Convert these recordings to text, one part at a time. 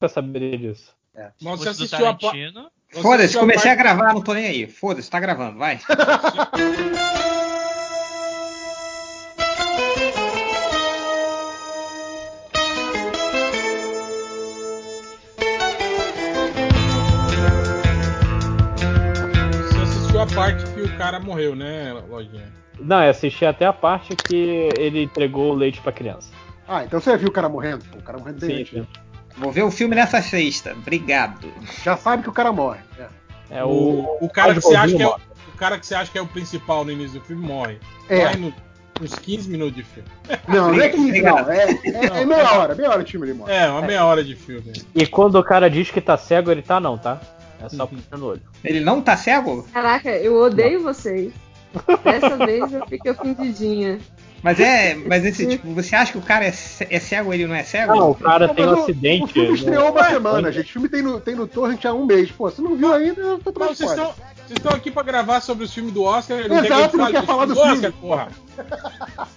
nunca saberia disso. É. Mas você assistiu a, pa- Tarantino, você Foda-se, comecei a parte- gravar, não tô nem aí. Foda-se, tá gravando, vai. Você assistiu a parte que o cara morreu, né, Lojinha? Não, eu assisti até a parte que ele entregou o leite pra criança. Ah, então você viu o cara morrendo? Pô, o cara morrendo bem Sim, antes. Vou ver o filme nessa sexta. Obrigado. Já sabe que o cara morre. É. É o, o, o cara que você acha que é o, o cara que você acha que é o principal no início do filme morre. É. Vai no, uns 15 minutos de filme. Não, não é 15, Obrigado. não. É, é, é meia hora, meia hora de filme ele morre. É, uma meia hora de filme. E quando o cara diz que tá cego, ele tá não, tá? É só Uhum. no olho. Ele não tá cego? Caraca, eu odeio vocês. Dessa vez eu fiquei ofendidinha. Mas é. Mas esse, tipo, você acha que o cara é, é cego ou ele não é cego? Não, o cara Pô, tem um mas o- acidente. O filme né? estreou uma semana, gente. O filme tem no, tem no Torrent há um mês. Pô, você não viu ainda, tá tomando Mas vocês estão, vocês estão aqui pra gravar sobre os filmes do Oscar. Não Exato, não quer falar do filmes filme. porra.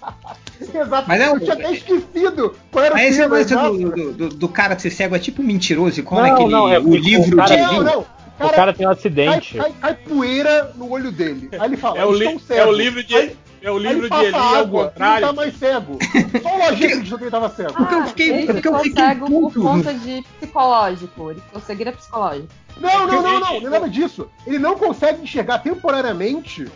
Exato. Mas é um- Eu tinha até esquecido qual era o Mas esse filme. lance exato. do, do, do- do cara ser cego é tipo mentiroso, igual Não, naquele. não, é o livro o cara- de. Não, não. O cara tem um cai, acidente. cai, cai poeira no olho dele. Aí ele fala, É o, eu li- é o livro de, Aí- é o livro ele de Eli ao água, contrário. Ele tá mais cego. Só o acreditou que ele tava cego. Porque eu fiquei- Ah, ele porque eu fiquei cego por puto. conta de psicológico. Ele ficou cegueira psicológica. Não, não, não, não, não é nada disso. Ele não consegue enxergar temporariamente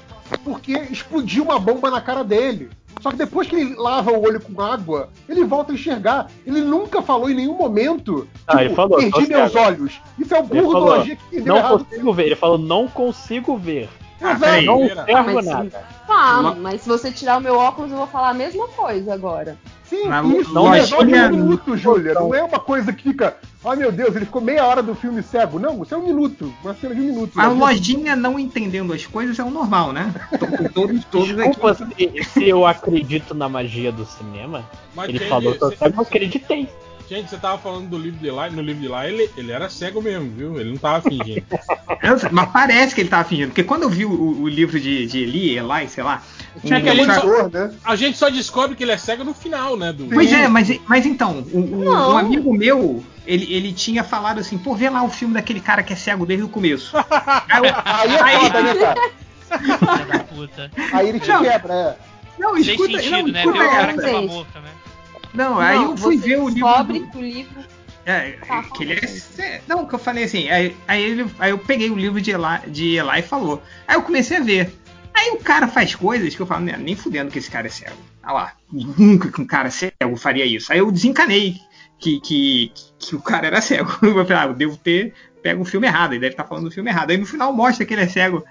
porque explodiu uma bomba na cara dele. Só que depois que ele lava o olho com água, ele volta a enxergar. Ele nunca falou em nenhum momento. Ah, tipo, ele falou, perdi meus cego." olhos. Isso é o Ele burro do falou, Lojinha que entendeu Não errado. consigo ver. Ele falou, não consigo ver. Ah, peraí. Não Mas- nada. Tá, mas se você tirar o meu óculos, eu vou falar a mesma coisa agora. Sim, Mas isso não resolve Lojinha- um minuto, Júlia. Não é uma coisa que fica. Ai meu Deus, ele ficou meia hora do filme cego. Não, isso é um minuto. Uma cena de um minuto. A Lojinha- lojinha não entendendo as coisas é o normal, né? Todos, todos Desculpa aqui. se, se eu acredito na magia do cinema. Mas, Ele falou que eu acreditei. Gente, você tava falando do livro de lá, no livro de lá, ele, ele era cego mesmo, viu? Ele não tava fingindo. Mas parece que ele tava fingindo. Porque quando eu vi o, o livro de, de Eli, Eli, sei lá. Tinha É que aquele ele só- né? A gente só descobre que ele é cego no final, né? Do... Pois é, mas, mas então, Não. um amigo meu, ele, ele tinha falado assim, pô, vê lá o filme daquele cara que é cego desde o começo. Aí Aí é foda, né, cara? filha da puta. Aí ele te Não. quebra, é. não, Sem escuta, sentido, não, né? Escuta o cara que tava Gente. morto, né? Não, aí Não, eu fui ver o livro. descobre do- que o livro. É, Tá, que ele é. Não, que eu falei assim. Aí, aí, ele, aí eu peguei o livro de Eli, de Eli e falou. Aí eu comecei a ver. Aí o cara faz coisas que eu falo, "Né, nem fudendo que esse cara é cego. Ah lá, nunca que um cara cego faria isso. Aí eu desencanei que, que, que o cara era cego. Eu falei, ah, eu devo ter pego o filme errado, ele deve estar falando do filme errado. Aí no final mostra que ele é cego.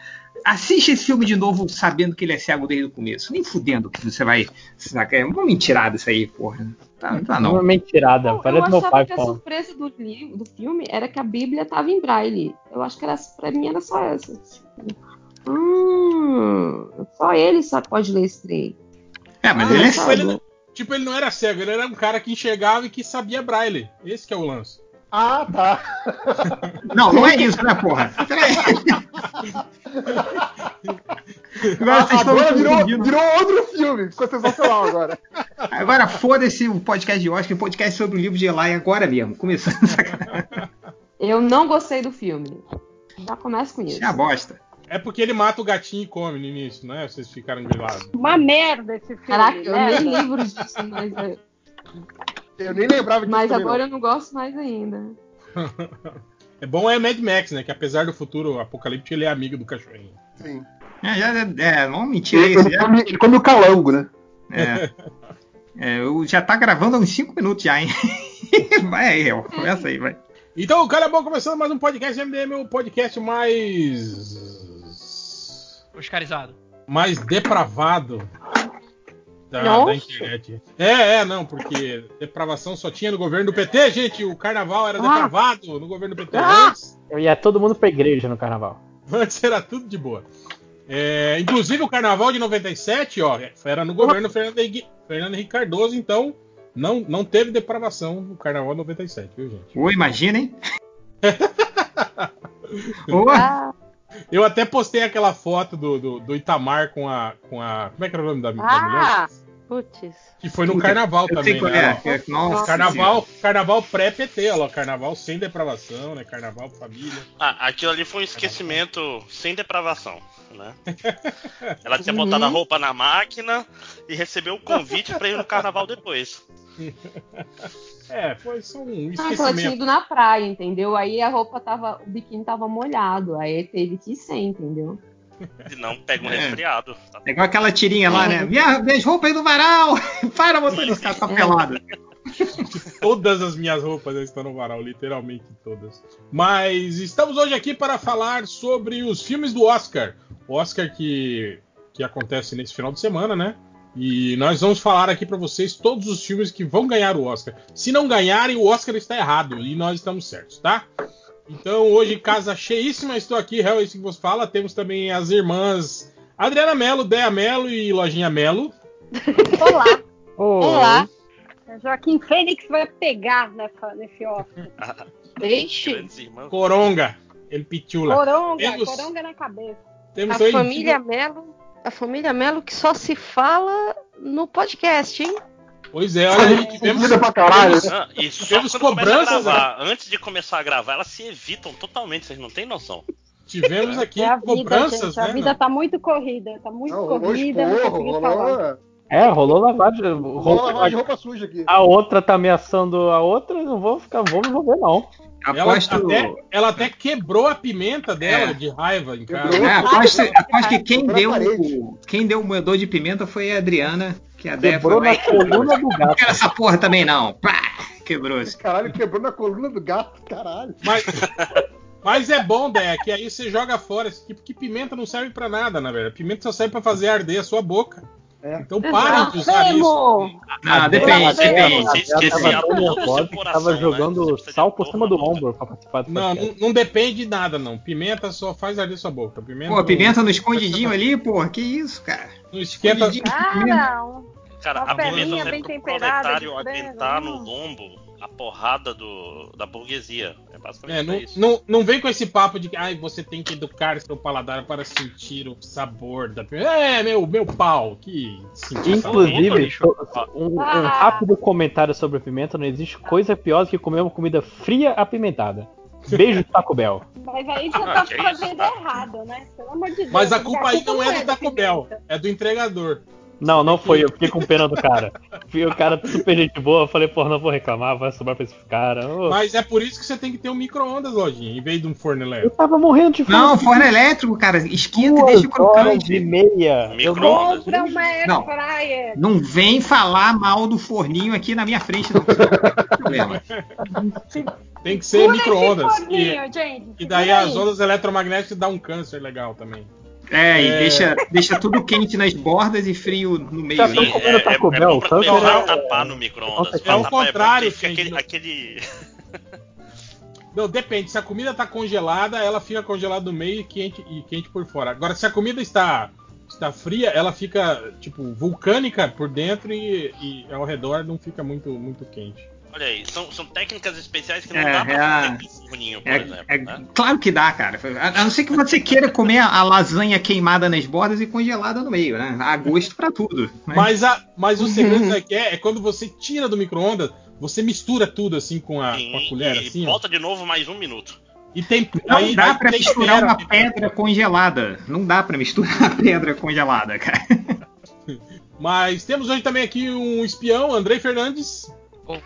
Assiste esse filme de novo sabendo que ele é cego desde o começo. Nem fudendo que você vai. É uma mentirada isso aí, porra. Tá, tá Não. Uma mentirada. Eu, Parece eu meu achava pai que a falando. surpresa do livro, do filme, era que a Bíblia tava em braille. Eu acho que era, pra mim era só essa. Hum, só ele só pode ler esse trem. É, mas Ah, ele é tipo, cego. ele, não- tipo, ele não era cego, ele era um cara que enxergava e que sabia braille. Esse que é o lance. Ah, tá. Não, não é isso, né, porra? Agora vocês estão agora virou, virou outro filme. Ficou sensacional agora. Agora foda-se o podcast de Oscar, o podcast sobre o livro de Eli agora mesmo. Começando Eu não gostei do filme. Já começa com isso. é a bosta. É porque ele mata o gatinho e come no início, né? Vocês ficaram grilados. Uma merda esse filme. Caraca, eu nem lembro disso, mas, é- Eu nem lembrava disso mas agora não. eu não gosto mais ainda. É bom é Mad Max, né? Que apesar do futuro apocalíptico, ele é amigo do cachorrinho. Sim. É, já, é, não mentira Ele, isso. ele Já, come, ele come o calango, né? é. É, eu já tá gravando há uns 5 minutos já, hein? Vai aí, Real. Começa aí, vai. Então, o cara é bom começando mais um podcast MDM, o podcast mais. Oscarizado. mais depravado da, da internet. É, é, não, porque depravação só tinha no governo do PT, gente. O carnaval era Ah. depravado no governo do PT. Ah. Antes, Eu ia todo mundo pra igreja no carnaval. antes era tudo de boa. É, inclusive o carnaval de 97, ó, era no governo Fernando, Henrique- Fernando Henrique Cardoso, então não, não teve depravação no carnaval de 97, viu, gente? Ô, imagina, hein? Ah, Eu até postei aquela foto do, do, do Itamar com a, com a. Como é que era o nome da, da mulher? Ah, Putz. Que foi no carnaval Eu também, né? é. é. Nossa, Carnaval, carnaval pré-PT, ó, carnaval sem depravação, né? Carnaval família. Ah, aquilo ali foi um esquecimento sem depravação, né? Ela tinha Uhum. botado a roupa na máquina e recebeu o convite pra ir no carnaval depois. É, foi só um Ah, que ela tinha esquecimento. ido na praia, entendeu? Aí a roupa tava. O biquíni tava molhado. Aí teve que ir sem, entendeu? E não pega um É. resfriado. Tá? É igual aquela tirinha lá, né? Minha, minhas roupas aí do varal! Para, motorista, tá pelado. Todas as minhas roupas estão no varal, literalmente todas. Mas estamos hoje aqui para falar sobre os filmes do Oscar. O Oscar que, que acontece nesse final de semana, né? E nós vamos falar aqui para vocês todos os filmes que vão ganhar o Oscar. Se não ganharem, o Oscar está errado e nós estamos certos, tá? Então hoje, casa cheíssima, estou aqui, Hell, isso que você fala. Temos também as irmãs Adriana Melo, Dea Melo e Lojinha Melo. Olá. Olá. Joaquim Fênix vai pegar nessa, nesse Oscar. Irmãos. Coronga, El Pichula. Coronga, Temos- coronga na cabeça. Temos A família Melo, a família Melo que só se fala no podcast, hein? Pois é, olha aí, tivemos, pra caralho. né? Ah, e Tivemos a cobranças, gravar, antes de começar a gravar, elas se evitam totalmente, vocês não têm noção. tivemos aqui É a vida, cobranças, gente. A né? vida tá muito corrida, tá muito Não, corrida, não esporro, consegui falar. rolou, É, rolou lavagem. rolou lavagem de roupa suja aqui. a outra tá ameaçando a outra, eu não vou ficar, vou me envolver, não. Ela até, ela até quebrou a pimenta dela É. de raiva em casa. Quebrou. é, aposto, aposto que quem Quebrou deu, o, quem deu o moedor de pimenta foi a Adriana, que a Débora Quebrou na coluna do Não gato. quero essa porra também, não. Pá, quebrou-se. Caralho, quebrou na coluna do gato, caralho. Mas, mas é bom, Dé, que aí você joga fora. esse tipo, Que pimenta não serve pra nada, na verdade. Pimenta só serve pra fazer arder a sua boca. É. Então parem de usar isso. Não, depende, depende. Você esqueceu Ela a tava todo o né? jogando sal por cima do ombro pra participar do Não, não, não depende de nada, não. Pimenta só faz arder sua boca. Pimenta, Pô, não- pimenta no escondidinho ali, porra, que isso, cara. não esquenta. De pimenta. Cara, a pimenta serve bem pro temperada proletário aguentar no lombo a porrada do, da burguesia. É basicamente É, não, isso. não, não vem com esse papo de que ai, você tem que educar seu paladar para sentir o sabor da pimenta. É, meu, meu pau, que. Inclusive, um, um Ah. rápido comentário sobre pimenta: não existe coisa pior do que comer uma comida fria apimentada. Beijo Taco Bell. mas aí você Ah, tá fazendo errado, né? Pelo amor de Deus. Mas a culpa aí não é do da Taco Bell, é do entregador. Não, não foi eu, fiquei com pena do cara. Fui o cara super gente boa, eu falei, pô, não vou reclamar, vai sobrar pra esse cara. Ô, Mas é por isso que você tem que ter um micro-ondas, lojinha, em vez de um forno Eu elétrico. tava morrendo de fome. Não, forno elétrico, cara. Esquenta e deixa crocante. e meia. Eu Micro-ondas. Compra uma air Não. fryer. Não vem falar mal do forninho aqui na minha frente, não. Tem problema. Tem que ser micro-ondas. E, e daí as ondas eletromagnéticas dão um câncer legal também. É, e É. deixa, deixa tudo quente nas bordas e frio no meio. Já né? tô Sim, comendo é, é, Taco é Bell, bom pra tanto começar é- a tapar no micro-ondas. É o bom, contrário, gente. aquele, aquele... Não, depende. Se a comida tá congelada, ela fica congelada no meio e quente, e quente por fora. Agora, se a comida está, está fria, ela fica, tipo, vulcânica por dentro e, e ao redor não fica muito, muito quente. Olha aí, são, são técnicas especiais que não É, dá pra é a- fazer com forninho, por É, exemplo. é- né? claro que dá, cara. A, a não ser que você queira comer a, a lasanha queimada nas bordas e congelada no meio, né? Há gosto pra tudo. né? Mas, a, mas o segredo é que é, é quando você tira do micro-ondas, você mistura tudo assim com a, com a colher, e assim, ó. volta de novo mais um minuto. E tem. Não aí, dá aí pra tempera, misturar uma pedra congelada. Não dá pra misturar pedra congelada, cara. Mas temos hoje também aqui um espião, Andrei Fernandes.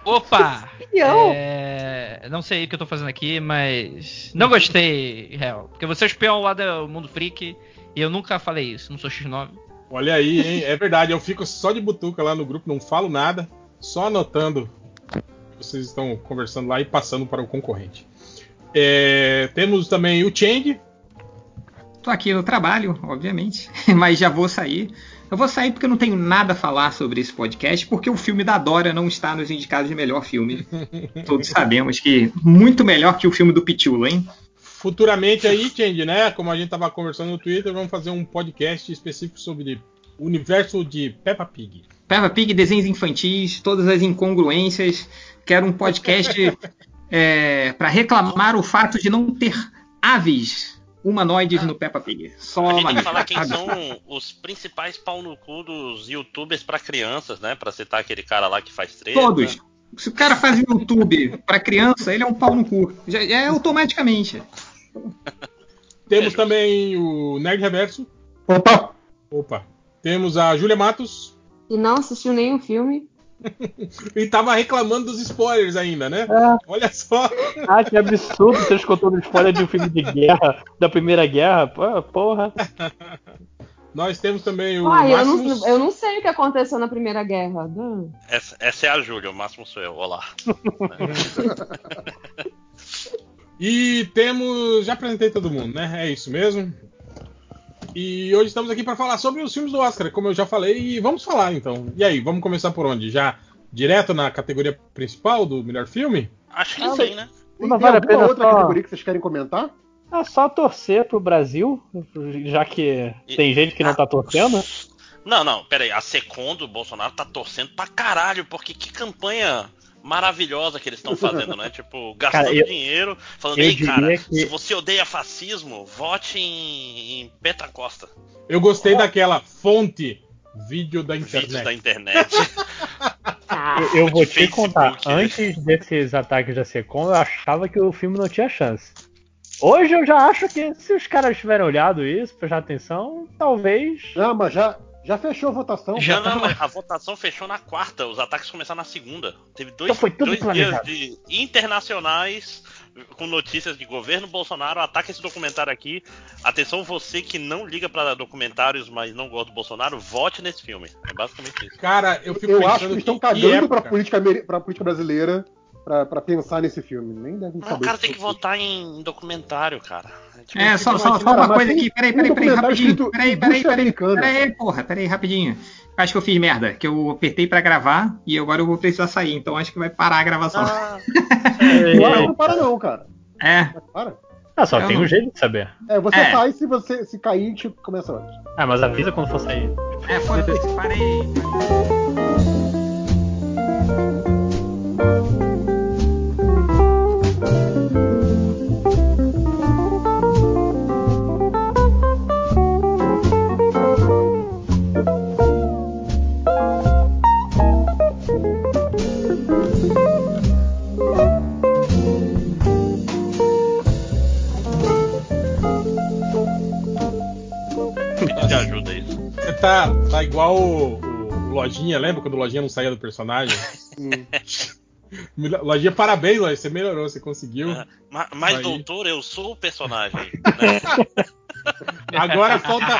Opa! Espião? É, não sei o que eu tô fazendo aqui, mas. Não gostei, real. Porque você é espião lá do Mundo Freak e eu nunca falei isso, não sou X9. Olha aí, hein? É verdade, eu fico só de butuca lá no grupo, não falo nada, só anotando o que vocês estão conversando lá e passando para o concorrente. É, temos também o Change. Tô aqui no trabalho, obviamente, mas já vou sair. Eu vou sair porque eu não tenho nada a falar sobre esse podcast, porque o filme da Dora não está nos indicados de melhor filme. Todos sabemos que muito melhor que o filme do Pichula, hein? Futuramente aí, Change, né? Como a gente tava conversando no Twitter, vamos fazer um podcast específico sobre o universo de Peppa Pig. Peppa Pig, desenhos infantis, todas as incongruências. Quero um podcast é, para reclamar o fato de não ter aves humanoides no Peppa Pig. Só A gente tem que maneiro. falar quem são os principais pau no cu dos youtubers pra crianças, né? Pra citar aquele cara lá que faz treta. Todos. Se o cara faz YouTube pra criança, ele é um pau no cu. Já, já é automaticamente. Temos também o Nerd Reverso. Opa! Opa. Temos a Júlia Matos. E não assistiu nenhum filme. E tava reclamando dos spoilers ainda, né? É. Olha só. Ah, que absurdo vocês contando spoiler de um filme de guerra, da Primeira Guerra. Pô, Porra. Nós temos também o eu Máximos. não, eu não sei o que aconteceu na Primeira Guerra. Essa, essa é a Júlia, o máximo sou eu. Olá. E temos. Já apresentei todo mundo, né? É isso mesmo. E hoje estamos aqui para falar sobre os filmes do Oscar, como eu já falei, e vamos falar então. E aí, vamos começar por onde? Já direto na categoria principal do melhor filme? Acho que Ah, sim, né? Não vale a pena outra só- categoria que vocês querem comentar? É só torcer pro Brasil, já que tem gente que não tá torcendo. Não, não, pera aí. A Secondo, o Bolsonaro tá torcendo pra caralho, porque que campanha maravilhosa que eles estão fazendo, né? Tipo, gastando Cara, eu- dinheiro, falando, ei, cara, que- se você odeia fascismo, vote em, em Petra Costa. Eu gostei daquela fonte vídeo da Vídeos internet. da internet. Ah, Eu, eu vou te contar, Facebook, né? antes desses ataques da Secom, eu achava que o filme não tinha chance. Hoje eu já acho que se os caras tiverem olhado isso, prestar atenção, talvez. Não, mas já, já fechou a votação. Já não, mas a votação fechou na quarta, os ataques começaram na segunda. Teve dois, Então foi tudo dois dias de internacionais com notícias de governo Bolsonaro. Ataca esse documentário aqui. Atenção, você que não liga pra documentários, mas não gosta do Bolsonaro, vote nesse filme. É basicamente isso. Cara, eu fico Eu pensando acho que eles estão que cagando época. política, política brasileira pra, pra pensar nesse filme. Nem devem Não, saber. o cara tem que tudo. votar em documentário, cara. É, tipo, É, só, só, só uma coisa tem aqui. Peraí, peraí, peraí, rapidinho. Peraí, peraí, peraí. Peraí, porra, peraí, rapidinho. Acho que eu fiz merda, que eu apertei pra gravar e agora eu vou precisar sair, então acho que vai parar a gravação. Ah, Agora não para não, cara. É, Para. Ah, só Eu tem não- um jeito de saber. É, você É. sai, se você se cair, a gente começa antes. Ah, mas avisa quando for sair. é, foda-se, parei. Lojinha, lembra quando o Lojinha não saía do personagem? Lojinha, parabéns, Lojinha, você melhorou, você conseguiu. Ma- Mas, Aí. doutor, eu sou o personagem. né? Agora falta,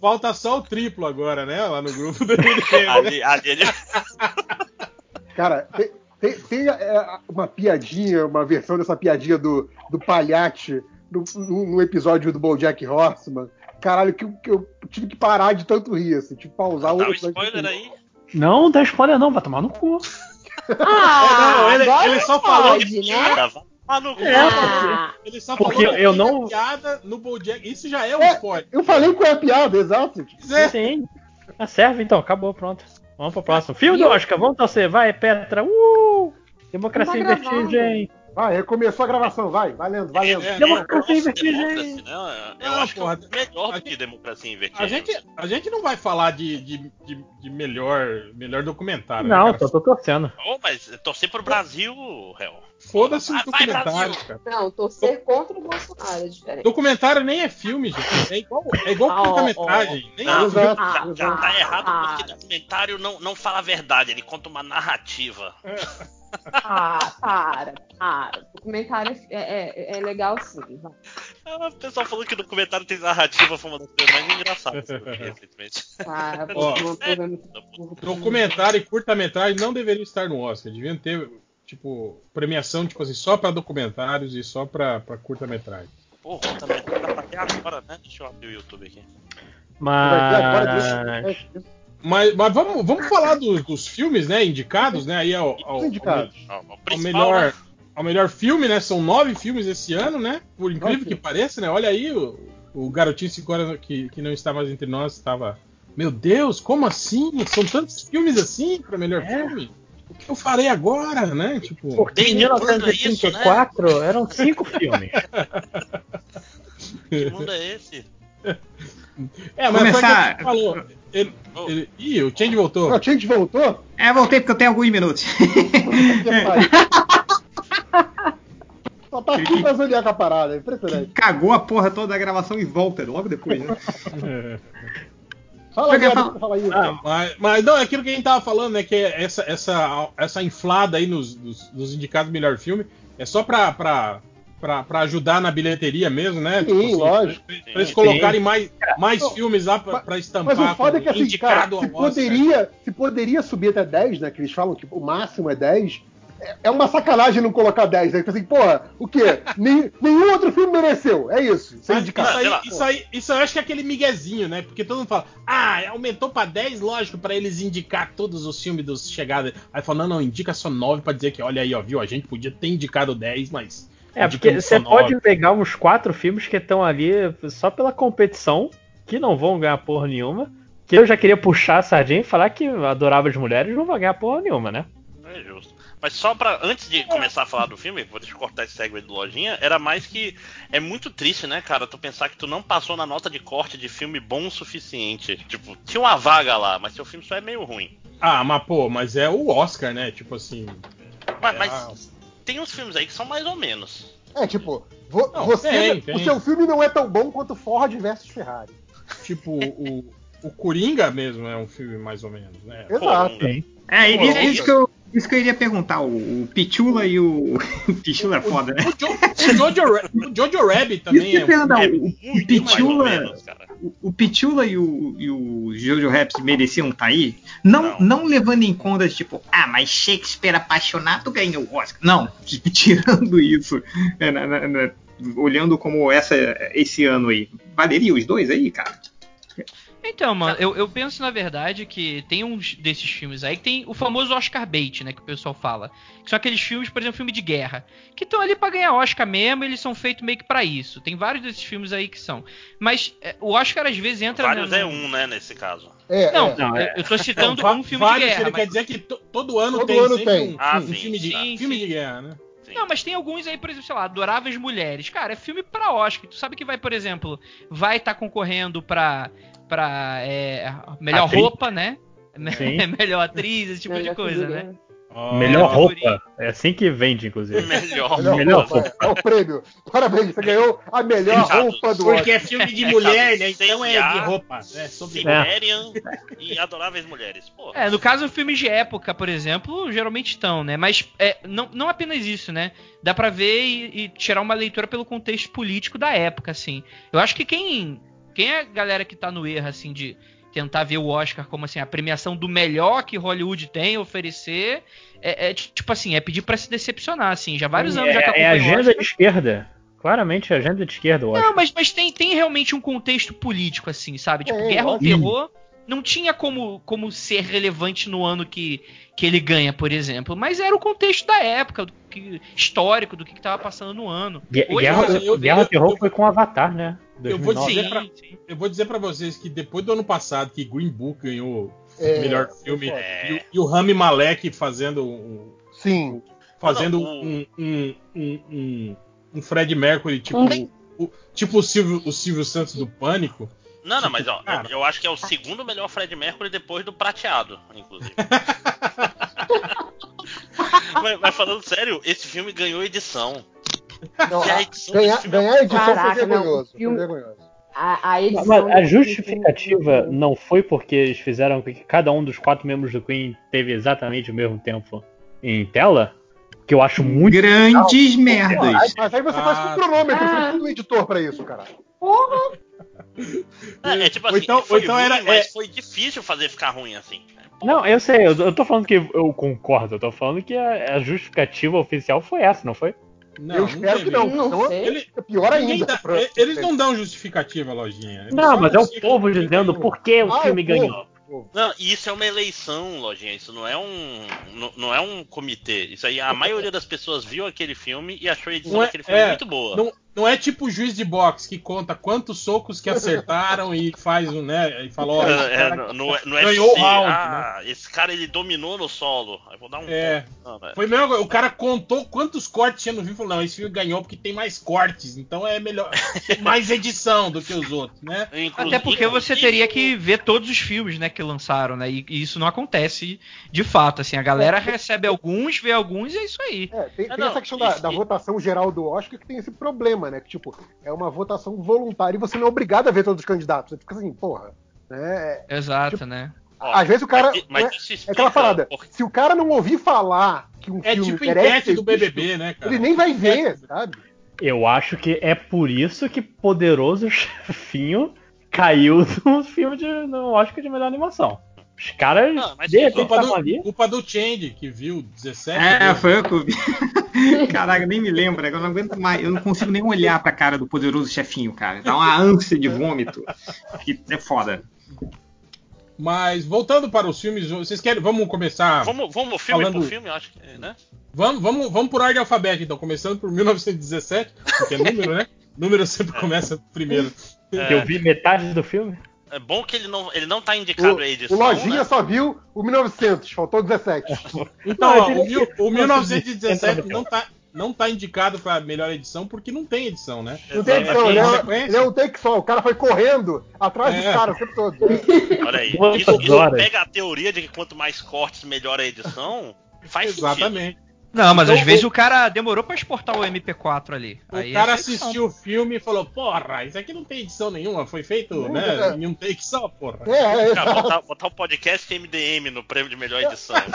falta só o triplo agora, né? Lá no grupo dele. ali, ali, ele... Cara, tem, tem- tem, é, uma piadinha, uma versão dessa piadinha do, do palhate no, no- episódio do BoJack Horseman. Caralho, que, eu- que eu tive que parar de tanto rir, assim, tipo, pausar o Dá um spoiler aí. Não dá spoiler, não, vai tomar no cu. Ah, Não, ele- agora ele só não falou pode, né? Cara, vá tomar no cu. Ah, Ele só Porque falou eu que não- piada no Bojack. Isso já é um É. spoiler. Eu falei qual é a piada, exato. É. Sim. Ah, serve então, acabou, pronto. Vamos pro próximo. Filme do? Oscar, vamos torcer, vai, Petra. Uh! Democracia em tá vertigem. Vai, recomeçou a gravação, vai, valendo, valendo. É, Democracia em Nossa, vertigem. democracy, né? Eu Não, acho que é porra. melhor do que democracia em vertigem. A gente, a gente não vai falar de, de, de, de melhor, melhor documentário. Não, né, só tô torcendo. Oh, mas torcer pro Brasil, réu. Foda-se os documentários, Brasil. cara. não, torcer contra o Bolsonaro é diferente. Documentário nem é filme, gente. É igual, é igual Ah, curta-metragem. Não, é exato, Ah, Já, já exato. tá errado Ah. porque documentário não, não fala a verdade, ele conta uma narrativa. Ah, para, para. O documentário é, é, é legal sim. vai. Ah, O pessoal falou que o documentário tem narrativa, foi uma das coisas mais engraçadas recentemente. Ó. é muito. Documentário e curta-metragem não deveriam estar no Oscar. Deviam ter, tipo, premiação, tipo assim, só pra documentários e só pra, pra curta-metragem. Porra, também dá pra ter agora, né? Deixa eu abrir o YouTube aqui. Mas. Mas, mas vamos, vamos falar dos, dos filmes, né, indicados, né, aí ao, ao, Os indicados. Ao principal, melhor, né? ao melhor filme, né, são nove filmes esse ano, né, por incrível Nossa. que pareça, né, olha aí, o, o garotinho cinco horas que, que não está mais entre nós estava, meu Deus, como assim? São tantos filmes assim para melhor É. filme? O que eu farei agora, né, tipo... Porque em Desde quando é isso, 1934 eram cinco filmes. Que mundo é esse? É, mas Começar- só que ele falou. Ele, ele- ih, o Change voltou. O Change voltou? É, voltei porque eu tenho alguns minutos. Só tá aqui pra zonear com a parada, é impressionante. Cagou a porra toda da gravação e volta logo depois, né? Fala quero Ederson, fala aí. Ah, mas, mas não, é aquilo que a gente tava falando, né? Que essa, essa, essa inflada aí nos, nos, nos indicados do melhor filme é só pra, pra, pra, pra ajudar na bilheteria mesmo, né? Sim, lógico. Pra, pra eles Sim. colocarem mais, mais Não, filmes lá pra, pra estampar. Mas o foda é que assim, cara, indicado se poderia, se poderia subir até 10, né? Que eles falam que o máximo é 10. é- É uma sacanagem não colocar 10, né? Tipo assim, porra, o quê? Nem- nenhum outro filme mereceu. É isso. Sem indicar. isso, lá. aí, isso, aí, isso eu acho que é aquele miguezinho, né? Porque todo mundo fala, ah, aumentou pra 10, lógico, pra eles indicar todos os filmes dos chegadas. Aí fala, não, não, indica só 9 pra dizer que, olha aí, ó, viu? A gente podia ter indicado 10, mas. É, porque você pode pegar uns quatro filmes que estão ali só pela competição, que não vão ganhar porra nenhuma. Que eu já queria puxar a sardinha e falar que adorava as mulheres não vão ganhar porra nenhuma, né? É justo. Mas só pra. Antes de começar a falar do filme, vou deixa eu cortar esse segue do lojinha, era mais que. É muito triste, né, cara? Tu pensar que tu não passou na nota de corte de filme bom o suficiente. Tipo, tinha uma vaga lá, mas seu filme só é meio ruim. Ah, mas pô, mas é o Oscar, né? Tipo assim. Mas, é, mas tem uns filmes aí que são mais ou menos. É, tipo, vo- Não, você, tem, tem. o seu filme não é tão bom quanto Ford versus Ferrari. Tipo, o, o Coringa mesmo é um filme mais ou menos, né? Exato. Coronga. É, isso, eu- isso que eu, isso que eu iria perguntar. O, o Pichula e o. Pichula é foda, né? O, jo, o, Jojo, Rabbit Isso também que eu é. perguntar. O, o Pichula. menos. O, o Pichula e o, e o Jojo Rabbit mereciam estar aí? Não, não. Não. levando em conta, tipo, ah, mas Shakespeare apaixonado ganhou o Oscar. Não, tirando isso, é, na- na- na- olhando como essa, esse ano aí. Valeria os dois aí, cara? Então, mano, eu, eu penso na verdade que tem uns desses filmes aí que tem o famoso Oscar bait, né, que o pessoal fala. Que são aqueles filmes, por exemplo, filme de guerra, que estão ali pra ganhar Oscar mesmo, eles são feitos meio que pra isso. Tem vários desses filmes aí que são. Mas é, o Oscar às vezes entra Vários no- é um, né, nesse caso. É, Não, é. Não, eu, é- eu tô citando um filme vários, de guerra. Ele mas- quer dizer que to- todo ano Todo tem ano tem. Um, Ah, um sim, filme, de, sim, filme sim. de guerra, né? Sim. Não, mas tem alguns aí, por exemplo, sei lá, Adoráveis Mulheres. Cara, é filme pra Oscar. Tu sabe que vai, por exemplo, vai estar concorrendo pra, pra é, melhor Atriz. roupa, né? Sim. melhor atriz, esse tipo de coisa, né? Ó, Melhor roupa. É assim que vende, inclusive. Melhor. Melhor Melhor roupa, é, é o prêmio. Parabéns, você ganhou a melhor Exato. roupa do Porque Oscar. é filme de É mulher, né? Então é de roupa. É sobre Siberian e Adoráveis Mulheres. Pô, É, no caso, filmes de época, por exemplo, geralmente estão, né? Mas é, não, não apenas isso, né? Dá pra ver e, e tirar uma leitura pelo contexto político da época, assim. Eu acho que quem, quem é a galera que tá no erro, assim, de tentar ver o Oscar como, assim, a premiação do melhor que Hollywood tem a oferecer, é, é, tipo assim, é pedir pra se decepcionar, assim. Já vários anos já que é, é o agenda Oscar. de esquerda. Claramente é agenda de esquerda, eu acho. Não, mas, mas tem, tem realmente um contexto político, assim, sabe? Tipo, É, Guerra ao. Terror não tinha como, como ser relevante no ano que, que ele ganha, por exemplo. Mas era o contexto da época, do que, histórico, do que, que tava passando no ano. Hoje, Guerra, eu- Guerra eu- Terror foi com Avatar, né? Eu vou 2009. dizer pra-. Eu vou dizer pra vocês que depois do ano passado que Green Book ganhou É, o melhor filme foda. e, o- e o Rami Malek fazendo um, Sim. fazendo Não, o- um, um, um, um, um Fred Mercury tipo Um- o, tipo o Silvio, o Silvio Santos do Pânico. Não, não, mas ó, Cara. eu acho que é o segundo melhor Fred Mercury depois do prateado, inclusive. mas, mas falando sério, esse filme ganhou edição. Não, a ganhar, é a edição Caraca, foi vergonhoso. filme- Foi vergonhoso. A, a edição Mas a justificativa filme- não foi porque eles fizeram que cada um dos quatro membros do Queen teve exatamente o mesmo tempo em tela? Que eu acho muito. Grandes merdas. Mas aí você faz com Ah. cronômetro, você Ah. não tem um editor pra isso, cara. Porra! É, é tipo assim, então- foi então ruim, era- mas é- foi difícil fazer ficar ruim assim. Não, eu sei, eu, eu tô falando que eu concordo, eu tô falando que a, a justificativa oficial foi essa, não foi? Não, eu espero que não. Não Então. Ele- é pior ainda. dá- pra- eles não dão justificativa, lojinha. Eles Não, mas é o povo dizendo por que o Ah, filme o ganhou. Não, e isso é uma eleição, lojinha. Isso não é um. Não, não é um comitê. Isso aí, a maioria das pessoas viu aquele filme e achou a edição Não é- daquele filme é, muito boa. Não, não é tipo o juiz de boxe que conta quantos socos que acertaram e faz um, né? E fala, ó, esse É, cara no, no, no ganhou o round, ah, esse cara ele dominou no solo. Eu vou dar um É. Não, é. Foi coisa, o cara contou quantos cortes tinha no vídeo e falou, não, esse filme ganhou porque tem mais cortes, então é melhor, mais edição do que os outros, né? Inclusive- Até porque você teria que ver todos os filmes, né, que lançaram, né? E, e isso não acontece de fato, assim. A galera recebe alguns, vê alguns e é isso aí. É, tem, Ah, tem não, essa questão da, e- da e- votação geral do Oscar que tem esse problema, né? Que, tipo, é uma votação voluntária e você não é obrigado a ver todos os candidatos. Você fica assim, porra. Né? Exato, Tipo, né? Ó, Às vezes o cara. mas, mas né, isso é explica aquela parada. por- Se o cara não ouvir falar que um É filme tipo merece enquete do visto, BBB, né, cara? Ele nem vai ver, sabe? Eu acho que é por isso que Poderoso Chefinho caiu no filme de, no Oscar de melhor animação. Os caras, Ah, mas de repente, Culpa estavam do, ali. culpa do Change, que viu 17 É, foi eu que vi. Caraca, nem me lembro, eu não aguento mais. Eu não consigo nem olhar pra cara do poderoso chefinho, cara. Dá uma ânsia de vômito. Que é foda. Mas voltando para os filmes, vocês querem. Vamos começar. Vamos, vamos filme Falando- por filme, acho que, né? Vamos, vamos, vamos por ordem alfabética, então, começando por 1917, porque é número, né? Número sempre começa primeiro. que Eu vi metade do filme. É bom que ele não, ele não tá indicado O, a o edição. Lojinha né? só viu o 1900, faltou 17. Então, Não, ó, o, mil- o Não, 1917 entra no não tá, não tá indicado para melhor edição porque não tem edição, né? Não tem edição, ele é, sequência. ele é um take só. O cara foi correndo atrás É. dos caras o tempo todo. Olha aí. Isso, isso pega a teoria de que quanto mais cortes, melhor a edição. Faz sentido. Exatamente. Não, mas Então, às vezes o cara demorou pra exportar o MP4 ali. O Aí cara edição. assistiu o filme e falou: Porra, isso aqui não tem edição nenhuma, foi feito Não, né, é. em um take só, porra. É, é, Cara, botar, botar o podcast MDM no prêmio de melhor edição.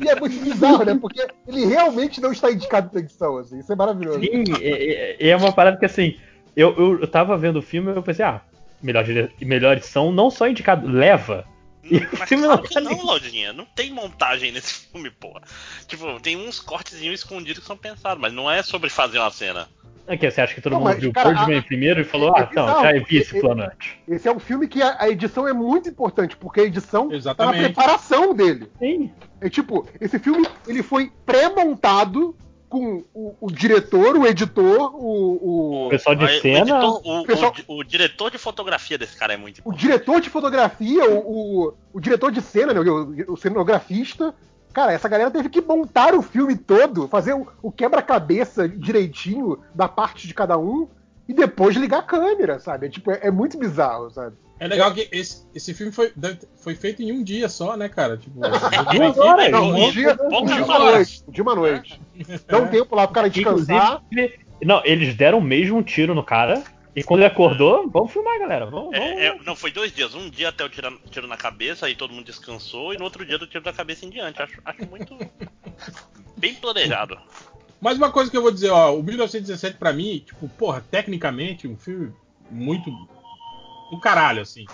E é muito bizarro, né? Porque ele realmente não está indicado pra edição, assim. Isso é maravilhoso. Sim, é, é- é uma parada que assim, eu, eu, eu tava vendo o filme e eu pensei, ah, melhor, melhor edição, não só indicado, leva. E o Mas filme claro não que não, Lodinha. Não tem montagem nesse filme, porra. Tipo, tem uns cortezinhos escondidos que são pensados, mas não é sobre fazer uma cena. Aqui, você acha que todo Não, mundo mas, viu cara, Birdman a- primeiro e falou, é ah, então, bizarro, já vi esse plano antes. Esse é um filme que a, a edição é muito importante, porque a edição tá na Exatamente. preparação dele. Sim. É tipo, esse filme ele foi pré-montado com o, o diretor, o editor, o, O o, pessoal de Aí, cena. O, editor- o- pessoal- o- o diretor de fotografia desse cara é muito o importante. diretor de fotografia, o, o, o diretor de cena, né, o, o cenografista. Cara, essa galera teve que montar o filme todo, fazer o, o quebra-cabeça direitinho da parte de cada um e depois ligar a câmera, sabe? É, tipo, é, é muito bizarro, sabe? É legal que esse, esse filme foi, foi feito em um dia só, né, cara? Tipo, Duas horas. Não, um dia, um dia uma noite. Dia uma noite. Dá um tempo lá pro cara descansar. Inclusive, não, eles deram mesmo um tiro no cara. E quando ele acordou, vamos filmar, galera. Vamos, vamos. É, é, não, foi dois dias. Um dia até o tiro, tiro na cabeça, aí todo mundo descansou, e no outro dia do tiro da cabeça em diante. Acho, acho muito. bem planejado. Mas uma coisa que eu vou dizer, ó, o 1917 pra mim, tipo, porra, tecnicamente, um filme muito do caralho, assim.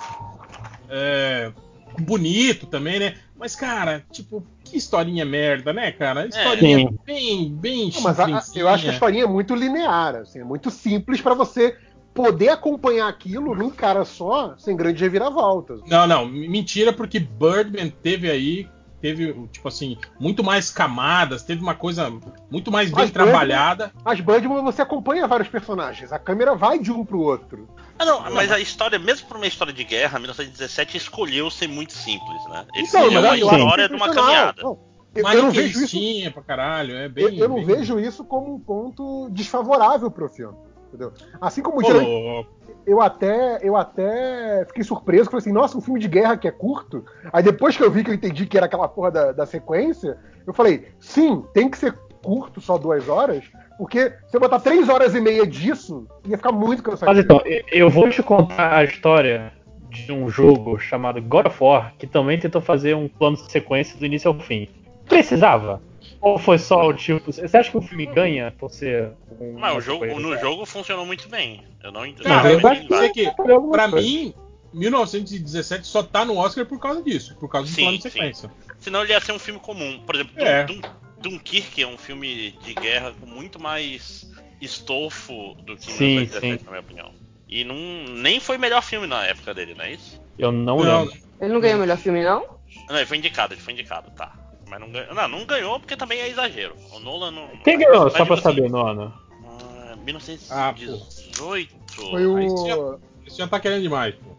É, bonito também, né? Mas, cara, tipo, que historinha merda, né, cara? Historinha Sim. bem, bem Não, mas a- eu acho que a historinha é muito linear, assim, é muito simples pra você poder acompanhar aquilo num cara só, sem grandes reviravoltas. Não, não, mentira, porque Birdman teve aí, teve, tipo assim, muito mais camadas, teve uma coisa muito mais bem Mas Birdman- trabalhada. Mas Birdman você acompanha vários personagens, a câmera vai de um pro outro. Ah, não, mas a história, mesmo por uma história de guerra, 1917 escolheu ser muito simples, né? Ele Então, escolheu mas a eu acho história de uma caminhada. Não, eu, eu não vejo isso, pra caralho, é bem. eu, eu não bem- vejo isso como um ponto desfavorável pro filme. Entendeu? Assim como Ô, geralmente louco. eu até, eu até fiquei surpreso, falei assim, nossa, um filme de guerra que é curto. Aí depois que eu vi que eu entendi que era aquela porra da, da sequência, eu falei, sim, tem que ser curto, só duas horas, porque se eu botar três horas e meia disso, ia ficar muito cansativo. Mas então, eu- vou te contar a história de um jogo chamado God of War, que também tentou fazer um plano de sequência do início ao fim. Precisava? Ou foi só o tipo. Você acha que o filme ganha por ser um. Uma o jogo, no jogo funcionou muito bem. Eu não entendo. Cara, eu acho que- que, pra coisa. mim, 1917 só tá no Oscar por causa disso, por causa do Sim, plano de sim. sequência. Senão ele ia ser um filme comum. Por exemplo, É. Dun- Dunkirk é um filme de guerra com muito mais estofo do que Sim, 1917, sim. na minha opinião. E não, nem foi o melhor filme na época dele, não é isso? Eu não, Não, lembro. Ele não ganhou o melhor filme, não? Não, ele foi indicado, ele foi indicado, tá. Mas não ganhou. Não, não ganhou porque também é exagero. O Nolan não. Quem ganhou? mas, Só pra saber, assim, no ano. ah, 1918. Foi o. Aí sim. Você já tá querendo demais, pô.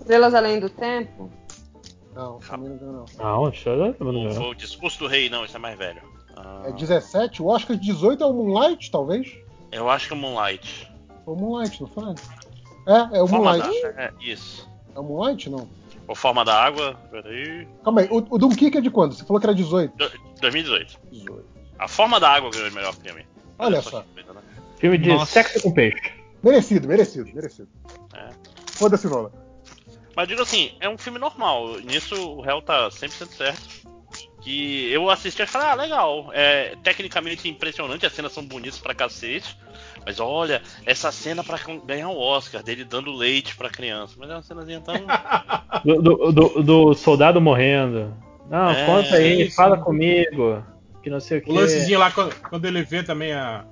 Estrelas Além do Tempo? Não, também não ganhou, não. Não, Não ver. foi o discurso do rei, não, isso é mais velho. Ah, É 17? O Oscar de 18 é o Moonlight, talvez? eu acho que é Moonlight. Foi o Moonlight, não foi? É, é o Forma Moonlight. da... é, isso. É o Moonlight, não? O Forma da Água, peraí. Calma aí, o, o Dunkirk é de quando? Você falou que era 18. Do- 2018. 18. A Forma da Água ganhou o melhor filme. Olha só. que coisa, né? Filme de Nossa. sexo com peixe. Merecido, merecido, merecido. É. Foda-se, Nola. Mas digo assim, é um filme normal. Nisso o réu tá 100% certo. Que eu assisti e falei, ah, legal. É tecnicamente impressionante, as cenas são bonitas pra cacete. Mas olha, essa cena pra ganhar o Oscar, dele dando leite pra criança. Mas é uma cenazinha tão. Do, do, do- do soldado morrendo. Não, É, conta aí, sim, fala sim. comigo. Que não sei o que. O lancezinho lá, quando, quando ele vê também a,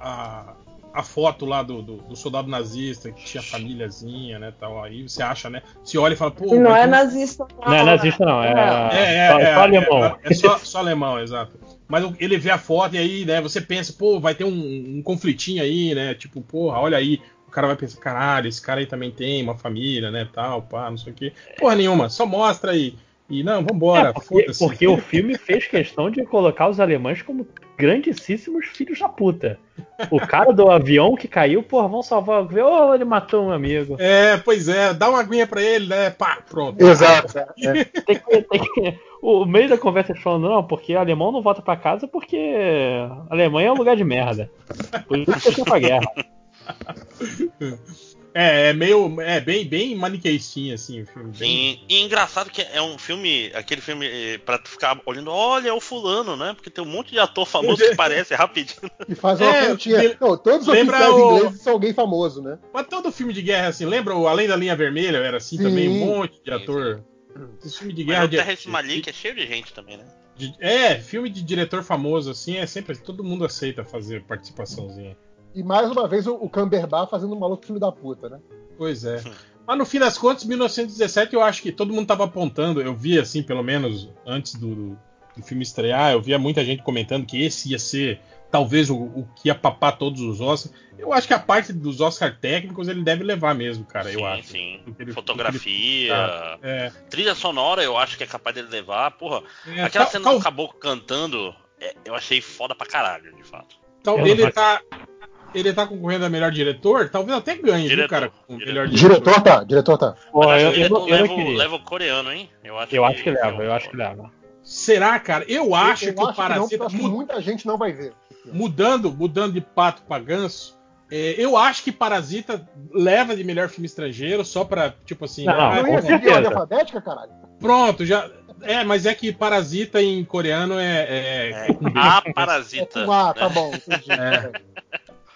a, a foto lá do, do, do soldado nazista, que tinha famíliazinha, né, tal. Aí você acha, né? Se olha e fala, pô... Não é nazista, não. Não é nazista, não. É, É, é, só, é, só alemão. É, é só, só alemão, exato. Mas ele vê a foto e aí, né, você pensa, pô, vai ter um, um conflitinho aí, né? Tipo, porra, olha aí. O cara vai pensar, caralho, esse cara aí também tem uma família, né, tal, pá, não sei o quê. Porra nenhuma, só mostra aí. E não, vambora, É, porque, foda-se. porque o filme fez questão de colocar os alemães como grandíssimos filhos da puta. O cara do avião que caiu, porra, vamos salvar o avião. Oh, ele matou um amigo. É, pois é, dá uma aguinha pra ele, né? Pá, pronto. Exato. é. Tem que, tem que- O meio da conversa eles falando, não, porque alemão não volta pra casa porque a Alemanha é um lugar de merda. Por isso que eu pra guerra. É, é meio. É bem, bem maniqueistinho, assim, o filme. Bem... Sim. E engraçado que é um filme, aquele filme eh, pra tu ficar olhando, olha, é o fulano, né? Porque tem um monte de ator famoso que parece rapidinho. E faz uma É, pontinha. le- Não, todos os lembra oficiais o- ingleses são alguém famoso, né? Mas todo filme de guerra, assim, lembra o Além da Linha Vermelha? Era assim Sim. também, um monte de Sim, ator. Esse filme de Mas guerra. o de- Terrence Malik é cheio de gente também, né? de- é, filme de diretor famoso, assim, é sempre. Todo mundo aceita fazer participaçãozinha. E mais uma vez o, o Camberbar fazendo um maluco filho da puta, né? Pois é. Mas no fim das contas, 1917, eu acho que todo mundo tava apontando. Eu vi, assim, pelo menos antes do, do, filme estrear, eu via muita gente comentando que esse ia ser talvez o, o que ia papar todos os Oscars. Eu acho que a parte dos Oscar técnicos ele deve levar mesmo, cara, eu sim, acho. sim. Ele- Fotografia. ele- É, Trilha sonora eu acho que é capaz dele levar. Porra, é, aquela cena tal- do caboclo cantando, é, eu achei foda pra caralho, de fato. tal- Eu ele tá. Ele tá concorrendo a melhor diretor, talvez até ganhe, viu, Diretor, cara? com o diretor. melhor diretor. Diretor tá, diretor tá. Pô, eu, acho que eu, não- não eu não leva, o- coreano, hein? Eu acho, Eu acho que é leva, um- eu acho que leva. Será, cara? Eu acho eu que o que não, Parasita. eu acho que mu- muita gente não vai ver. mudando, mudando de pato pra ganso, é, eu acho que Parasita leva de melhor filme estrangeiro só pra, tipo assim. Não, ah, Não ia a ordem alfabética, caralho? pronto, já. É, mas é que Parasita em coreano é. é- É, é a É parasita. com A, tá né? bom. entendi. É.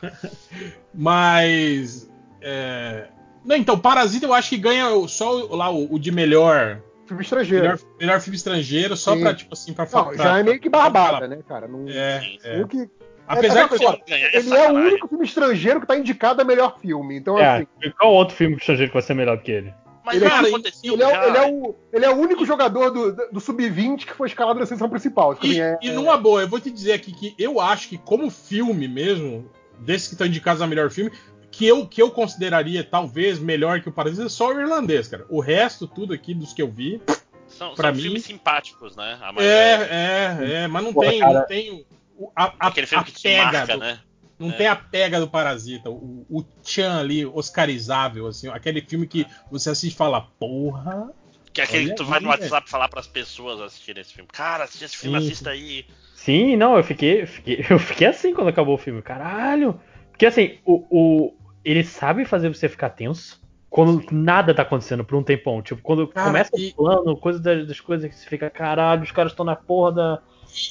Mas. é, Não, então, Parasita eu acho que ganha só o- lá o, o de melhor, Filme estrangeiro. melhor. melhor filme estrangeiro, só Sim. pra, tipo assim, pra falar. já é meio que barbada, né, cara? Não, É, Sim, é. o que, Apesar é, que. coisa, Ganhar é ele é o único filme estrangeiro que tá indicado a melhor filme. Então, É, assim, qual outro filme estrangeiro que vai ser melhor que ele? Mas Ele é- cara, aconteceu ele é, ele, é o, ele é o único jogador do, do Sub-20 que foi escalado na seleção principal. Tipo E, é- e numa boa, eu vou te dizer aqui que eu acho que como filme mesmo, desses que estão indicados a melhor filme, que eu, que eu consideraria talvez melhor que o Parasita é só o irlandês, cara. O resto, tudo aqui dos que eu vi, São, pra são mim- filmes simpáticos, né? A maioria- é, é, é, mas não Porra, tem, cara. não tem o- a, a, Aquele filme a que te pega marca, do- né? não É. tem a pega do Parasita, o, o Chan ali, oscarizável, assim, aquele filme que você assiste e fala, porra, Que é aquele que tu vai no WhatsApp falar pras pessoas assistirem esse filme. Cara, assiste esse filme, Sim, assista aí. Sim, não, eu fiquei, fiquei- eu fiquei assim quando acabou o filme. Caralho! Porque assim, o, o, ele sabe fazer você ficar tenso quando nada tá acontecendo por um tempão. Tipo, quando começa e- o plano, coisa das, das coisas que você fica, caralho, os caras estão na porra da.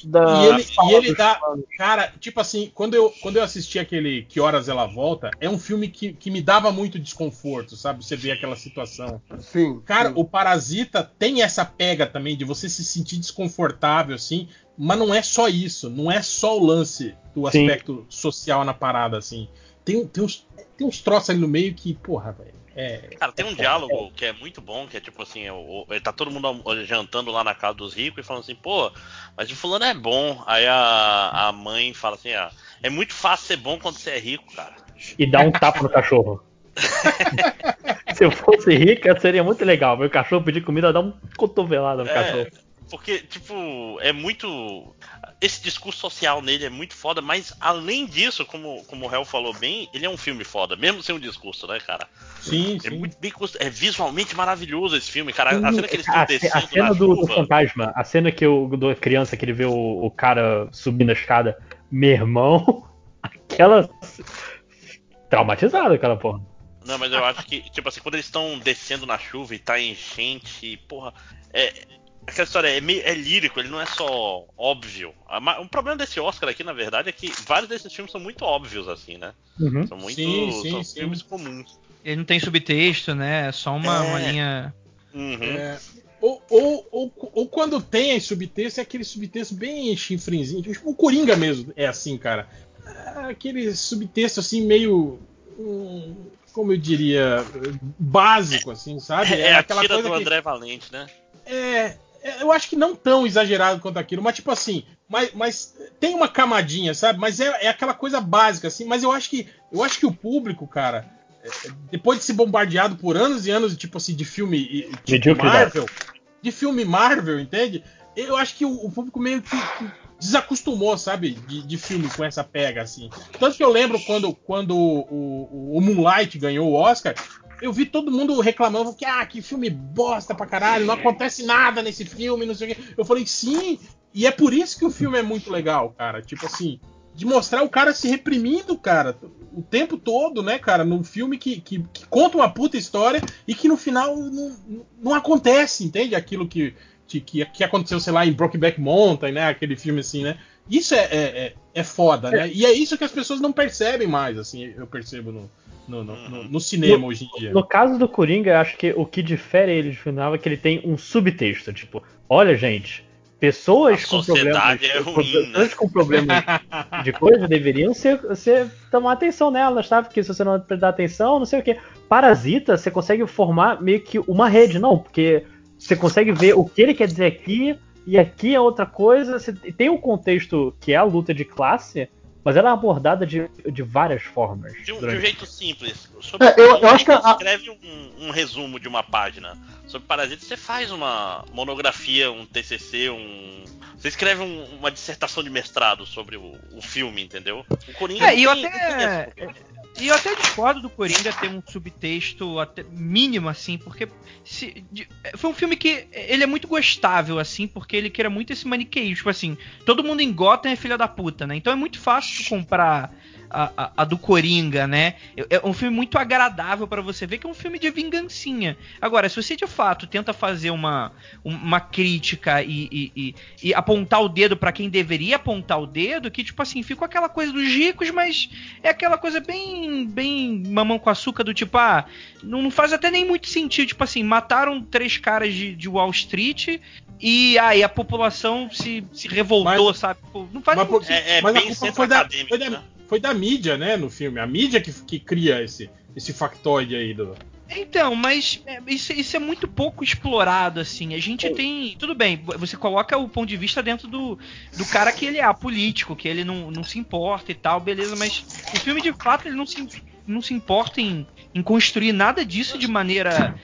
Da E ele, e ele dá. Cara, tipo assim, quando eu, quando eu assisti aquele Que Horas Ela Volta, é um filme que, que me dava muito desconforto, sabe? Você vê aquela situação. sim. Cara, sim. o Parasita tem essa pega também de você se sentir desconfortável, assim, mas não é só isso, não é só o lance do Sim. aspecto social na parada, assim. Tem, tem, uns, tem uns troços ali no meio que, porra, velho. É, Cara, tem um diálogo que é muito bom, que é tipo assim, é o- tá todo mundo jantando lá na casa dos ricos e falando assim, pô, mas o fulano é bom. Aí a, a mãe fala assim, ah, é muito fácil ser bom quando você é rico, cara. E dá um tapa no cachorro. Se eu fosse rica, seria muito legal. Meu cachorro pedir comida, dar um cotovelada no É, cachorro. Porque, tipo, é muito. Esse discurso social nele é muito foda, mas além disso, como, como o Hell falou bem, ele é um filme foda, mesmo sem um discurso, né, cara? sim, É sim. muito bem É visualmente maravilhoso esse filme, cara. A cena que eles a, estão a descendo cena na do, do chuva. fantasma, a cena que o da criança que ele vê o, o cara subindo a escada, meu irmão, aquela traumatizada aquela porra. Não, mas eu acho que, tipo assim, quando eles estão descendo na chuva e tá enchente, porra, é. Aquela história é, meio, é lírico, ele não é só óbvio. A O problema desse Oscar aqui, na verdade, é que vários desses filmes são muito óbvios, assim, né? Uhum. São muito. Sim, sim, são sim. filmes comuns. Ele não tem subtexto, né? É só uma, É. uma linha. Uhum. É, ou, ou, ou, ou quando tem esse subtexto, é aquele subtexto bem chifrinzinho. Tipo, o Coringa mesmo é assim, cara. É Aquele subtexto assim, meio. hum, Como eu diria? Básico, assim, sabe? É, a aquela tira coisa do que- André Valente, né? É, é, eu acho que não tão exagerado quanto aquilo, mas tipo assim, mas, mas tem uma camadinha, sabe? Mas é, é aquela coisa básica, assim. Mas eu acho que eu acho que o público, cara, é, depois de ser bombardeado por anos e anos, tipo assim, de filme tipo Mediocridade. Marvel, de filme Marvel, entende? Eu acho que o, o público meio que, que desacostumou, sabe, de, de filme com essa pega, assim. Tanto que eu lembro quando, quando o, o, o Moonlight ganhou o Oscar, eu vi todo mundo reclamando que, ah, que filme bosta pra caralho, não acontece nada nesse filme, não sei o quê. Eu falei, sim, e é por isso que o filme é muito legal, cara. Tipo assim, de mostrar o cara se reprimindo, cara, o tempo todo, né, cara, num filme que, que, que conta uma puta história e que no final não, não acontece, entende? Aquilo que, que, que, aconteceu, sei lá, em Brokeback Mountain, né, aquele filme assim, né? Isso é, é, é, é foda, né? E é isso que as pessoas não percebem mais, assim, eu percebo no, no, no, no- no cinema hoje em dia. No caso do Coringa, eu acho que o que difere ele de final é que ele tem um subtexto, tipo, olha, gente, pessoas com problemas, é ruim, pessoas com problemas de coisa deveriam ser, ser tomar atenção nelas, tá? Porque se você não prestar atenção, não sei o que. Parasita, você consegue formar meio que uma rede, não, porque você consegue ver o que ele quer dizer aqui e aqui é outra coisa. Você tem um contexto que é a luta de classe, mas ela é abordada de, de várias formas. De um, de um durante- jeito simples. Sobre É, eu- eu acho que a- você escreve um, um resumo de uma página. Sobre Parasita, você faz uma monografia, um TCC, um. Você escreve um- uma dissertação de mestrado sobre o, o filme, entendeu? O Coringa É, e eu até- proposta. E eu até discordo do Coringa ter um subtexto até mínimo, assim, porque se- de- foi um filme que ele é muito gostável, assim, porque ele queira muito esse maniqueísmo. Tipo assim, todo mundo em Gotham é filha da puta, né? Então é muito fácil comprar a, a- a do Coringa, né? É um filme muito agradável pra você ver que é um filme de vingancinha. Agora, se você de fato tenta fazer uma, uma crítica e, e- e- e apontar o dedo pra quem deveria apontar o dedo, que tipo assim, ficou aquela coisa dos ricos, mas é aquela coisa bem, bem mamão com açúcar do tipo, ah, não, não faz até nem muito sentido, tipo assim, mataram três caras de, de Wall Street e aí a população se, se revoltou, Mas- sabe? Pô, não faz Mas muito É, é Mas a bem culpa foi da, foi, da, né? Foi da mídia, né, no filme. A mídia que, que cria esse, esse factoide aí do. Então, mas é, isso, isso é muito pouco explorado, assim. A gente tem. Tudo bem, você coloca o ponto de vista dentro do, do cara que ele é apolítico, que ele não, não se importa e tal, beleza, mas o filme de fato ele não se, não se importa em, em construir nada disso de maneira.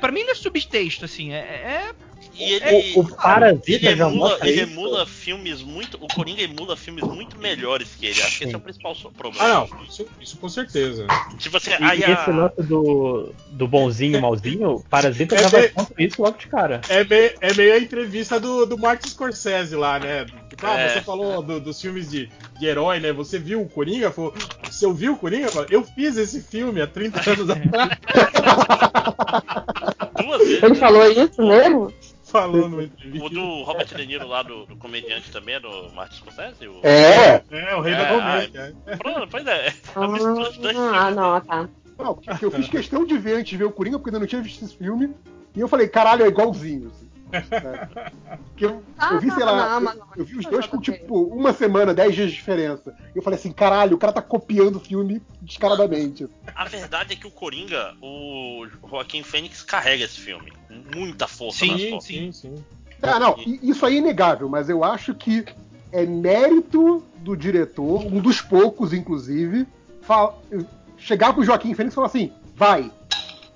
Pra mim não é subtexto, assim, é. é- E ele, O- o Parasita ele emula, ele isso. emula filmes muito. O Coringa emula filmes muito melhores que ele. Acho que esse é o principal problema. Ah, não, isso, isso com certeza. Tipo assim, E aí a- esse lance do, do bonzinho e malzinho, Parasita É já vai bem- isso logo de cara. É meio, é meio a entrevista do, do Martin Scorsese lá, né? Tipo, ah, É. você falou do- dos filmes de, de herói, né? Você viu o Coringa? Falou, você ouviu o Coringa? Eu fiz esse filme há 30 anos atrás. duas vezes. Ele falou isso mesmo? Falou numa O do Robert De Niro lá, do, do comediante também, é do Martin Scorsese? O... É. É, o rei É, da comédia. é. Pronto, pois é. Filmes. Ah, não, tá. Não, eu fiz questão de ver antes de ver o Coringa, porque eu ainda não tinha visto esse filme. E eu falei, caralho, é igualzinho. assim. Porque eu, eu vi, sei lá, Ah, não, eu, não, eu vi os dois com tipo uma semana, dez dias de diferença. E eu falei assim, caralho, o cara tá copiando o filme descaradamente. A verdade é que o Coringa, o Joaquim Fênix carrega esse filme. Com muita força nas Sim, costas. sim, sim. Ah, não, isso aí é inegável, mas eu acho que é mérito do diretor, um dos poucos, inclusive, chegar com o Joaquim Fênix e falar assim, vai.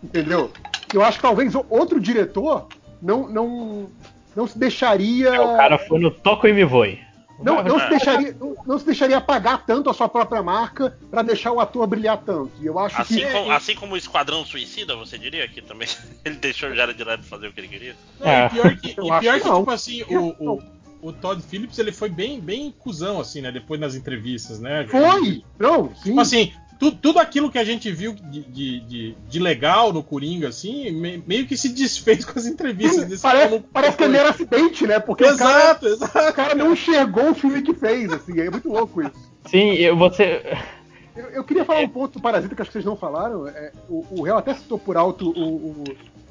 Entendeu? Eu acho que talvez outro diretor não, não, não se deixaria. É, o cara foi no Toco e Me Voe. Não, não, É. se deixaria, não, não se deixaria apagar tanto a sua própria marca pra deixar o ator brilhar tanto. E eu acho Assim, que. como, assim como o Esquadrão Suicida, você diria que também ele deixou o Jared Leto fazer o que ele queria? Não, É. E pior que, e pior que tipo assim, o, o, o Todd Phillips ele foi bem, bem cuzão, assim, né? Depois nas entrevistas, né? Foi! Não, sim. Tipo assim, tu- tudo aquilo que a gente viu de, de, de, de legal no Coringa, assim, me- meio que se desfez com as entrevistas desse parece, maluco. parece que ele era acidente, né? Porque o cara, Exato, exato. o cara não enxergou o filme que fez, assim. É muito louco isso. Sim, eu, você. Eu, eu queria falar um ponto do Parasita que acho que vocês não falaram. É, o, o Réu até citou por alto o, o,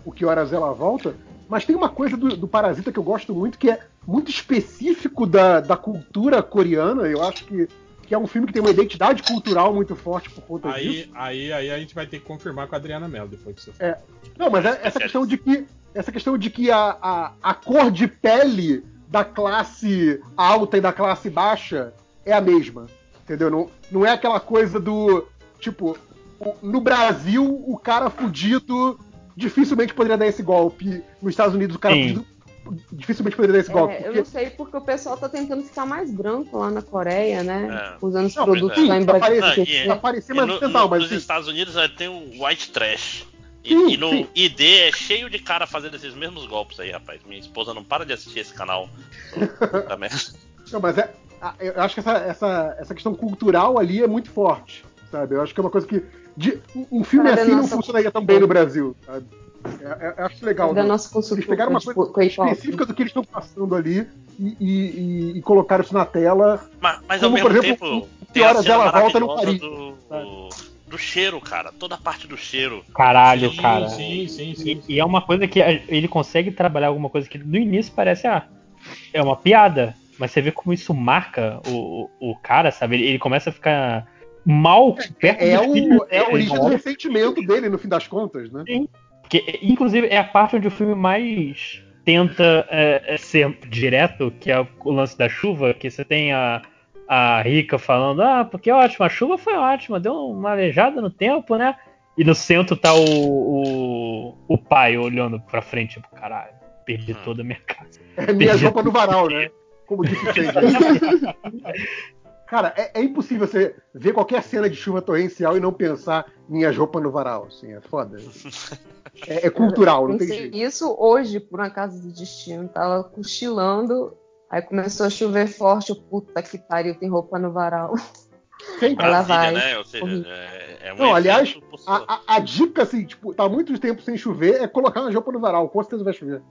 o Que Horas Ela Volta, mas tem uma coisa do, do Parasita que eu gosto muito, que é muito específico da, da cultura coreana. Eu acho que, que é um filme que tem uma identidade cultural muito forte por conta disso. Aí, aí, aí a gente vai ter que confirmar com a Adriana Mello depois que você for. É. Não, mas é- essa questão de que essa questão de que a, a, a cor de pele da classe alta e da classe baixa é a mesma. Entendeu? Não, não é aquela coisa do. Tipo, no Brasil, o cara fudido dificilmente poderia dar esse golpe. Nos Estados Unidos, o cara Sim. fudido dificilmente poderia dar esse golpe. É, eu porque- não sei porque o pessoal tá tentando ficar mais branco lá na Coreia, né? É. Usando os Não, produtos é. lá em Brasília. parecer, Não, e- parecer mais ocidental, no- mas nos Estados Unidos é, tem o white trash. E, Sim, e no sim. ID é cheio de cara fazendo esses mesmos golpes aí, rapaz. Minha esposa não para de assistir esse canal. Puta merda. Não, mas é, eu acho que essa, essa, essa questão cultural ali é muito forte, sabe? Eu acho que é uma coisa que. de- um- um filme Cara, assim não nossa, funcionaria tão bem no Brasil, sabe? É, é- eu acho legal. da né? nossa Eles consultora pegaram uma coisa específica do que eles estão passando ali e, e- e- colocaram isso na tela. Mas, mas ao Como, mesmo por exemplo, tempo, que horas ela volta no Paris, do, do cheiro, cara. Toda a parte do cheiro. Caralho, Sim, cara. Sim, sim, sim. E, e é uma coisa que ele consegue trabalhar alguma coisa que no início parece, ah, é uma piada. Mas você vê como isso marca o, o, o cara, sabe? Ele, ele começa a ficar mal perto É, filhos o, é a dele, origem do ressentimento dele, no fim das contas, né? Porque, inclusive, é a parte onde o filme mais tenta é, é, ser direto, que é o lance da chuva, que você tem a, a Rica falando, ah, porque é ótimo, a chuva foi ótima, deu uma aleijada no tempo, né? E no centro tá o, o, o pai olhando pra frente, tipo, caralho, perdi toda a minha casa. É minha roupa no varal, né? Como disse o. Cara, é, é impossível você ver qualquer cena de chuva torrencial e não pensar minha roupa no varal, assim, é foda. É, é cultural, não tem jeito. Isso hoje, por uma casa do destino, tava cochilando, aí começou a chover forte, puta que pariu, tem roupa no varal. Ela Brasília, vai. né? Ou seja, é, é um Não, aliás, A, a- a dica, assim, tipo, tá muito tempo sem chover, é colocar uma roupa no varal. Com certeza vai chover.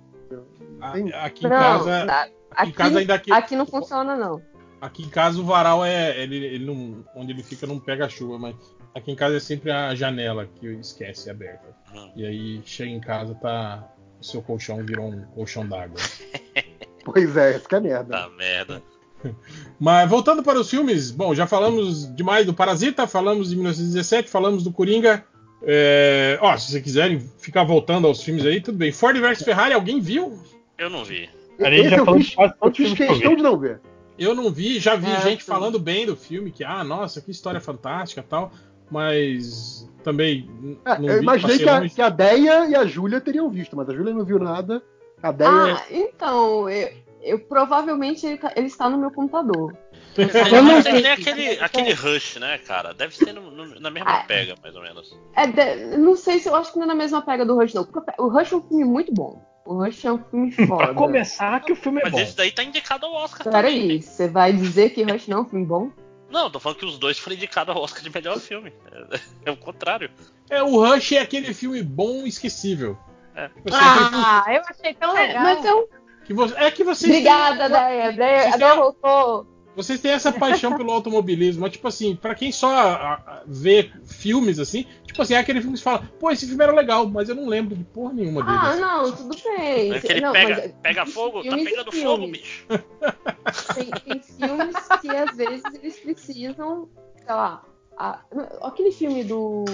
A- Tem- Aqui em Não, casa. na- Aqui aqui, em casa ainda aqui. aqui não funciona, não. Aqui em casa o varal é. Ele, ele não, onde ele fica não pega chuva, mas aqui em casa é sempre a janela que esquece aberta. Hum. E aí chega em casa, tá. O seu colchão virou um colchão d'água. Pois é, isso que é merda. Tá merda. Mas voltando para os filmes, bom, já falamos demais do Parasita, falamos de 1917, falamos do Coringa. É, ó, se vocês quiserem ficar voltando aos filmes aí, tudo bem. Ford vs Ferrari, alguém viu? Eu não vi. A gente Esse já eu falou fiz, de quase eu fiz questão vi. de não ver. Eu não vi, já vi É, gente sim. falando bem do filme, que, ah, nossa, que história fantástica tal, mas também É, não eu vi, imaginei que a, que a Deia e a Júlia teriam visto, mas a Júlia não viu nada. A Deia. Ah, então, eu, eu- provavelmente ele, tá- ele está no meu computador. Eu não não sei. tem aquele, aquele rush, né, cara? Deve ser no- no- na mesma Ah. pega, mais ou menos. É, de- não sei se eu acho que não é na mesma pega do Rush, não. Porque o Rush é um filme muito bom. O Rush é um filme Pra foda. começar, que o filme é Mas bom. esse daí tá indicado ao Oscar também. Peraí, você vai dizer que Rush não é um filme bom? Não, tô falando que os dois foram indicados ao Oscar de melhor filme. É, é o contrário. É, o Rush é aquele filme bom e esquecível. É. Você- Ah, eu achei tão É, legal. mas eu. que você- é que vocês Obrigada, têm, Daia. A Daia Vocês a Daia têm- voltou. Vocês têm essa paixão pelo automobilismo. Mas, tipo assim, pra quem só a- a- vê filmes assim, Tipo assim, é aquele filme que fala, pô, esse filme era legal, mas eu não lembro de porra nenhuma dele. Ah, não, tudo bem. É que ele não, pega, mas- pega fogo, tá filmes pegando fogo, filmes. bicho. Tem, tem filmes que às vezes eles precisam, sei lá, a- aquele filme do,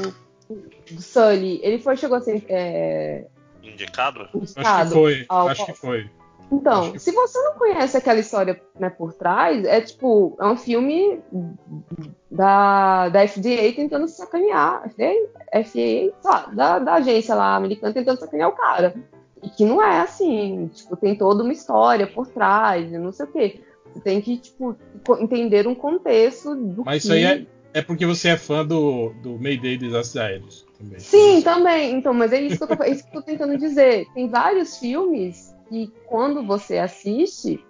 do Sully, ele foi, chegou assim, é, Indicado? Acho que indicado foi, ao- acho que foi. Então, que- se você não conhece aquela história né, por trás, é tipo, é um filme da, da FDA tentando sacanear. FDA, FDA lá, da, da agência lá americana tentando sacanear o cara. E que não é assim, tipo, tem toda uma história por trás, e não sei o quê. Você tem que, tipo, entender um contexto do Mas que... isso aí é, é porque você é fã do, do Mayday Desastres Aéreos também. Sim, também. Então, mas é isso que eu tô, é isso que eu tô tentando dizer. Tem vários filmes que quando você assiste,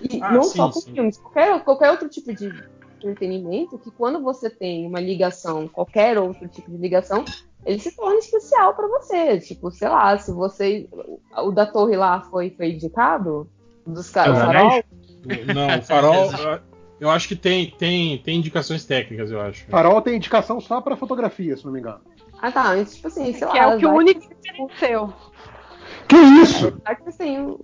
e Ah, não sim, só com sim. filmes, qualquer, qualquer outro tipo de entretenimento, que quando você tem uma ligação, qualquer outro tipo de ligação, ele se torna especial pra você. Tipo, sei lá, se você. O da torre lá foi, foi indicado? Dos caras. Anéis? farol? Não, o Farol, eu- acho que tem, tem, tem indicações técnicas, eu acho. Farol tem indicação só pra fotografia, se não me engano. Ah, tá. Mas, tipo assim, sei Que lá. é o que o único que seu. Que isso? assim,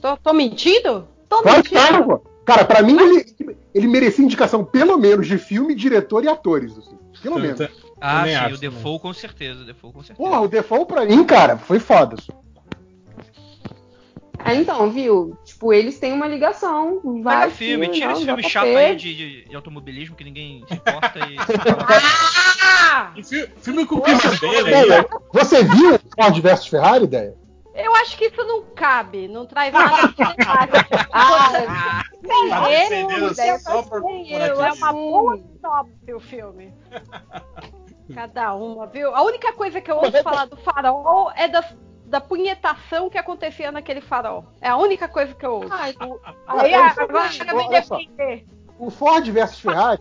Tô, tô mentindo? Tô Claro mentindo. pô. Cara, pra mim ele, ele merecia indicação pelo menos de filme, diretor e atores. Assim. Pelo menos. Ah, sim, acho, o Defoe com certeza, o Defoe com certeza. Porra, o Default pra mim, cara, foi foda. É, então, viu? Tipo, eles têm uma ligação. Vai Pega que, filme, tira não, esse filme pra chato aí de, de- de automobilismo que ninguém se importa e. Ah! Fi- filme com o Você viu o Ford versus Ferrari, ideia? Eu acho que isso não cabe, não traz nada de Ah, Tá é, defendendo ideia só pra por, mim, por eu é uma boa sinopse o filme. Cada uma, viu? A única coisa que eu ouço falar do farol é da, da punhetação que acontecia naquele farol. É a única coisa que eu ouço. Ai, o- Aí eu- agora só. defender. O Ford versus Ferrari,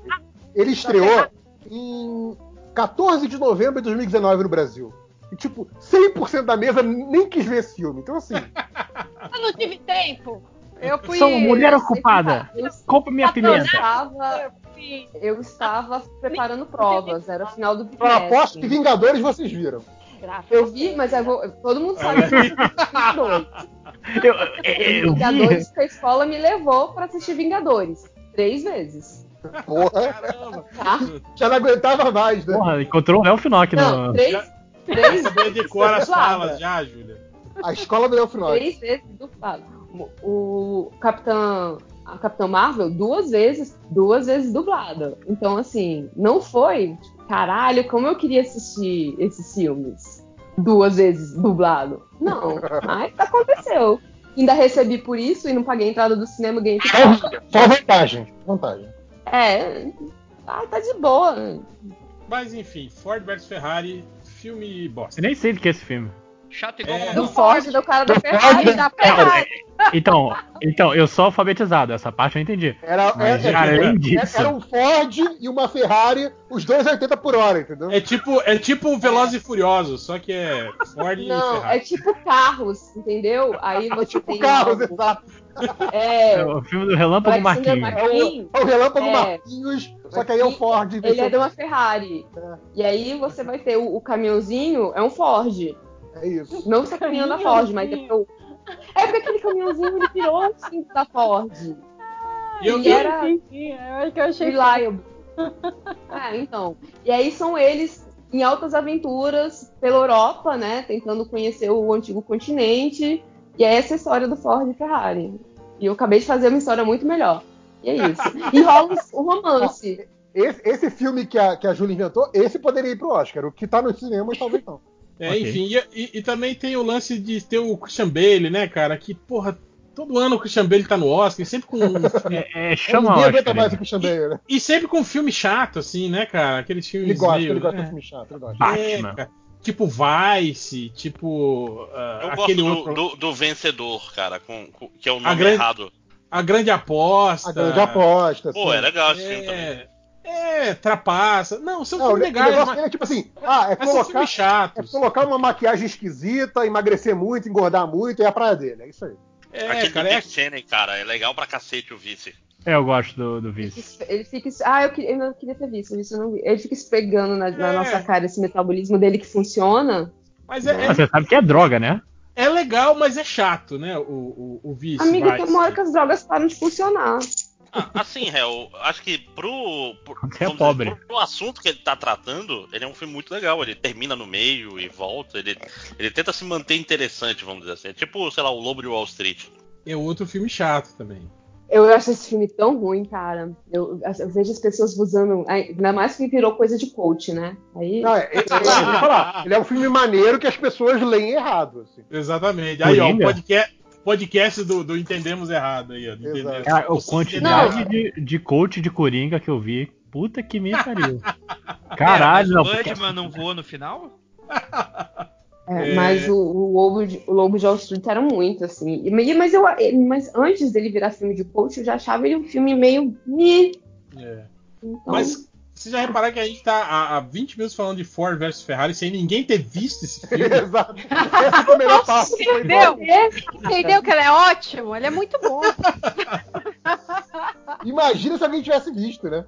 ele estreou em 14 de novembro de 2019 no Brasil. E, tipo, 100% da mesa nem quis ver esse filme. Então, assim, Eu não tive tempo. Eu fui. Sou mulher ocupada. eu- Compra minha pimenta. estava, Eu estava preparando provas, era o final do eu aposto que. Vingadores vocês viram. Eu vi, mas eu vou- todo mundo sabe que eu assisti Vingadores. Eu, eu, eu vi. Vingadores que a escola me levou pra assistir Vingadores. Três vezes. Porra, Caramba. Tá? já não aguentava mais, né? Porra, encontrou o Léo Finock Não, no. três, três, Você decora as dublada. falas já, Júlia. A escola do Finock. três vezes dublado. O Capitão, a Capitã Marvel, duas vezes, duas vezes dublada. Então, assim, não foi, tipo, caralho, como eu queria assistir esses filmes duas vezes dublado. Não, mas aconteceu. Ainda recebi por isso e não paguei a entrada do cinema, ganhei pipoca. Só vantagem. Vantagem. É, tá, tá de boa. Mas enfim, Ford vs Ferrari, filme bosta. Eu nem sei do que é esse filme. Chato igual É, é, Do Ford, do cara da Ferrari. da Ferrari. Então, então, eu sou alfabetizado, essa parte eu entendi. Era, Mas, é- é- além é- disso. era um Ford e uma Ferrari, os dois a 80 por hora, entendeu? É tipo, é tipo Velozes e Furiosos, só que é Ford e Não, é Ferrari. tipo carros, entendeu? Aí você tipo tem carros, algo- exato. É, É o filme do Relâmpago Alexander Marquinhos. É o, é o Relâmpago É. Marquinhos, só que aí é o Ford. ele é de uma Ferrari. É. E aí você vai ter o, o caminhãozinho, é um Ford. É isso. Não só caminhão da Ford, mas é o- é porque aquele caminhãozinho ele virou um cinto da Ford. E eu, Ele era Sim, sim, eu acho que eu achei reliable. É, então. E aí são eles em altas aventuras pela Europa, né? Tentando conhecer o antigo continente. E é essa história do Ford e Ferrari. E eu acabei de fazer uma história muito melhor. E é isso. E rola um romance. Esse, esse filme que a, que a Júlia inventou, esse poderia ir pro Oscar. O que tá nos cinemas, talvez não. É, Ok. enfim, e, e- e também tem o lance de ter o Christian Bale, né, cara? Que, porra, todo ano o Christian Bale tá no Oscar, e sempre com. É, é, chama Ninguém Oscar. aguenta mais o né? Christian Bale, né? e sempre com filme chato, assim, né, cara? Aqueles filmes. Ele gosta, meio, ele gosta é, de filme chato, ele gosta. Batman. é, cara. Tipo Vice, tipo. ah, Eu aquele gosto outro. do, do, do vencedor, cara, com, com- que é o A nome grande- errado. A Grande Aposta. A grande aposta. Pô, assim. é legal esse filme também. É, é, trapaça. Não, são Não, o filmes ne- o legais, negócio mas, dele é tipo assim, ah, é colocar, filmes é colocar uma maquiagem esquisita, emagrecer muito, engordar muito, e é a praia dele. É isso aí. É, Aquele cara, é, Dick Cheney, cara, é legal pra cacete o vice. É, eu gosto do, do Vice. Ele fica. Ah, eu, que- eu não queria ter visto não. Ele fica esfregando na, na É. nossa cara esse metabolismo dele que funciona. Mas é, é, Mas você sabe que é droga, né? é legal, mas é chato, né? O, o, o Vice. Amiga, vai. tem uma hora que as drogas param de funcionar. Ah, assim, Hel, acho que pro, pro, é pobre. dizer, pro assunto que ele tá tratando, ele é um filme muito legal. Ele termina no meio e volta. Ele, ele tenta se manter interessante, vamos dizer assim. É tipo, sei lá, o Lobo de Wall Street. É outro filme chato também. Eu acho esse filme tão ruim, cara. Eu, eu vejo as pessoas usando. Ainda mais que virou coisa de coach, né? Aí. Não, é, é, é, falar, ele é um filme maneiro que as pessoas leem errado. Assim. Exatamente. Aí, ó, o podcast, podcast do, do Entendemos Errado aí, ó. Entendemos. Cara, a quantidade de, de coach de Coringa que eu vi. Puta que me pariu. Caralho, não. o porque- Budman não voa no final? É, É. Mas o, o, Lobo de, o Lobo de Wall Street era muito, assim. Mas, eu, mas antes dele virar filme de coach, eu já achava ele um filme meio. "Nhe". É. Então, Mas você já repararam que a gente tá há, há 20 minutos falando de Ford versus Ferrari sem ninguém ter visto esse filme? Exato. Essa foi a melhor. Foi Entendeu? Entendeu que ele é ótimo? Ele é muito bom. Imagina se alguém tivesse visto, né?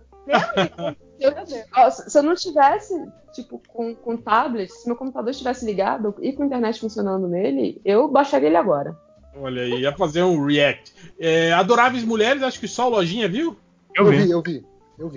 eu- ó, se se eu não tivesse, tipo, com, com tablet, se meu computador estivesse ligado e com a internet funcionando nele, eu baixaria ele agora. Olha aí, ia fazer um react. É, Adoráveis Mulheres, acho que só o Lojinha viu? Eu vi. eu vi, eu vi.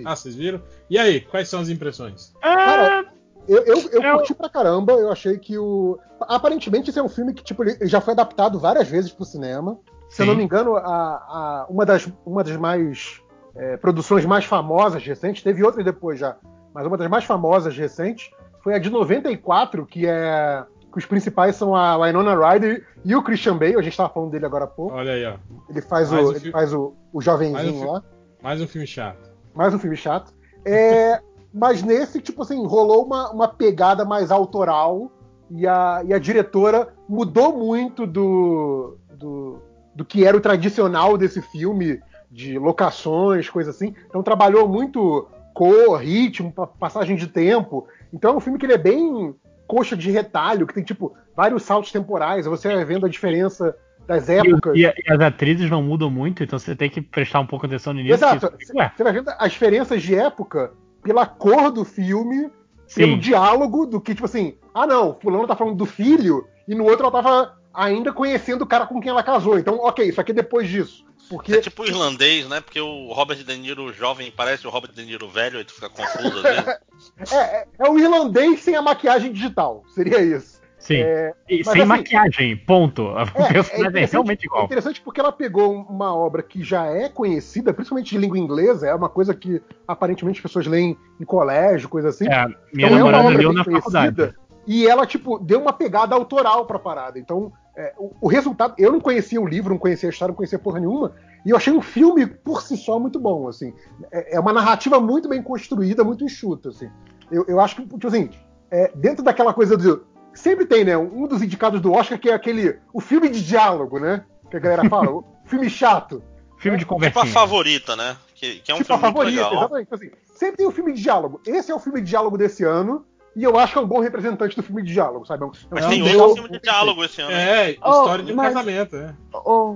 Ah, vocês viram? E aí, quais são as impressões? Cara, eu, eu, eu É o- curti pra caramba, eu achei que o. Aparentemente, esse é um filme que, tipo, ele já foi adaptado várias vezes pro cinema. Se eu Sim. não me engano, a, a- uma, das, uma das mais. é, produções mais famosas recentes, teve outras depois já, mas uma das mais famosas recentes foi a de 94, que é. Que os principais são a Winona Ryder e o Christian Bale, a gente tava falando dele agora há pouco. Olha aí, ó. Ele faz Mais o, um ele filme- faz o, o mais um jovenzinho filme- lá. Mais um filme chato. Mais um filme chato. É, mas nesse, tipo assim, rolou uma, uma pegada mais autoral e a, e a diretora mudou muito do, do, do que era o tradicional desse filme, de locações, coisa assim. Então trabalhou muito cor, ritmo, pa- passagem de tempo. Então é um filme que ele é bem coxa de retalho, que tem, tipo, vários saltos temporais. Você vai vendo a diferença das épocas. E, e- e as atrizes não mudam muito, então você tem que prestar um pouco atenção no início. Exato. Ué, Você vai vendo as diferenças de época pela cor do filme, pelo sim. diálogo, do que, tipo assim, ah não, fulano tá falando do filho, e no outro ela tava ainda conhecendo o cara com quem ela casou. Então, ok, isso aqui é depois disso. Porque É tipo irlandês, né? Porque o Robert De Niro jovem parece o Robert De Niro velho, aí tu fica confuso às vezes. é, é, é o irlandês sem a maquiagem digital. Seria isso. Sim. É, E sem assim- maquiagem, ponto. A É, personagem é, interessante- realmente É igual. interessante porque ela pegou uma obra que já é conhecida, principalmente de língua inglesa, é uma coisa que aparentemente as pessoas leem em colégio, coisa assim. É, minha Então é uma namorada obra leu na faculdade. conhecida, E ela, tipo, deu uma pegada autoral pra parada. Então, é, o, o resultado. Eu não conhecia o livro, não conhecia a história, não conhecia porra nenhuma. E eu achei um filme, por si só, muito bom, assim. É, é uma narrativa muito bem construída, muito enxuta, assim. Eu, eu acho que, tipo assim, é, dentro daquela coisa do. Sempre tem, né? Um dos indicados do Oscar que é aquele. O filme de diálogo, né? Que a galera fala. o filme chato. Filme de Tipo a favorita, né? Que, que é um tipo a filme muito favorita, legal. exatamente. Tipo assim, sempre tem o filme de diálogo. Esse é o filme de diálogo desse ano. E eu acho que é um bom representante do filme de diálogo, sabe? É um- é um Mas Não, tem deu- outro filme de diálogo esse ano. hein? É, história de um mas- casamento, é. Oh,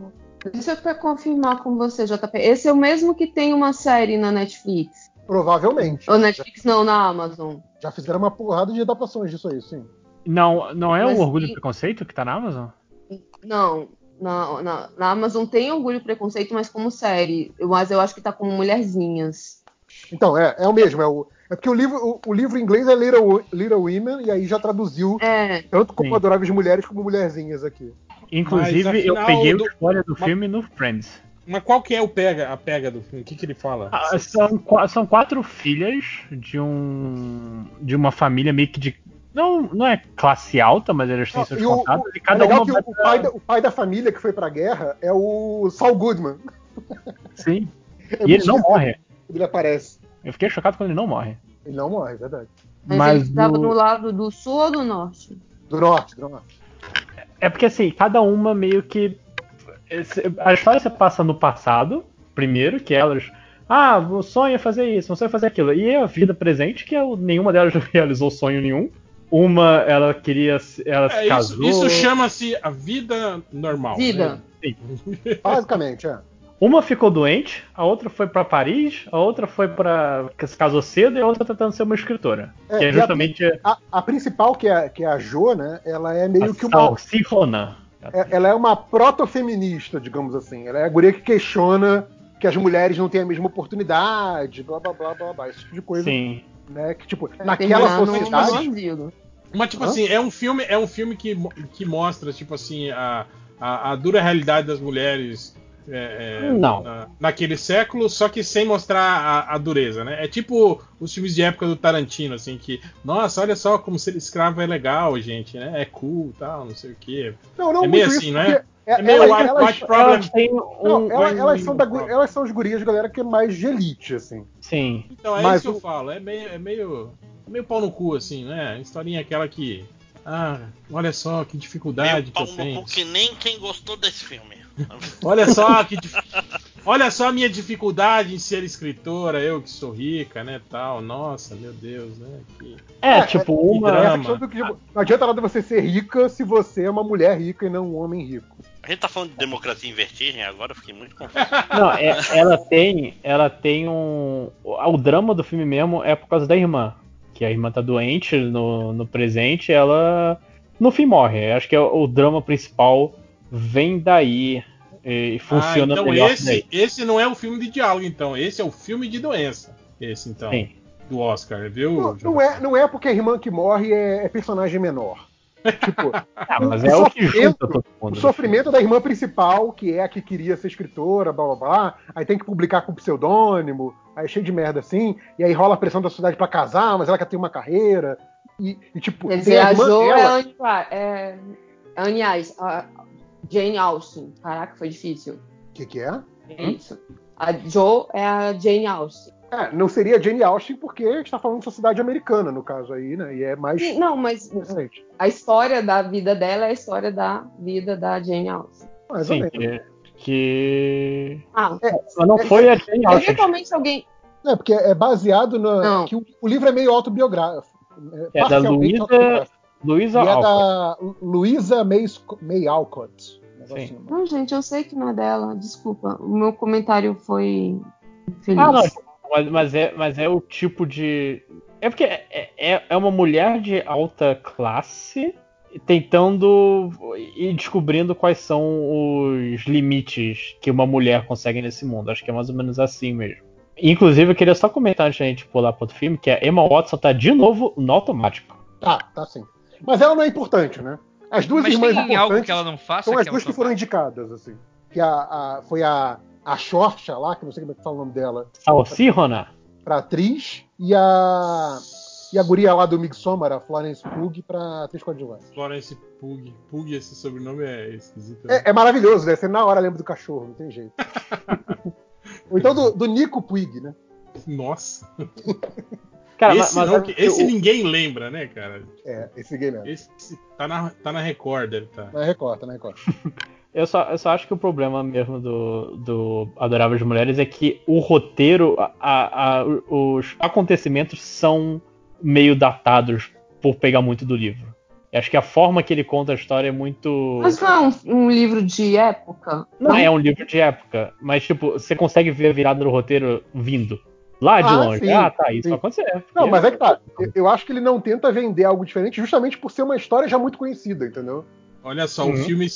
deixa eu confirmar com você, JP. Esse é o mesmo que tem uma série na Netflix. Provavelmente. Ou Netflix não, na Amazon. Já fizeram uma porrada de adaptações disso aí, sim. Não, não é Mas o Orgulho e. Preconceito que tá na Amazon? Não, na, na, na Amazon tem Orgulho e Preconceito, mas como série. Eu- Mas eu acho que tá como Mulherzinhas. Então, é, é o mesmo. É, o, é porque o livro, o, o livro em inglês é Little, Little Women, e aí já traduziu É, tanto como Sim. Adoráveis Mulheres como Mulherzinhas aqui. Inclusive, Mas, eu afinal, peguei do- a história do mas- filme no Friends. Mas qual que é o pega, a pega do filme? O que, que ele fala? Ah, são, são quatro filhas de um de uma família meio que de não não é classe alta, mas elas têm seus e o- contatos e É cada legal uma que vai o, pai da, o pai da família que foi pra guerra é o Saul Goodman. sim. É E ele não morre. Ele aparece. Eu fiquei chocado quando ele não morre. Ele não morre, é verdade. mas, Mas ele tava o- do lado do sul ou do norte? Do norte, do norte. É porque assim, cada uma meio que. A história se passa no passado, primeiro, que elas. Ah, o sonho é fazer isso, o sonho é fazer aquilo. E a vida presente, que é nenhuma delas realizou sonho nenhum. Uma, ela queria. se- Ela se É, isso casou. isso chama-se a vida normal. Vida. né? Basicamente, é. Uma ficou doente, a outra foi pra Paris, a outra foi pra. que se casou cedo e a outra tá tentando ser uma escritora. É, que é e a- justamente A, a principal, que é, que é a Jo, né? Ela é a meio que uma. Salsifona. é- Ela é uma proto-feminista, digamos assim. Ela é a guria que questiona que as mulheres não têm a mesma oportunidade, blá blá blá blá blá. Esse tipo de coisa. Sim. Né? Que, tipo, Vai naquela sociedade. Mas, tipo Hã? assim, é um filme, é um filme que, que mostra, tipo assim, a, a, a dura realidade das mulheres é, é, Não. na- naquele século, só que sem mostrar a, a dureza, né? É tipo os filmes de época do Tarantino, assim, que, nossa, olha só como ser escravo é legal, gente, né? É cool tal, não sei o quê. Não, não É meio assim, isso, não é? É meio elas- White- elas- White um. um- são da elas são as gurias, galera, que é mais de elite, assim. Sim. Então, é Mas isso que o- eu falo. É meio, é meio, é meio pau no cu, assim, né? A historinha aquela que. Ah, olha só que dificuldade Meio que pau eu no tenho. cu que nem quem gostou desse filme. Olha só que dif- Olha só a minha dificuldade em ser escritora, eu que sou rica, né, tal. Nossa, meu Deus, né? Que... É, É, tipo, que uma. que, tipo, não adianta nada você ser rica se você é uma mulher rica e não um homem rico. A gente tá falando de democracia em vertigem agora, eu fiquei muito confuso. Não, é- ela tem. Ela tem um. O drama do filme mesmo é por causa da irmã. Que a irmã tá doente no, no presente ela. No fim morre. Acho que é o, o drama principal vem daí. E funciona ah, então melhor esse, daí. esse não é o filme de diálogo, então. Esse é o filme de doença. Esse, então. Sim. Do Oscar, viu? Não, não é, não é porque a irmã que morre é, é personagem menor. Tipo, Ah, mas o é o que sofrimento- junta todo o mundo. sofrimento da irmã principal, que é a que queria ser escritora, blá blá blá, aí tem que publicar com pseudônimo, aí é cheio de merda assim, e aí rola a pressão da sociedade pra casar, mas ela quer ter uma carreira. E, e, tipo, Quer dizer, a irmã Jo é dela- a Anne, Ra- é, Anne Ice, a Jane Austen. Caraca, foi difícil. O que, que é? É isso. A Jo é a Jane Austen. É, não seria Jane Austen porque a gente tá falando de sociedade americana, no caso aí, né? E é mais Sim, Não, mas recente. a história da vida dela é a história da vida da Jane Austen. Mais Sim, que. que- Ah, Mas não foi a Jane Austen. eventualmente alguém. É, porque é baseado na. Não. que o, o livro é meio autobiográfico. É da parcialmente Luísa- autobiográfico. Luísa E é Alcott. da Luísa May, May Alcott. Assim. Não, gente, eu sei que não é dela. Desculpa. O meu comentário foi feliz. Ah, não, mas, mas é, mas é o tipo de. É porque é, é, é uma mulher de alta classe tentando e descobrindo quais são os limites que uma mulher consegue nesse mundo. Acho que é mais ou menos assim mesmo. Inclusive, eu queria só comentar antes da gente pular para outro filme, que a Emma Watson tá de novo no automático. Tá, tá sim. Mas ela não é importante, né? As duas Mas irmãs tem algo importantes que ela não faça são as duas que foram indicadas, assim. Que a, a- foi a, a Shorta lá, que não sei como é que fala o nome dela, Salsirona. pra atriz, e a. E a guria lá do Midsommar, a Florence Pugh, pra atriz coadjuvante. Florence Pug. Pug, esse sobrenome é esquisito. né? É, é maravilhoso, né? Você na hora lembra do cachorro, não tem jeito. Ou então do, do Nico Puig, né? Nossa. Cara, esse mas, não, mas esse o- ninguém lembra, né, cara? É, esse gay mesmo. Esse tá na, tá na Record, deve tá. Na Record, tá na Record. Eu só, eu só acho que o problema mesmo do, do Adoráveis Mulheres é que o roteiro, a- a- a- os acontecimentos são meio datados por pegar muito do livro. Eu acho que a forma que ele conta a história é muito. Mas não é um, um livro de época? Não é um livro de época, mas tipo, você consegue ver a virada do roteiro vindo. Lá de Ah, longe. sim, ah, tá, isso sim. vai acontecer. Não, mas é que tá. Eu, eu acho que ele não tenta vender algo diferente justamente por ser uma história já muito conhecida, entendeu? Olha só, Uhum. o filme.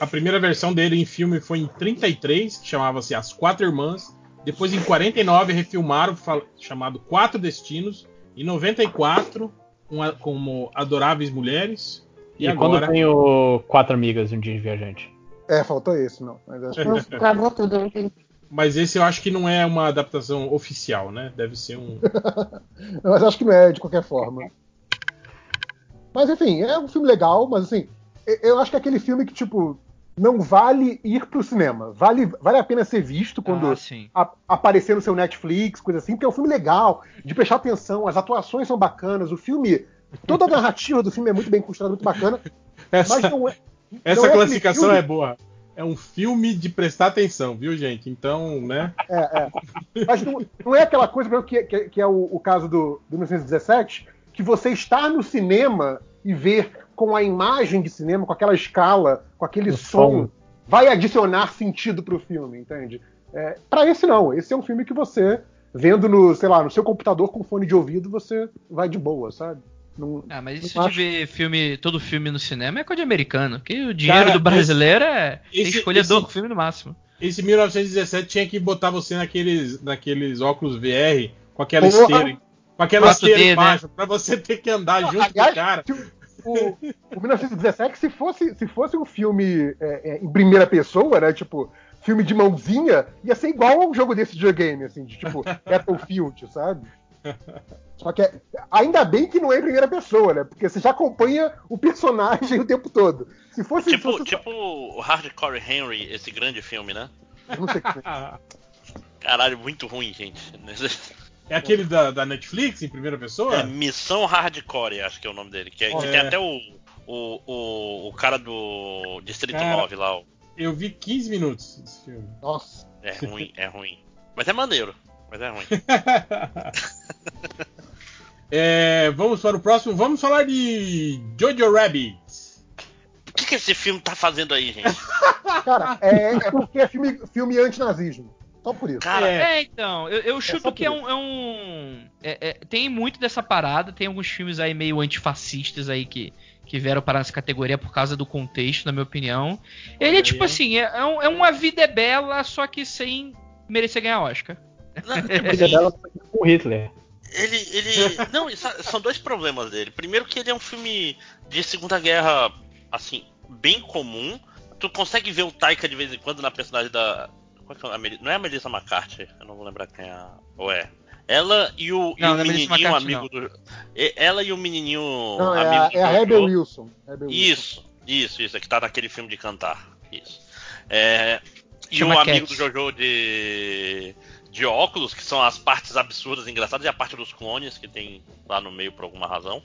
A primeira versão dele em filme foi em 33, que chamava-se As Quatro Irmãs. Depois, em 49, refilmaram, chamado Quatro Destinos. Em 94, com a- como Adoráveis Mulheres. E, E, quando agora. tem o Quatro Amigas e um Dia de Viajante. É, faltou esse, não. Mas acho que... Travou tudo, não entendi. Mas esse eu acho que não é uma adaptação oficial, né? Deve ser um. mas acho que não é de qualquer forma. Mas enfim, é um filme legal, mas assim, eu- acho que é aquele filme que, tipo, não vale ir pro cinema. Vale, vale a pena ser visto quando Ah, sim. a- aparecer no seu Netflix, coisa assim, porque é um filme legal, de prestar atenção, as atuações são bacanas, o filme. Toda a narrativa do filme é muito bem construída, muito bacana, Essa, mas não é. essa não é classificação é boa. É um filme de prestar atenção, viu, gente? Então, né? É, é. Mas não, não é aquela coisa por exemplo, que, que- que é o, o caso do, do 1917, que você está no cinema e ver com a imagem de cinema, com aquela escala, com aquele O som, som. vai adicionar sentido pro filme, entende? É, para esse não, esse é um filme que você vendo no, sei lá, no seu computador com fone de ouvido, você vai de boa, sabe? Não, ah, mas isso de ver filme, todo filme no cinema é coisa de americano. Porque o dinheiro Cara, do brasileiro é esse, escolhedor esse, filme no máximo. Esse 1917 tinha que botar você naqueles, naqueles óculos VR com aquela Porra. esteira. Com aquela esteira D, né? embaixo, né? pra você ter que andar junto aliás, com o cara. O, o 1917, se fosse, se fosse um filme é, é, em primeira pessoa, né? Tipo, filme de mãozinha, ia ser igual a um jogo desse videogame, assim, de tipo Battlefield, sabe? Só que é, ainda bem que não é em primeira pessoa, né? Porque você já acompanha o personagem o tempo todo. Se fosse tipo, fosse... tipo o Hardcore Henry, esse grande filme, né? Eu não sei que. Caralho, muito ruim, gente. É aquele da, da, Netflix em primeira pessoa? É Missão Hardcore, acho que é o nome dele. Que, é, que tem até o, o, o, o, cara do Distrito cara, 9 lá. Eu vi 15 minutos desse filme. Nossa. É ruim, é ruim. Mas é maneiro. Mas é ruim. é, vamos para o próximo. Vamos falar de Jojo Rabbit. O que, que esse filme tá fazendo aí, gente? Cara, é, é porque é filme, filme anti-nazismo. Só por isso. Cara, é, é então, eu, eu é chuto é que é um. É um é, tem muito dessa parada, tem alguns filmes aí meio antifascistas aí que, que vieram para essa categoria por causa do contexto, na minha opinião. Ele é tipo assim, é, é, um, é uma vida é bela, só que sem merecer ganhar Oscar. Não, tipo vida assim, bela com Hitler. Ele, ele. Não, são dois problemas dele. Primeiro que ele é um filme de Segunda Guerra, assim, bem comum. Tu consegue ver o Taika de vez em quando na personagem da. É não é a Melissa McCarthy, eu não vou lembrar quem é. Ou é? Ela e o, não, e o é menininho amigo não. do. Ela e o menininho não, é amigo a. É a Rebel Wilson. Rebel isso, Wilson. isso, isso. É que tá naquele filme de cantar. Isso. É, e o um amigo do Jojo de. De óculos, que são as partes absurdas, engraçadas, e a parte dos clones que tem lá no meio por alguma razão.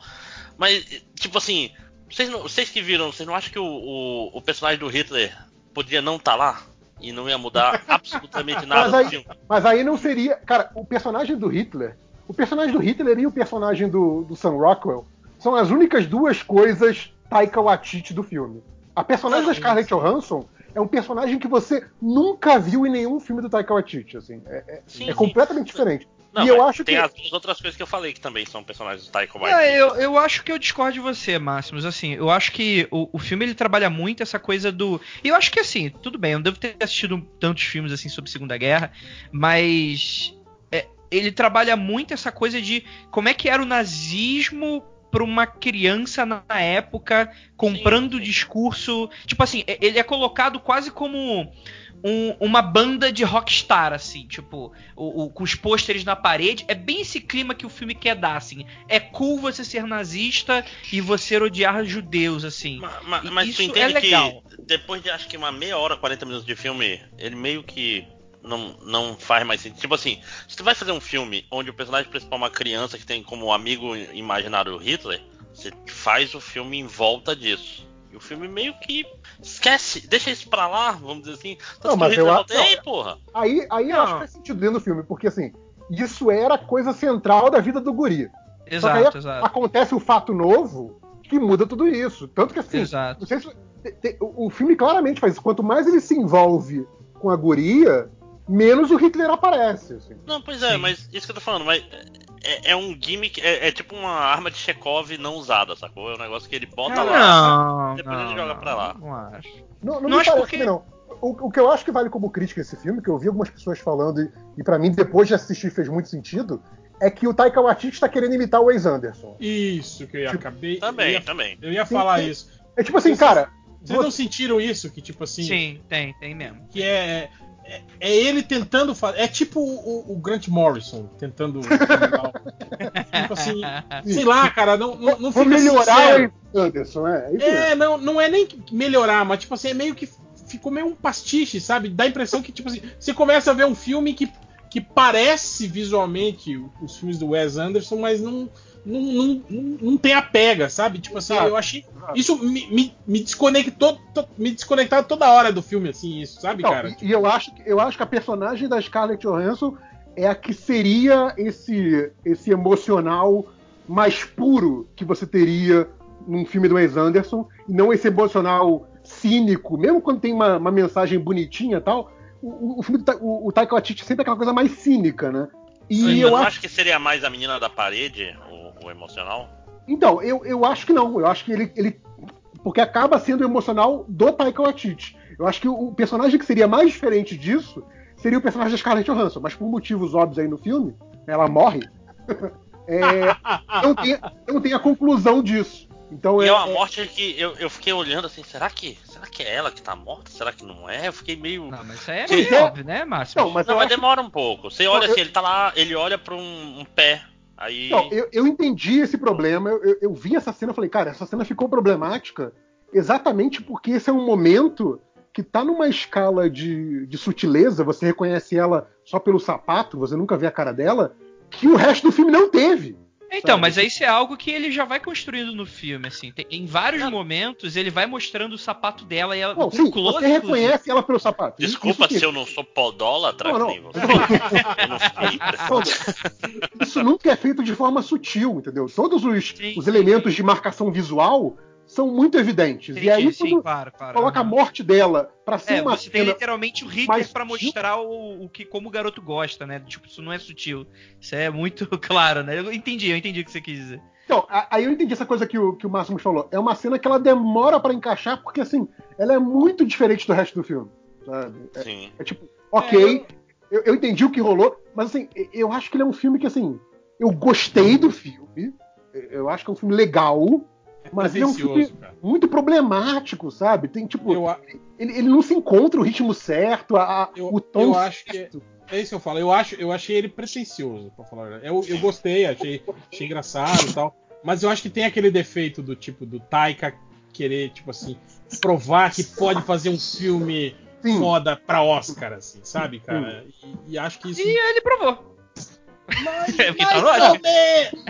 Mas, tipo assim, vocês, não, vocês que viram, vocês não acham que o, o, o personagem do Hitler podia não estar tá lá? E não ia mudar absolutamente nada mas aí, Mas aí não seria. Cara, o personagem do Hitler. O personagem do Hitler e o personagem do, do Sam Rockwell são as únicas duas coisas Taika Waititi do filme. A personagem da Scarlett Johansson é um personagem que você nunca viu em nenhum filme do Taika Waititi, assim. É, é, sim, é completamente diferente. Não, e eu acho tem que... as outras coisas que eu falei que também são personagens do Taika Waititi. É, eu, eu acho que eu discordo de você, Máximos. Assim, eu acho que o, o filme ele trabalha muito essa coisa do. E eu acho que assim, tudo bem, eu não devo ter assistido tantos filmes assim sobre Segunda Guerra, mas é, ele trabalha muito essa coisa de como é que era o nazismo para uma criança na época comprando sim, sim. discurso. Tipo assim, ele é colocado quase como um, uma banda de rockstar, assim, tipo, o, o, com os pôsteres na parede. É bem esse clima que o filme quer dar, assim. É cool você ser nazista e você odiar judeus, assim. Mas, mas, isso tu é legal. que depois de acho que uma meia hora, 40 minutos de filme, ele meio que não, não faz mais sentido. Tipo assim, se tu vai fazer um filme onde o personagem principal é uma criança que tem como amigo imaginário Hitler, você faz o filme em volta disso. E o filme meio que esquece, deixa isso pra lá, vamos dizer assim. Não, mas eu acho. Aí, aí eu acho que faz sentido dentro do filme, porque assim, isso era coisa central da vida do guri. Exato, Só que aí exato. acontece o fato novo que muda tudo isso. Tanto que assim, exato. Se, o, o filme claramente faz isso. Quanto mais ele se envolve com a guria, menos o Hitler aparece. Assim. Não, pois é, Sim. mas isso que eu tô falando, mas é, é um gimmick, é, é, tipo uma arma de Chekhov não usada, sacou? É um negócio que ele bota não, lá, depois não, ele joga não, pra lá. Não acho. Não, não, não acho porque... não. O, o, que eu acho que vale como crítica esse filme, que eu vi algumas pessoas falando, e, e para mim, depois de assistir, fez muito sentido, é que o Taika Waititi está querendo imitar o Wes Anderson. Isso, que eu ia, tipo, acabei. Também, eu ia, também. Eu ia falar tem, isso. É tipo assim, cara. Vocês você... não sentiram isso? Que tipo assim. Sim, tem, tem mesmo. Que é é, é, ele tentando fazer. É tipo o, o, Grant Morrison tentando. tipo assim, sei lá, cara, não, não, não fica melhorar o Anderson, é. É, é não, não é nem melhorar, mas tipo assim, é meio que ficou meio um pastiche, sabe? Dá a impressão que, tipo assim, você começa a ver um filme que, que parece visualmente os filmes do Wes Anderson, mas não não, não, não, tem a pega, sabe? Tipo assim, eu achei. Isso me, me, me desconectou, to, me desconectava toda hora do filme, assim, isso, sabe, não, cara? E, e, eu, acho, eu acho que a personagem da Scarlett Johansson é a que seria esse, esse emocional mais puro que você teria num filme do Wes Anderson, e não esse emocional cínico, mesmo quando tem uma, uma mensagem bonitinha e tal, o, o filme do Ta- o, o Taika Waititi sempre é aquela coisa mais cínica, né? E Mas eu acho acho que seria mais a menina da parede, o, emocional? Então, eu, eu acho que não. Eu acho que ele, ele. Porque acaba sendo o emocional do Taika Waititi. Eu acho que o personagem que seria mais diferente disso seria o personagem da Scarlett Johansson, mas por motivos óbvios aí no filme, ela morre. é, não, tem, não tem a conclusão disso. Então E é, é uma é- morte que eu, eu fiquei olhando assim, será que, será que é ela que tá morta? Será que não é? Eu fiquei meio. Não, mas isso aí é meio óbvio, né, Márcio? Não, mas Não, mas acho- demora um pouco. Você olha Não, assim, eu- ele tá lá, ele olha pra um, um pé. Aí. Não, eu, eu entendi esse problema. Eu, eu- vi essa cena e falei, cara, essa cena ficou problemática exatamente porque esse é um momento que tá numa escala de, de sutileza, você reconhece ela só pelo sapato, você nunca vê a cara dela, que o resto do filme não teve. Então, sabe? mas isso é algo que ele já vai construindo no filme, assim. Tem- em vários momentos ele vai mostrando o sapato dela e ela Não, com sim, close, você reconhece ela pelo sapato. Desculpa isso, se eu não sou podólatra, Não, não. que nem você. Não isso nunca é feito de forma sutil, entendeu? Todos os, Sim, os sim, elementos de marcação visual são muito evidentes. e aí, sim, claro, claro. coloca a morte dela pra ser É, uma você tem literalmente o Hitler sutil. mostrar o, o que como o garoto gosta, né? Tipo, isso não é sutil. Isso é muito claro, né? Eu entendi, eu entendi o que você quis dizer. Então, aí eu entendi essa coisa que o, que o Máximo falou. É uma cena que ela demora pra encaixar, porque assim, ela é muito diferente do resto do filme. Sabe? É, Sim. é tipo, ok, eu, eu entendi o que rolou, mas assim, eu acho que ele é um filme que assim, eu gostei do filme. Eu acho que é um filme legal, mas ele é um filme cara. muito problemático, sabe? Tem tipo, Eu, ele, ele não se encontra o ritmo certo, a, a- Eu- o tom eu acho que-. É isso que eu falo. Eu, acho, eu achei ele pretencioso, pra falar a verdade. Eu, eu gostei, achei, achei engraçado e tal. Mas eu acho que tem aquele defeito do tipo do Taika querer, tipo assim, provar que pode fazer um filme Sim. foda pra Oscar, assim, sabe, cara? E, e acho que isso. E ele provou. Mais, É, tá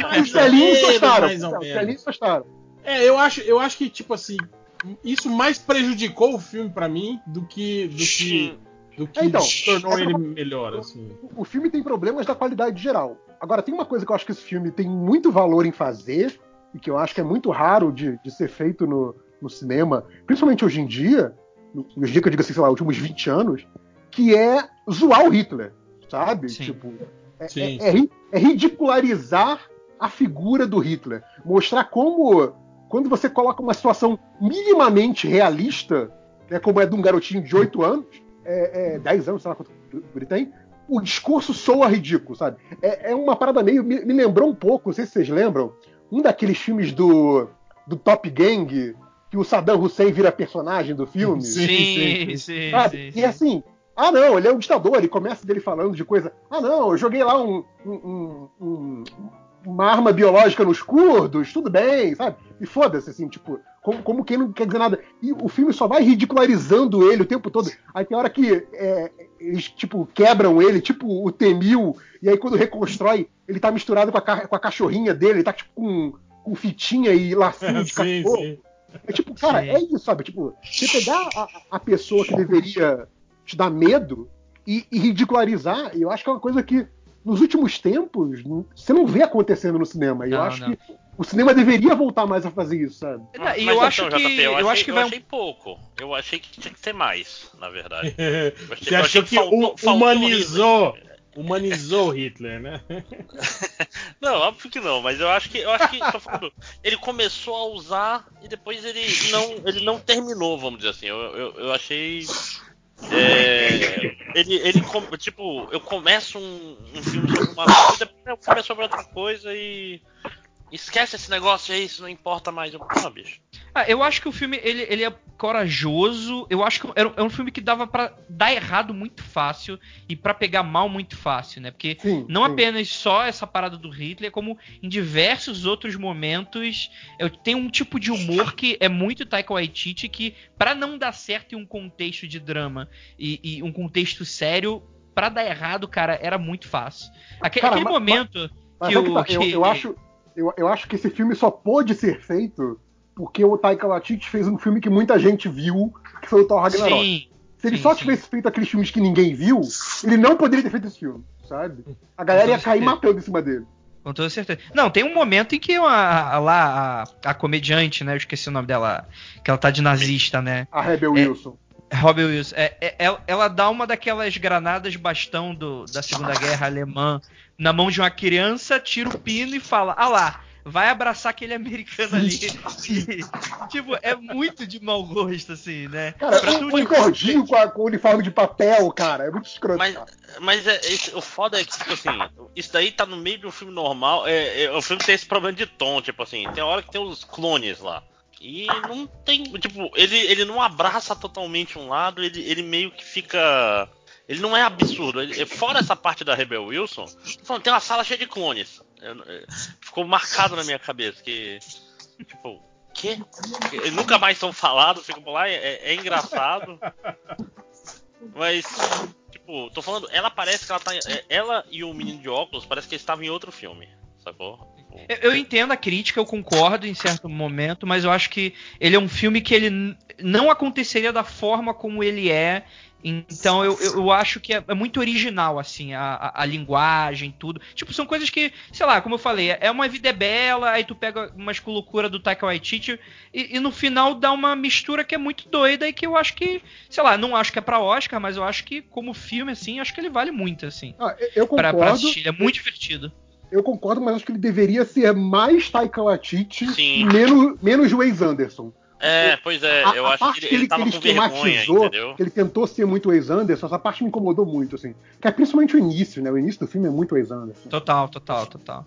mais ou menos, Os gostaram. velhinhos gostaram. É, eu acho, eu acho que, tipo assim, isso mais prejudicou o filme pra mim do que. do que. do que Então, tornou essa- ele melhor, assim. o filme tem problemas da qualidade geral. Agora, tem uma coisa que eu acho que esse filme tem muito valor em fazer, e que eu acho que é muito raro de, de ser feito no, no cinema, principalmente hoje em dia, no- hoje em dia que eu digo assim, sei lá, últimos 20 anos, que é zoar o Hitler, sabe? Sim. Tipo, é, Sim, é- é ri- é ridicularizar a figura do Hitler. Mostrar como, quando você coloca uma situação minimamente realista, né, como é de um garotinho de 8 anos, é, é, 10 anos, sei lá quanto ele tem, o discurso soa ridículo, sabe? É, é uma parada meio. Me, me lembrou um pouco, não sei se vocês lembram, um daqueles filmes do, do Top Gang, que o Saddam Hussein vira personagem do filme. Sim, Sim, sim, Sabe? sim, E sim. assim, ah não, ele é um ditador, ele começa dele falando de coisa. Ah não, eu joguei lá um, um- um- um- uma arma biológica nos curdos, tudo bem, sabe? E foda-se, assim, tipo, como, como quem não quer dizer nada. E o filme só vai ridicularizando ele o tempo todo. Aí tem hora que é, eles, tipo, quebram ele, tipo o Temil, e aí quando reconstrói, ele tá misturado com a, com a cachorrinha dele, ele tá tipo com, com fitinha e lacinho de sim, cachorro. sim. É tipo, cara, Sim. é isso, sabe? Tipo, você pegar a, a pessoa que deveria te dar medo e, e ridicularizar, eu acho que é uma coisa que nos últimos tempos você não vê acontecendo no cinema. E eu acho não. que o cinema deveria voltar mais a fazer isso, sabe? E Mas eu acho então, que JP, eu, eu achei, acho que eu vai um achei pouco. Eu achei que tinha que ter mais, na verdade. Eu achei- Você eu achou achei que faltou- hu- faltou humanizou, humanizou Hitler, né? Não, óbvio que não, mas eu acho que eu acho que tô falando, ele começou a usar e depois ele não ele não terminou, vamos dizer assim. Eu, eu, eu achei é, ele ele tipo eu começo um, um filme sobre uma coisa, depois o filme é sobre outra coisa e esquece esse negócio aí, isso não importa mais. Eu, ah, bicho. Ah, eu acho que o filme ele, ele é corajoso. Eu acho que era- é um filme que dava pra dar errado muito fácil e pra pegar mal muito fácil, né? Porque Sim, não sim. apenas só essa parada do Hitler, como em diversos outros momentos, eu tenho um tipo de humor que é muito Taika Waititi que pra não dar certo em um contexto de drama e, e um contexto sério, pra dar errado, cara, era muito fácil. Aque- Cara, aquele mas- momento Mas que é que tá, eu, que- eu acho, eu, eu acho que esse filme só pôde ser feito porque o Taika Waititi fez um filme que muita gente viu, que foi o Thor Ragnarok. Sim, Se ele sim, só sim. tivesse feito aqueles filmes que ninguém viu, ele não poderia ter feito esse filme, sabe? A galera ia cair matando em cima dele. Com toda certeza. Não, tem um momento em que a, a- lá a, a comediante, né? Eu esqueci o nome dela. Que ela tá de nazista, né? A Rebel É. Wilson. Robin Wilson. É, é- ela, ela dá uma daquelas granadas bastão do- da Segunda Guerra Alemã na mão de uma criança, tira o pino e fala: Ah lá, vai abraçar aquele americano ali. Tipo, é muito de mau gosto, assim, né? Cara, Pra um, tu um de- gordinho com, a- com o uniforme de papel, cara. É muito escroto. Mas, mas é, esse- o foda é que, tipo assim, isso daí tá no meio de um filme normal. É, é, o filme tem esse problema de tom, tipo assim, tem hora que tem os clones lá. E não tem. Tipo, ele, ele não abraça totalmente um lado, ele, ele meio que fica. Ele não é absurdo. Ele- fora essa parte da Rebel Wilson, tem uma sala cheia de clones. É, ficou marcado na minha cabeça que. Tipo, quê? Eles nunca mais são falados, ficam por lá, é, é engraçado. Mas, tipo, tô falando, ela parece que ela tá. é, Ela e o menino de óculos parece que eles estavam em outro filme, sacou? Eu, eu entendo a crítica, eu concordo em certo momento, mas eu acho que ele é um filme que ele não aconteceria da forma como ele é. Então eu, eu, acho que é, é muito original, assim, a, a, a linguagem, tudo. Tipo, são coisas que, sei lá, como eu falei, é uma vida é bela, aí tu pega umas com loucura do Taika Waititi e, e no final dá uma mistura que é muito doida e que eu acho que, sei lá, não acho que é pra Oscar, mas eu acho que como filme, assim, acho que ele vale muito, assim, Ah, eu- eu pra, concordo. pra assistir. Ele é muito divertido. Eu concordo, mas acho que ele deveria ser mais Taika Waititi Sim. e menos, menos Wes Anderson. é, pois é, a, eu a acho parte que ele, ele tava que com ele vergonha, esquematizou, entendeu? que ele tentou ser muito Wes Anderson, essa parte me incomodou muito, assim. Que é principalmente o início, né? O início do filme é muito Wes Anderson. Total, total, total.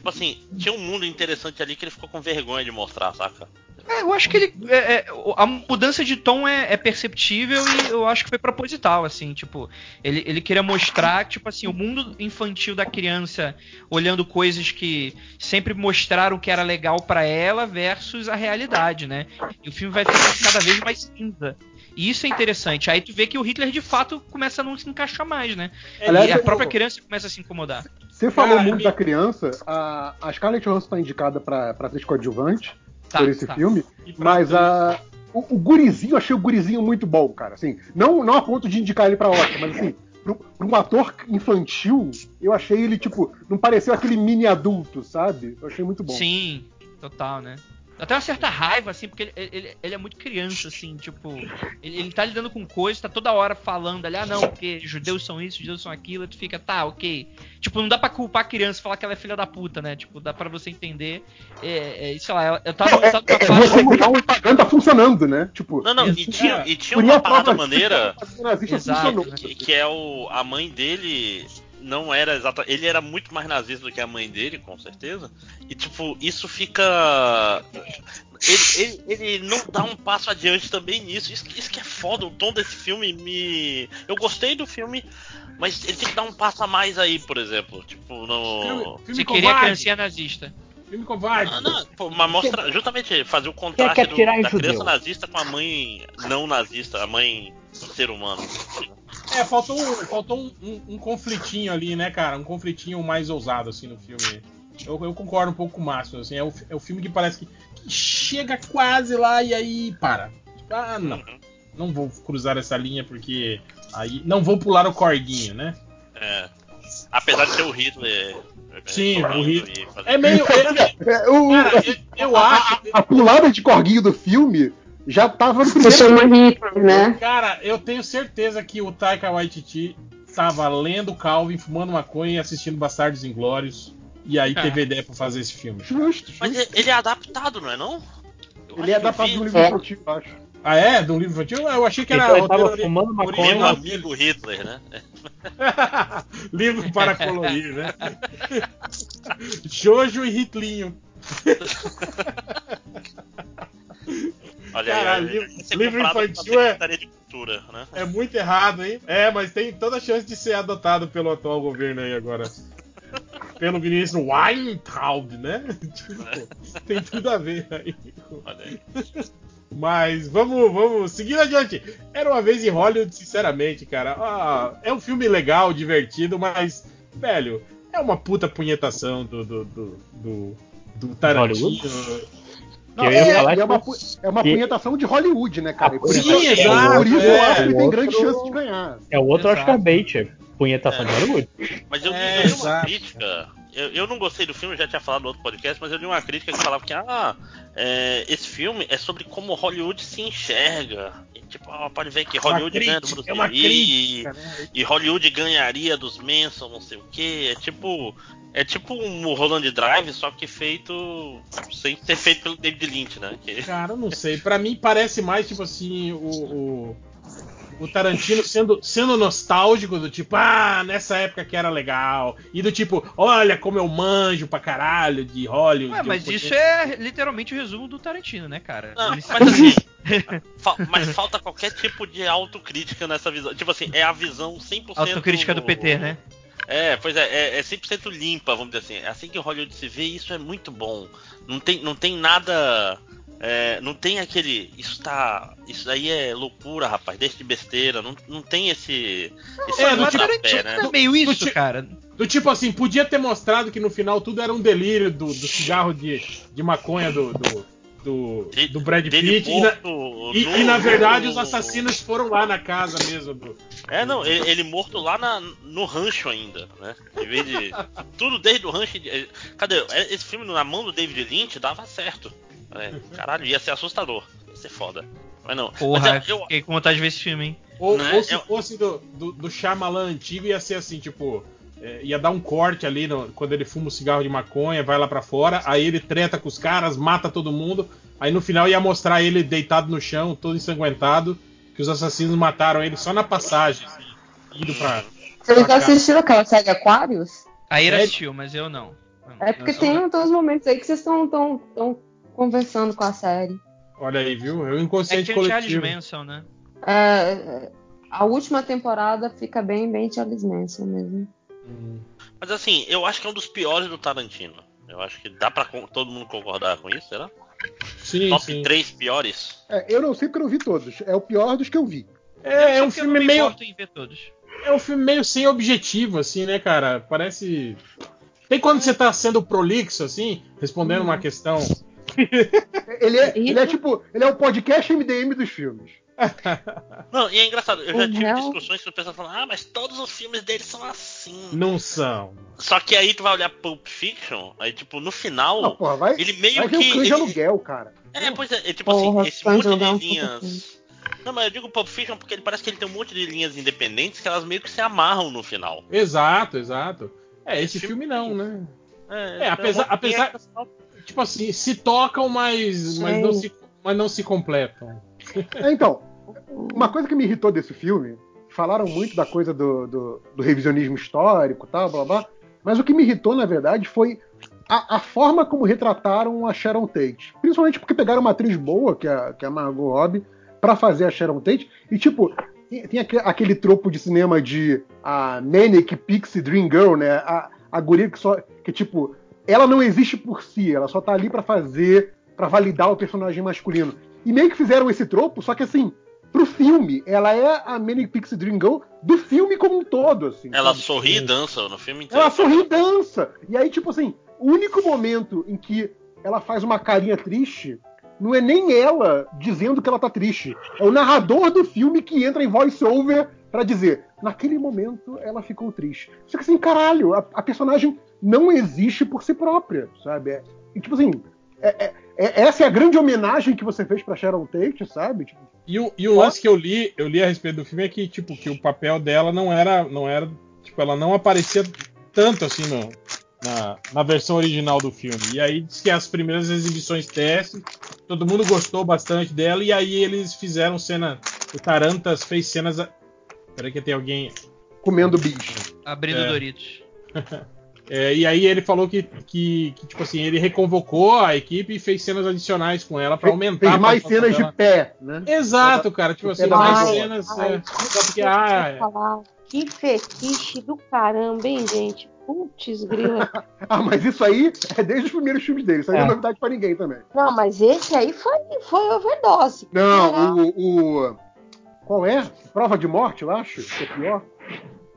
Tipo assim, tinha um mundo interessante ali que ele ficou com vergonha de mostrar, saca? É, eu acho que ele. é, é, a mudança de tom é, é perceptível e eu acho que foi proposital, assim, tipo, ele, ele queria mostrar, tipo assim, o mundo infantil da criança olhando coisas que sempre mostraram que era legal pra ela versus a realidade, né? E o filme vai ficando cada vez mais cinza. E isso é interessante. Aí tu vê que o Hitler de fato começa a não se encaixar mais, né? Aliás, e a eu- própria criança começa a se incomodar. Você falou Cara, muito me- da criança, a, a Scarlett Johansson está indicada para atriz coadjuvante Tá, por esse tá. filme, E mas a, o, o gurizinho, eu achei o gurizinho muito bom, cara. Assim, não, não a ponto de indicar ele pra Oscar, mas assim, pra um ator infantil, eu achei ele, tipo, não pareceu aquele mini adulto, sabe? Eu achei muito bom. Sim, total, né? Até uma certa raiva, assim, porque ele, ele, ele é muito criança, assim, tipo. Ele, ele tá lidando com coisas, tá toda hora falando ali, ah, não, porque judeus são isso, judeus são aquilo, e tu fica, tá, ok. Tipo, não dá pra culpar a criança e falar que ela é filha da puta, né? Tipo, dá pra você entender. É, é, sei lá, eu tava Não, é, tá numa é, fase. você mudar propaganda tá funcionando, né? Tipo, Não, não, e tinha, é. e tinha uma parada maneira nazista Exato, né? que, que é o. A mãe dele não era exata. Ele era muito mais nazista do que a mãe dele, com certeza. E tipo, isso fica. Ele, ele, ele não dá um passo adiante também nisso. Isso, isso que é foda, o tom desse filme me. Eu gostei do filme, mas ele tem que dar um passo a mais aí, por exemplo. Tipo, no. Filme, filme Se queria covarde, criancinha nazista. Filme covarde. Ah, não, pô, mas mostra justamente fazer o contraste quer do- da criança judeu? nazista com a mãe não nazista, a mãe ser humano. É, faltou, um, faltou um, um- um conflitinho ali, né, cara? Um conflitinho mais ousado, assim, no filme. Eu, eu concordo um pouco com o Márcio, assim, é o, é o filme que parece que, que chega quase lá e aí para. Tipo, ah, não, Uhum. não vou cruzar essa linha porque aí não vou pular o corguinho, né? É. Apesar de ter o Hitler. é, Sim, o Hitler. fazendo- É meio. é- É, o- cara, eu, eu acho. a pulada de corguinho do filme já tava no Você primeiro. chama Hitler, né? Cara, eu tenho certeza que o Taika Waititi tava lendo Calvin, fumando maconha e assistindo Bastardos Inglórios. E aí Ah. teve ideia pra fazer esse filme. Justo, Mas justo. ele ele é adaptado, não é não? Eu Ele é adaptado um livro É. infantil, eu acho. Ah, é? De um livro infantil? Eu achei que era Então ele tava fumando maconha. Meu amigo Hitler, né? livro para colorir, né? Jojo e Hitlinho. Olha Caralho, aí, livro- comprado infantil é- Cultura, né? É muito errado, hein? É, mas tem toda a chance de ser adotado pelo atual governo aí agora. Pelo ministro Weintraub, né? Tipo, tem tudo a ver aí. Olha aí. Mas vamos, vamos seguindo adiante. Era uma vez em Hollywood, sinceramente, cara. Ah, é um filme legal, divertido, mas, velho, é uma puta punhetação do do, do, do, do Tarantino. Não, eu ia é, falar e é uma, que- é uma que- punhetação de Hollywood, né, cara? E por Sim, isso, exato, por isso é. eu acho que tem grande chance de ganhar. É o outro Exato. Oscar bait, punhetação É. de Hollywood. Mas eu, É, li uma crítica eu, eu não gostei do filme, eu já tinha falado no outro podcast, mas eu li uma crítica que falava que ah, é, esse filme é sobre como Hollywood se enxerga. E, tipo, ó, pode ver que Hollywood ganha do crítica, Bruce é Lee, crítica, né? e Hollywood ganharia dos Manson, não sei o que. É tipo. É tipo um Mulholland Drive, só que feito sem ter feito pelo David Lynch, né? Que- Cara, eu não sei. Pra mim parece mais tipo assim o, o, o Tarantino sendo, sendo nostálgico do tipo, ah, nessa época que era legal. E do tipo, olha como eu manjo pra caralho de Hollywood. Ué, mas de- isso é literalmente o resumo do Tarantino, né, cara? Não, mas assim, fa- mas falta qualquer tipo de autocrítica nessa visão. Tipo assim, é a visão 100%. Autocrítica do PT, né? É, pois é, é, é 100% limpa, vamos dizer assim. É assim que o Hollywood se vê, e isso é muito bom. Não tem, não tem nada. É, não tem aquele. Isso tá. Isso aí é loucura, rapaz. Deixa de besteira. Não, não tem esse. Esse É, do tipo- né? É meio isso, ti- cara. Do tipo assim, podia ter mostrado que no final tudo era um delírio do, do cigarro de, de maconha do, do, do, De- do Brad Pitt. E na, morto e- no- e, na verdade os no- assassinos foram lá na casa mesmo. Do, É, não, ele, ele morto lá na- no rancho ainda, né? Em vez de. Tudo desde o rancho. de- cadê? Esse filme na mão do David Lynch dava certo. É, caralho, ia ser assustador. Ia ser foda. Mas não. Porra, Mas eu, eu- fiquei com vontade de ver esse filme, hein? Ou, Né? ou se Eu- fosse do, do, do Shyamalan antigo, ia ser assim, tipo. é, ia dar um corte ali no- quando ele fuma o cigarro de maconha, vai lá pra fora, aí ele treta com os caras, mata todo mundo, aí no final ia mostrar ele deitado no chão, todo ensanguentado, que os assassinos mataram ele só na passagem, assim, indo pra. Vocês pra cá. assistiram aquela série Aquários? A Ira Sério? assistiu, mas eu não. É porque tem uns momentos aí que vocês estão tão, tão conversando com a série. Olha aí, viu? É o É inconsciente que tem o Charles coletivo. Manson, né? É, a última temporada fica bem, bem Charles Manson mesmo. Hum. mas assim, eu acho que é um dos piores do Tarantino. Eu acho que dá pra con- todo mundo concordar com isso, será? Sim, Top sim. 3 piores? É, eu não sei porque eu não vi todos. É o pior dos que eu vi. É, é um filme não me meio. importo em ver todos. É um filme meio sem objetivo, assim, né, cara? Parece. Tem quando você tá sendo prolixo, assim, respondendo uma questão. Ele é, ele é tipo, ele é o podcast MDM dos filmes. Não, e é engraçado, eu já O tive réu- discussões com pessoas falando, ah, mas todos os filmes dele são assim. Não são. Só que aí tu vai olhar Pulp Fiction, aí tipo, no final, Ah, porra, vai, ele meio vai que. o cães de ele- aluguel, cara. É, pois é, é tipo Porra, assim, esse monte de é um linhas. Não, mas eu digo Pulp Fiction porque ele parece que ele tem um monte de linhas independentes que elas meio que se amarram no final. Exato, exato. É, esse Esse filme filme não, né? É, É, apesar- uma linha apesar- Tipo assim, se tocam, mas, mas, não, se, mas não se completam. É, então, uma coisa que me irritou desse filme, falaram muito da coisa do, do, do revisionismo histórico, tal, blá blá, mas o que me irritou, na verdade, foi a, a forma como retrataram a Sharon Tate. Principalmente porque pegaram uma atriz boa, que é, a- que é a Margot Robbie, pra fazer a Sharon Tate, e tipo, tem, tem aque- aquele tropo de cinema de a Manic Pixie Dream Girl, né? A, a guria que só. que tipo, ela não existe por si, ela só tá ali pra fazer, pra validar o personagem masculino. E meio que fizeram esse tropo, só que assim, pro filme, ela é a Manic Pixie Dream Girl do filme como um todo, assim. Ela sabe? sorri e dança no filme inteiro. Ela sorri e dança. E aí, tipo assim, o único momento em que ela faz uma carinha triste não é nem ela dizendo que ela tá triste. É o narrador do filme que entra em voice-over pra dizer: naquele momento ela ficou triste. Só que assim, caralho, a, a personagem não existe por si própria, sabe? É, e, tipo assim, é- é- é- essa é a grande homenagem que você fez pra Sharon Tate, sabe? Tipo, E o, e o lance que eu li, eu li a respeito do filme é que, tipo, que o papel dela não era. não era. Tipo, ela não aparecia tanto assim no, na, na versão original do filme. E aí diz que as primeiras exibições testes, todo mundo gostou bastante dela, e aí eles fizeram cena. O Tarantas fez cenas. a- Peraí que tem alguém. comendo bicho. Abrindo É. Doritos. É, e aí ele falou que, que, que, tipo assim, ele reconvocou a equipe e fez cenas adicionais com ela pra aumentar Fez mais cenas dela. de pé, né? Exato, cara. Tipo assim, mais Margot. cenas. Ai, é, só porque, ah, é- falar. Que fetiche do caramba, hein, gente? Putz, grila. Ah, mas isso aí é desde os primeiros filmes dele. Isso aí não é É. novidade pra ninguém também. Não, mas esse aí foi, foi overdose. Não, o, o. Qual é? Prova de morte, eu acho. Que é pior.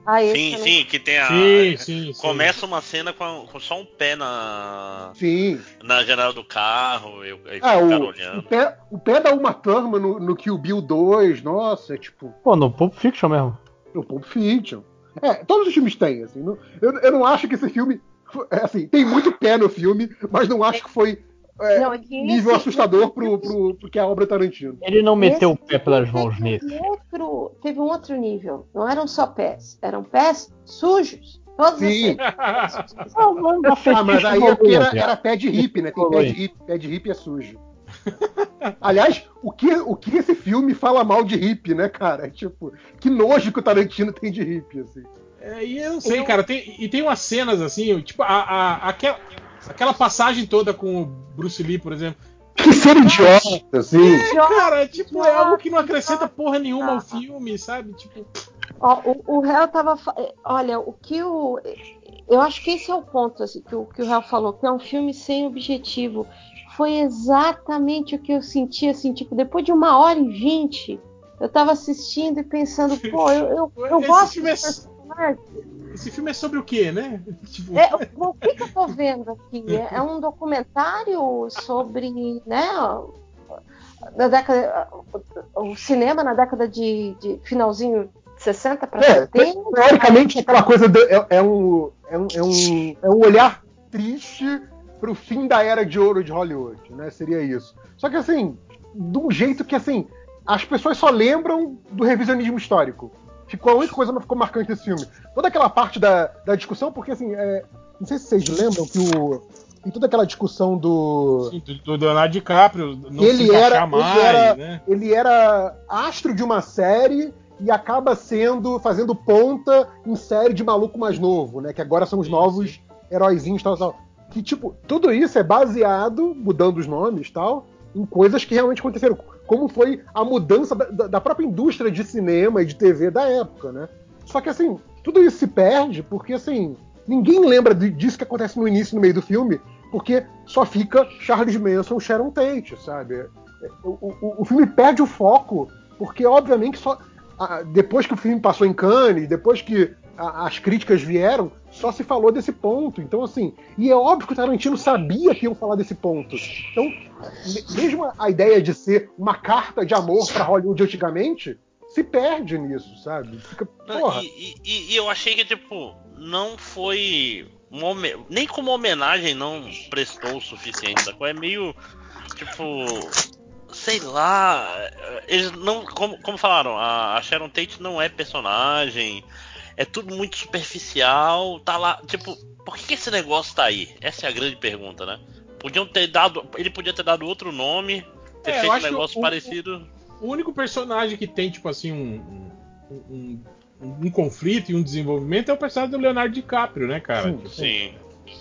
Ah, Sim, também. sim, que tem a. Sim, sim, sim. Começa uma cena com, a- com só um pé na, Sim. na janela do carro, eu, Ah, o o, pé, o pé da Uma Thurman no, no Kill Bill 2, nossa, é tipo. Pô, no Pulp Fiction mesmo. No Pulp Fiction. É, todos os filmes têm, assim. não- eu, eu não acho que esse filme é, assim, tem muito pé no filme, mas não acho que foi é, Não, é nível esse- assustador pro, pro, pro que é a obra Tarantino. Ele não meteu o pé pelas mãos nesse. um outro, teve um outro nível. Não eram só pés, eram pés sujos. Todos Sim. os pés. Ah, mas aí é porque era, era pé de hippie, né? Tem pé de hippie, pé de hippie é sujo. Aliás, o que, o que esse filme fala mal de hippie, né, cara? Tipo, que nojo que o Tarantino tem de hippie, assim. É, e eu não sei, cara. Tem, e tem umas cenas assim, tipo, a, a- aquela, aquela passagem toda com o Bruce Lee, por exemplo. Que ser idiota, assim. É, cara, tipo, é algo que não acrescenta porra nenhuma ao filme, sabe? Tipo, Ó, o, o réu tava. fa- eh, Olha, o que o. Eu acho que esse é o ponto assim, que, o, que o réu falou, que é um filme sem objetivo. Foi exatamente o que eu senti, assim, tipo, depois de uma hora e vinte, eu tava assistindo e pensando, pô, eu, eu, eu Esse gosto filme é-. Esse filme é sobre o quê, né? Tipo, É, o, o que, que eu tô vendo aqui? É, um documentário sobre, né, da década, o cinema na década de, de finalzinho de 60 para É, 70. teoricamente, aquela coisa de- é, é um, é, um, é, um, é um olhar triste pro fim da era de ouro de Hollywood, né? Seria isso. Só que, assim, de um jeito que, assim, as pessoas só lembram do revisionismo histórico. Ficou a única coisa que ficou marcante desse filme. Toda aquela parte da, da discussão, porque, assim, é, não sei se vocês lembram que o. Tem toda aquela discussão do. assim, do, do Leonardo DiCaprio não Ele se era- ele mais, era- né? ele era astro de uma série e acaba sendo fazendo ponta em série de maluco mais novo, né? Que agora são os novos heróizinhos tal, tal. Que tipo, tudo isso é baseado, mudando os nomes tal, em coisas que realmente aconteceram. Como foi a mudança da, da- própria indústria de cinema e de TV da época, né? Só que assim, tudo isso se perde porque assim, ninguém lembra disso que acontece no início no meio do filme, porque só fica Charles Manson, Sharon Tate, sabe? o, o- o filme perde o foco, porque obviamente só. depois que o filme passou em Cannes, depois que as críticas vieram, só se falou desse ponto. Então, assim, e é óbvio que o Tarantino sabia que iam falar desse ponto. Então, me- mesmo a ideia de ser uma carta de amor para Hollywood antigamente, se perde nisso, sabe? Fica, porra. E, e- e- eu achei que, tipo, não foi. Nem como homenagem não prestou o suficiente, sacou? É meio. Tipo. Sei lá. Eles não. Como, como falaram, a Sharon Tate não é personagem. É tudo muito superficial. Tá lá. Tipo, por que, que esse negócio tá aí? Essa é a grande pergunta, né? Podiam ter dado. Ele podia ter dado outro nome. Ter É, feito um negócio o- o- parecido. O único personagem que tem, tipo assim, um, um, um- um conflito e um desenvolvimento é o personagem do Leonardo DiCaprio, né, cara? Sim. Tipo, Sim.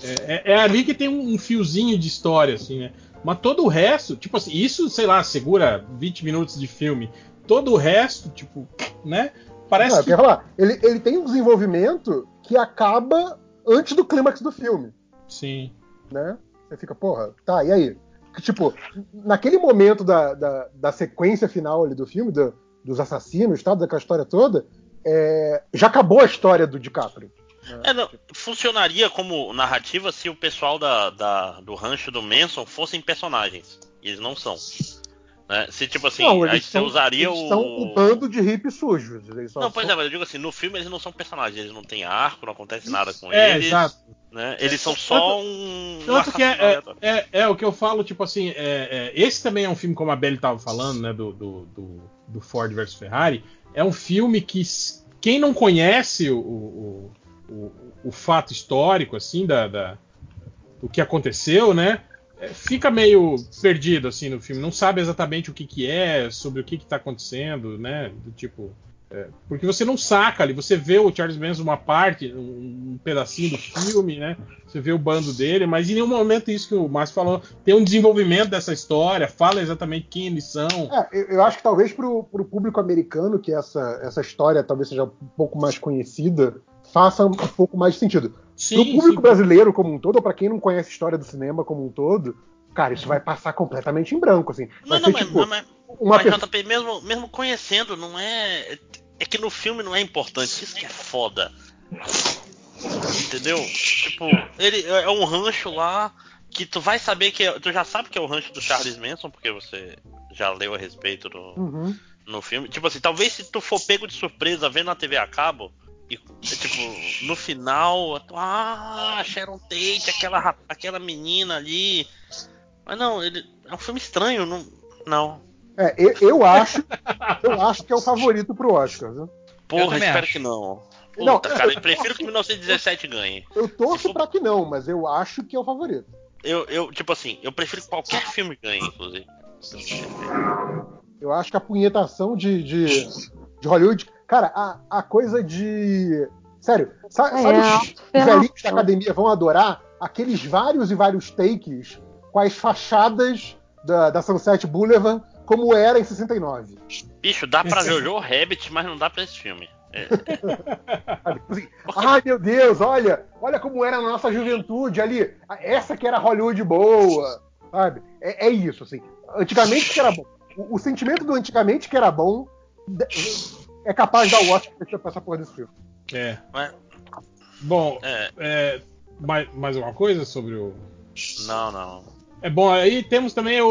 É, é- é ali que tem um, um fiozinho de história, assim, né? Mas todo o resto, tipo assim, isso, sei lá, segura 20 minutos de filme. Todo o resto, tipo, né? Parece Não, que. falar, ele, ele tem um desenvolvimento que acaba antes do clímax do filme. Sim. né? Você fica, porra, tá, e aí? Que, tipo, naquele momento da, da, da sequência final ali do filme, do- dos assassinos, tal, daquela história toda, é, já acabou a história do DiCaprio. É, não, funcionaria como narrativa se o pessoal da, da- do rancho do Manson fossem personagens. E eles não são. Né? Se tipo assim, Não, aí você são, usaria eles o. são um bando de hippies sujos. Não, pois são- é, mas eu digo assim, no filme eles não são personagens, eles não têm arco, não acontece nada com É, eles. exato. Né? Eles são só um. um Tanto que é, é, é, é o que eu falo, tipo assim, é- é, esse também é um filme, como a Belly tava falando, né, do, do, do, do Ford versus Ferrari, é um filme que quem não conhece o, o, o, o fato histórico, assim, da, da, do que aconteceu, né, é, fica meio perdido, assim, no filme, não sabe exatamente o que que é, sobre o que que tá acontecendo, né, do tipo... é, porque você não saca ali, você vê o Charles Manson uma parte, um, um pedacinho do filme, né? Você vê o bando dele, mas em nenhum momento isso que o Márcio falou tem um desenvolvimento dessa história, fala exatamente quem eles são. É, eu, eu acho que talvez pro, pro público americano, que essa, essa história talvez seja um pouco mais conhecida, faça um pouco mais de sentido. pro público brasileiro como um todo, ou pra quem não conhece a história do cinema como um todo, cara, isso vai passar completamente em branco, assim. Vai não, ser mas, tipo, não, mas, uma mas pessoa... JP, mesmo, mesmo conhecendo, não é. É que no filme não é importante, isso que é foda. Entendeu? Tipo, ele é um rancho lá que tu vai saber que. é- Tu já sabe que é o rancho do Charles Manson, porque você já leu a respeito do, Uhum. no filme. Tipo assim, talvez se tu for pego de surpresa vendo na TV a cabo, e, tipo, no final, ah, Sharon Tate, aquela, aquela menina ali. Mas não, ele é um filme estranho, não. Não. É, eu, eu acho, eu acho que é o favorito pro Oscar, viu? Porra, espero acho. que não. Não, Puta, cara, eu prefiro que 1917 ganhe. Eu torço pra que não, mas eu acho que é o favorito. Eu, eu, tipo assim, eu prefiro que qualquer filme ganhe, inclusive. Eu acho que a punhetação de, de, de Hollywood. Cara, a, a coisa de. Sério, sabe, É, sabe os autofelação. velhinhos da academia vão adorar aqueles vários e vários takes com as fachadas da, da Sunset Boulevard como era em 69. Bicho, dá pra Jojo Rabbit, mas não dá pra esse filme. É, assim, Ai meu Deus, olha, olha como era a nossa juventude ali. Essa que era Hollywood boa, sabe? É, é isso, assim. Antigamente que era bom. O, o sentimento do antigamente que era bom é capaz de dar o Oscar pra essa porra desse filme. É. mas- Bom, é, é, mais, mais uma coisa sobre o. não, não. É bom, aí temos também o,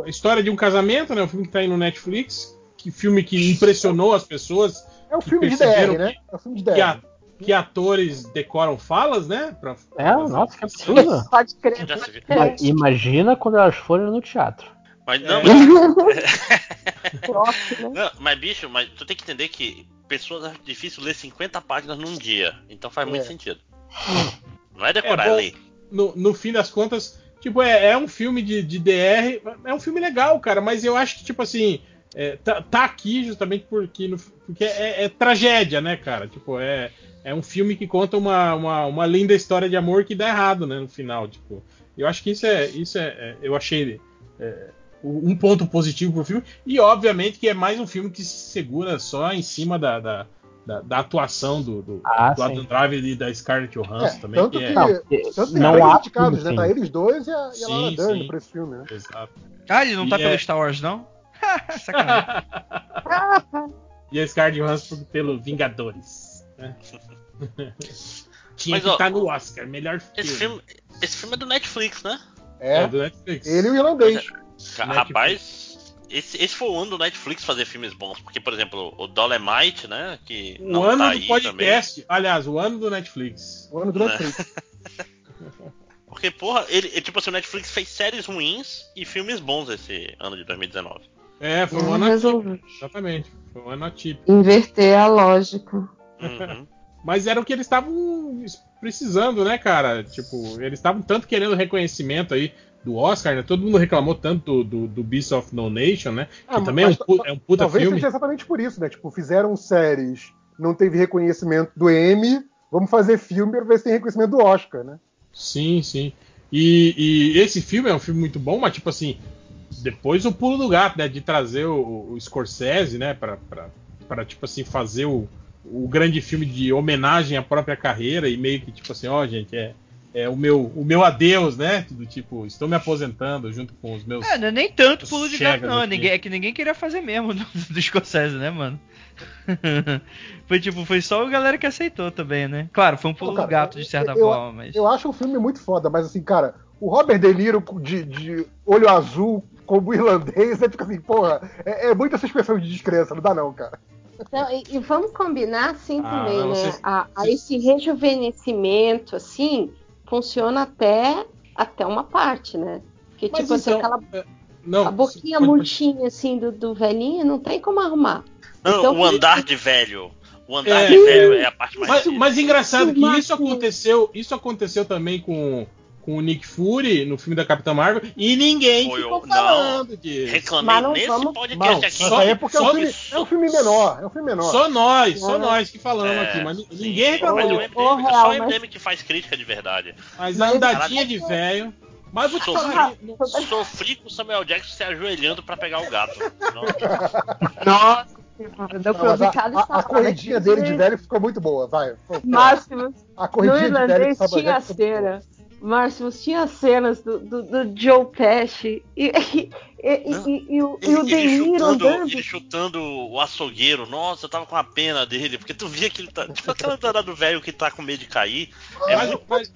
o História de um Casamento, né? O filme que tá aí no Netflix. Que filme que impressionou as pessoas. É o Que filme de DR, né? É o filme de DR. Que, a- que atores decoram falas, né? Pra, É, nossa, que absurdo. Imagina quando elas forem no teatro. Mas não, É. mas, Próximo, né? não, mas bicho, mas tu tem que entender que pessoas é difícil ler 50 páginas num dia. Então faz muito É. sentido. Não é decorar, É é, bom. ler. no, no fim das contas, tipo, é, é um filme de, de DR, é um filme legal, cara, mas eu acho que, tipo assim, é, tá, tá aqui justamente porque, no- porque é, é tragédia, né, cara? Tipo, é, é um filme que conta uma, uma, uma linda história de amor que dá errado, né, no final, tipo. Eu acho que isso é, isso é, é- eu achei é, um ponto positivo pro filme, e obviamente que é mais um filme que se segura só em cima da, da, da- da atuação do, do, Ah, do Adam. Driver e da Scarlett Johansson É, também, tanto que que, é... Não, tanto tem não há indicados, filme né? Tá eles dois e a, e a Sim, Laura Dern pra esse filme, né? Exato. Ah, ele não tá E pelo é- Star Wars, não? Sacanagem. E a Scarlett Johansson pelo Vingadores. né? Tinha Mas, que ó, estar no Oscar, melhor filme. Esse filme, esse filme é do Netflix, né? É, É, do Netflix. ele e o irlandês. Rapaz, esse, esse foi o ano do Netflix fazer filmes bons. Porque, por exemplo, o Dolemite, né? Que O não ano tá do aí podcast, aliás, o ano do Netflix. O ano do Né? Netflix. também. Porque, porra, ele, tipo assim, o Netflix fez séries ruins e filmes bons esse ano de 2019. É, foi um Vamos ano atípico. Exatamente. Foi um ano atípico. Inverter a lógica. Uhum. Mas era o que eles estavam precisando, né, cara? Tipo, eles estavam tanto querendo reconhecimento aí do Oscar, né? Todo mundo reclamou tanto do, do, do Beast of No Nation, né? Que Ah, também é um, é um puta Talvez filme. seja exatamente por isso, né? Tipo, fizeram séries, não teve reconhecimento do Emmy, vamos fazer filme pra ver se tem reconhecimento do Oscar, né? Sim, sim. E, e esse filme é um filme muito bom, mas tipo assim, depois o pulo do gato, né? De trazer o, o Scorsese, né? Pra, pra, pra, tipo assim, fazer o, o grande filme de homenagem à própria carreira e meio que tipo assim, ó, gente, é, é o meu o meu adeus, né? Do tipo, estou me aposentando junto com os meus. É, não é nem tanto pulo de gato, não. Ninguém, é que ninguém queria fazer mesmo do, do Scorsese, né, mano? foi tipo, foi só a galera que aceitou também, né? Claro, foi um pulo cara, do gato de certa eu- forma, mas. Eu acho o filme muito foda, mas assim, cara, o Robert De Niro de, de olho azul como irlandês, é tipo assim, porra, é, é muita essa expressão de descrença, não dá não, cara. Então, e, e vamos combinar assim Ah, também, né? A, a esse rejuvenescimento, assim, funciona até, até uma parte, né? Porque, Mas tipo assim, então, aquela é, não, a boquinha pode- murchinha, assim, do, do velhinho, não tem como arrumar. Não, Então, o andar de velho. O andar É, de velho é a parte mais. Mas, difícil. mas engraçado que isso aconteceu, isso aconteceu também com, com o Nick Fury no filme da Capitã Marvel e ninguém Foi ficou não. falando disso. Reclamei Mas não nesse vamos- podcast Não, aqui. mas só- é porque é um, só- filme, é um filme menor, é um filme menor. Só nós, só Ah. nós que falamos É, aqui, mas sim, ninguém sim. reclamou. Mas o Ô, MDM, ô, é só o MDM que faz crítica de verdade. Mas a Mas- andadinha de velho. Mas vou te Sou falar. frio, sofri com o Samuel Jackson se ajoelhando pra pegar o gato. Não, Nossa deu Não, mas a, a- a corridinha dele de velho ficou muito boa, vai. Máximo, A no corridinha de velho de irlandês Samuel tinha cera. Márcio, tinha cenas do, do, do Joe Pesci e, e, e, e, e o, e o De Niro chutando, andando. ele chutando o açougueiro. Nossa, eu tava com a pena dele, porque tu via que ele tá. Tipo aquela andada do velho que tá com medo de cair. É Mas, muito- mas-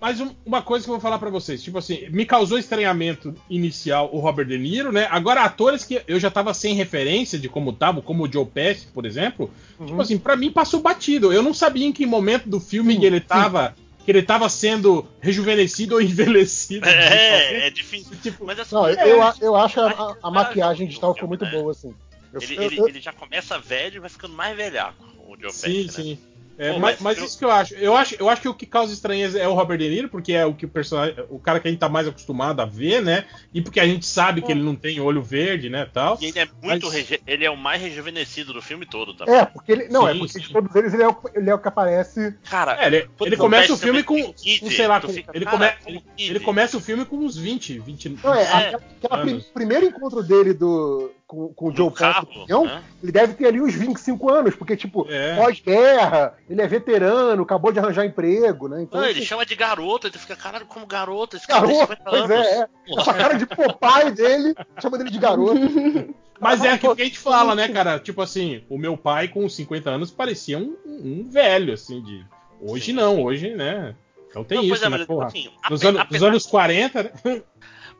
mas um- uma coisa que eu vou falar pra vocês, tipo assim, me causou estranhamento inicial o Robert De Niro, né? Agora, atores que eu já tava sem referência de como tava, como o Joe Pesci, por exemplo, tipo assim, pra mim passou batido. Eu não sabia em que momento do filme que ele tava. Que ele tava sendo rejuvenescido ou envelhecido. É, é difícil. Tipo, Mas assim, Não, eu, é, eu, eu acho a, a- a mas- maquiagem digital ficou muito né? boa, assim. Eu- ele, eu- ele, eu- ele já começa velho e vai ficando mais velhaco, o Joe Sim, Pesci, né? É, Pô, mas, mas eu- isso que eu acho. Eu acho, eu acho que o que causa estranheza é o Robert De Niro, porque é o que o personagem, o cara que a gente tá mais acostumado a ver, né? E porque a gente sabe que ele não tem olho verde, né, tal. E ele é muito Mas- reju- ele é o mais rejuvenescido do filme todo também. É, porque ele. Não, é Sim, porque sim. de todos eles ele é, o, ele é o que aparece. Cara, É, ele, ele começa o filme com, com, sei lá, com, fica, ele, cara, come- como ele, começa o filme com uns 20, 20. Não, é, É. aquela, aquela primeiro encontro dele do, com, com o Joe carro, avião, né? ele deve ter ali uns 25 anos, porque, tipo, É. pós-guerra, ele é veterano, acabou de arranjar emprego, né? Então, Não, ele assim, chama de garoto, ele fica, caralho, como garoto, esse cara tem garoto, 50 pois anos. é, é. Essa cara de Popeye dele, chama dele de garoto. Mas é aquilo que a gente fala, né, cara? Tipo assim, o meu pai com 50 anos parecia um, um velho, assim, de. Hoje Sim. não, hoje, né? Então tem Não, isso, é, né, mas, porra? assim, Nos anos, nos anos 40, né?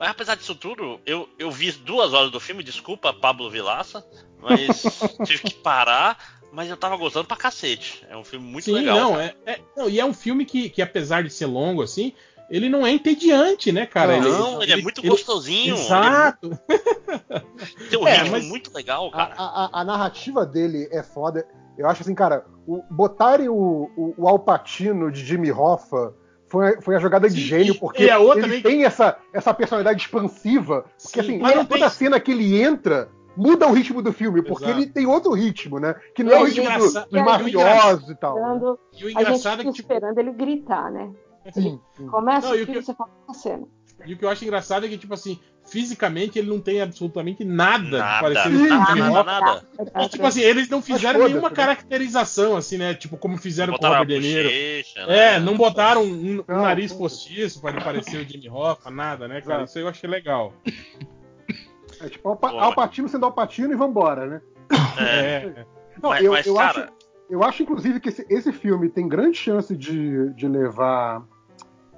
Mas apesar disso tudo, eu, eu vi duas horas do filme, desculpa, Pablo Vilaça, mas tive que parar, mas eu tava gostando pra cacete. É um filme muito Sim, legal. não, é, é- não, e é um filme que, que, apesar de ser longo, assim, ele não é entediante, né, cara? Não, ele, é muito gostosinho. Exato. Ele tem um É, ritmo muito legal, A, cara. a- a- a narrativa dele é foda. Eu acho assim, cara, o, botarem o, o, o Alpatino de Jimmy Hoffa foi, foi a jogada de Sim, gênio, e- porque e a outra ele também- tem essa, essa personalidade expansiva. Porque Sim, assim, toda tem- cena que ele entra muda o ritmo do filme, porque Exato. ele tem outro ritmo, né? Que não é o E ritmo do- engraçado- dos e mafiosos e tal. né? E o a gente engraçado é que, tipo, esperando ele gritar, né? Sim, sim. Começa Não, e o o filme que- você fala cena. e o que eu acho engraçado é que, tipo assim, fisicamente ele não tem absolutamente nada, Nada, parecido Sim, com o nada, Jimmy nada, Hoffa. nada. E, tipo assim, eles não fizeram nenhuma né? caracterização, assim, né? Tipo, como fizeram com o Robert De Niro. né? É, não botaram um, um Não, nariz postiço pra ele parecer o Jimmy Hoffa, nada, né, cara? Isso eu achei legal. É tipo Alpa, Alpatino sendo Alpatino e vambora, né? É, É. Não, mas, eu, mas, eu cara, acho, eu acho, inclusive, que esse, esse filme tem grande chance de, de levar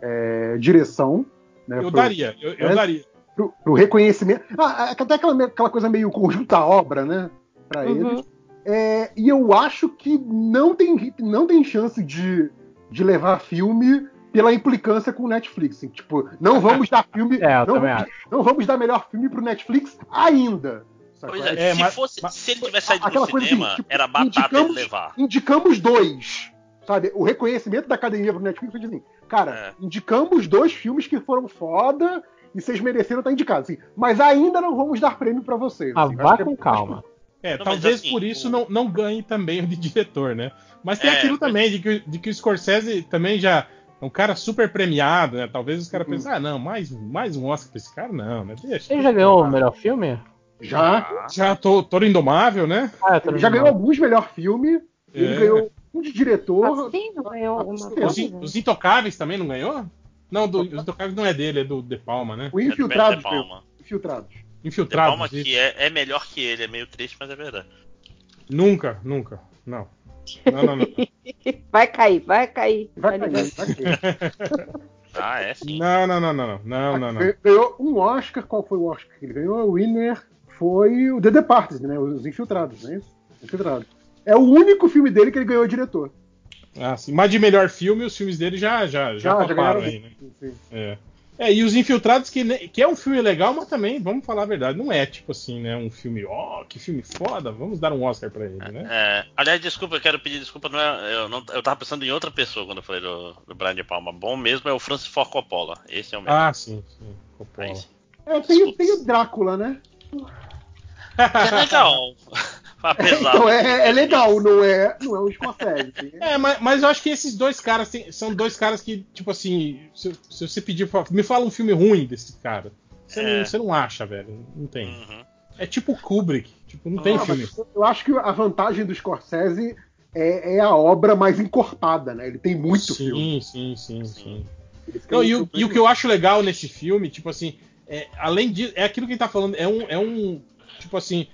é, direção. Né, Eu pro- daria, eu, eu É? daria. Pro, pro reconhecimento. Ah, até aquela, aquela coisa meio conjunta obra, né? Pra Uhum. eles. É, e eu acho que não tem, não tem chance de, de levar filme pela implicância com o Netflix. assim, Tipo, não vamos dar filme. É, eu não, também vamos, não vamos dar melhor filme pro Netflix ainda. é, É, se, mas- fosse, mas- se ele tivesse saído do coisa cinema, assim, tipo, era batata ele indicamos- levar. Indicamos dois. Sabe? O reconhecimento da academia pro Netflix foi assim, cara, É. indicamos dois filmes que foram foda e vocês mereceram estar indicados. Assim, mas ainda não vamos dar prêmio pra vocês. Ah, assim, vá acho que é- com calma. É, Não, talvez assim, por isso o- não, não ganhe também o de diretor, né? Mas tem É, aquilo mas- também, de que, de que o Scorsese também já é um cara super premiado, né? Talvez os caras Uhum. pensem, ah, não, mais, mais um Oscar pra esse cara, não, né? Deixa. Ele já ganhou o melhor filme? Já, Já tô, Toro Indomável, né? Ah, ele já ganhou alguns melhor filme. Ele É. ganhou um de diretor. Assim não ganhou alguma Os, coisa? Os Intocáveis também não ganhou? Não, do- os Intocáveis não é dele, é do De Palma, né? O É do Infiltrados. De ganhou. Palma. Infiltrados. De Infiltrados. Palma isso. que é, é melhor que ele, é meio triste, mas é verdade. Nunca, nunca. Não. Não, não, não. Vai cair, vai cair. Vai Tá cair, vai cair. Ah, é sim. Não, não, não, não, não, não, não. Ganhou- Ganhou um Oscar. Qual foi o Oscar que ele ganhou? O winner foi o The Departed, né? Os Infiltrados, não é isso? Infiltrados. É o único filme dele que ele ganhou diretor. Ah, sim. Mas de melhor filme, os filmes dele já, já, já, toparam aí, né? Sim. É. É, e Os Infiltrados, que, que é um filme legal, mas também, vamos falar a verdade, não é tipo assim, né? Um filme, ó, que filme foda, vamos dar um Oscar pra ele, né? É, aliás, desculpa, eu quero pedir desculpa. Não é, eu, não, eu tava pensando em outra pessoa quando eu falei do, do Brian De Palma. Bom mesmo é o Francis Ford Coppola. Esse é o mesmo. Ah, sim, sim. Coppola. Aí sim. É, tem, tem o Drácula, né? É legal. Então é, é legal, não é, não é o Scorsese. É, mas, mas eu acho que esses dois caras têm- são dois caras que, tipo assim, se, se você pedir, pra- me fala um filme ruim desse cara. Você, É. não, você não acha, velho. Não tem. Uhum. É tipo Kubrick. Tipo, não tem Não, filme. eu acho que a vantagem do Scorsese é, é a obra mais encorpada, né? Ele tem muito sim, filme. sim, sim, sim. Não, e, o, e o que eu acho legal nesse filme, tipo assim, é, além disso, é aquilo que ele tá falando, é um, é um tipo assim,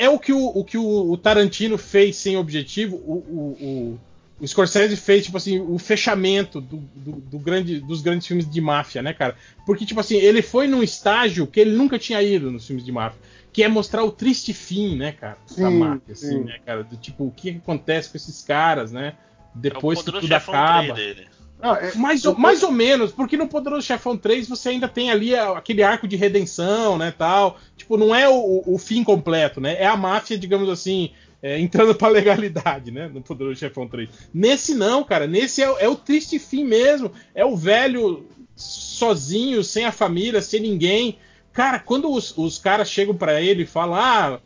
é, é o que, o, o, que o, o Tarantino fez sem objetivo, o, o, o, o Scorsese fez, tipo assim, o fechamento do, do, do grande, dos grandes filmes de máfia, né, cara? Porque, tipo assim, ele foi num estágio que ele nunca tinha ido nos filmes de máfia que é mostrar o triste fim, né, cara, Sim, da máfia, assim, sim. né, cara, do tipo o que acontece com esses caras, né, depois é que tudo acaba. 3 dele. Ah, é- Mais ou, mais ou menos, porque no Poderoso Chefão 3 você ainda tem ali aquele arco de redenção, né, tal. Tipo, não é o, o fim completo, né? É a máfia, digamos assim, é, entrando pra legalidade, né? No Poderoso Chefão 3. Nesse não, cara. Nesse é, o- é o triste fim mesmo. É o velho sozinho, sem a família, sem ninguém. Cara, quando os, os caras chegam pra ele e falam, ah,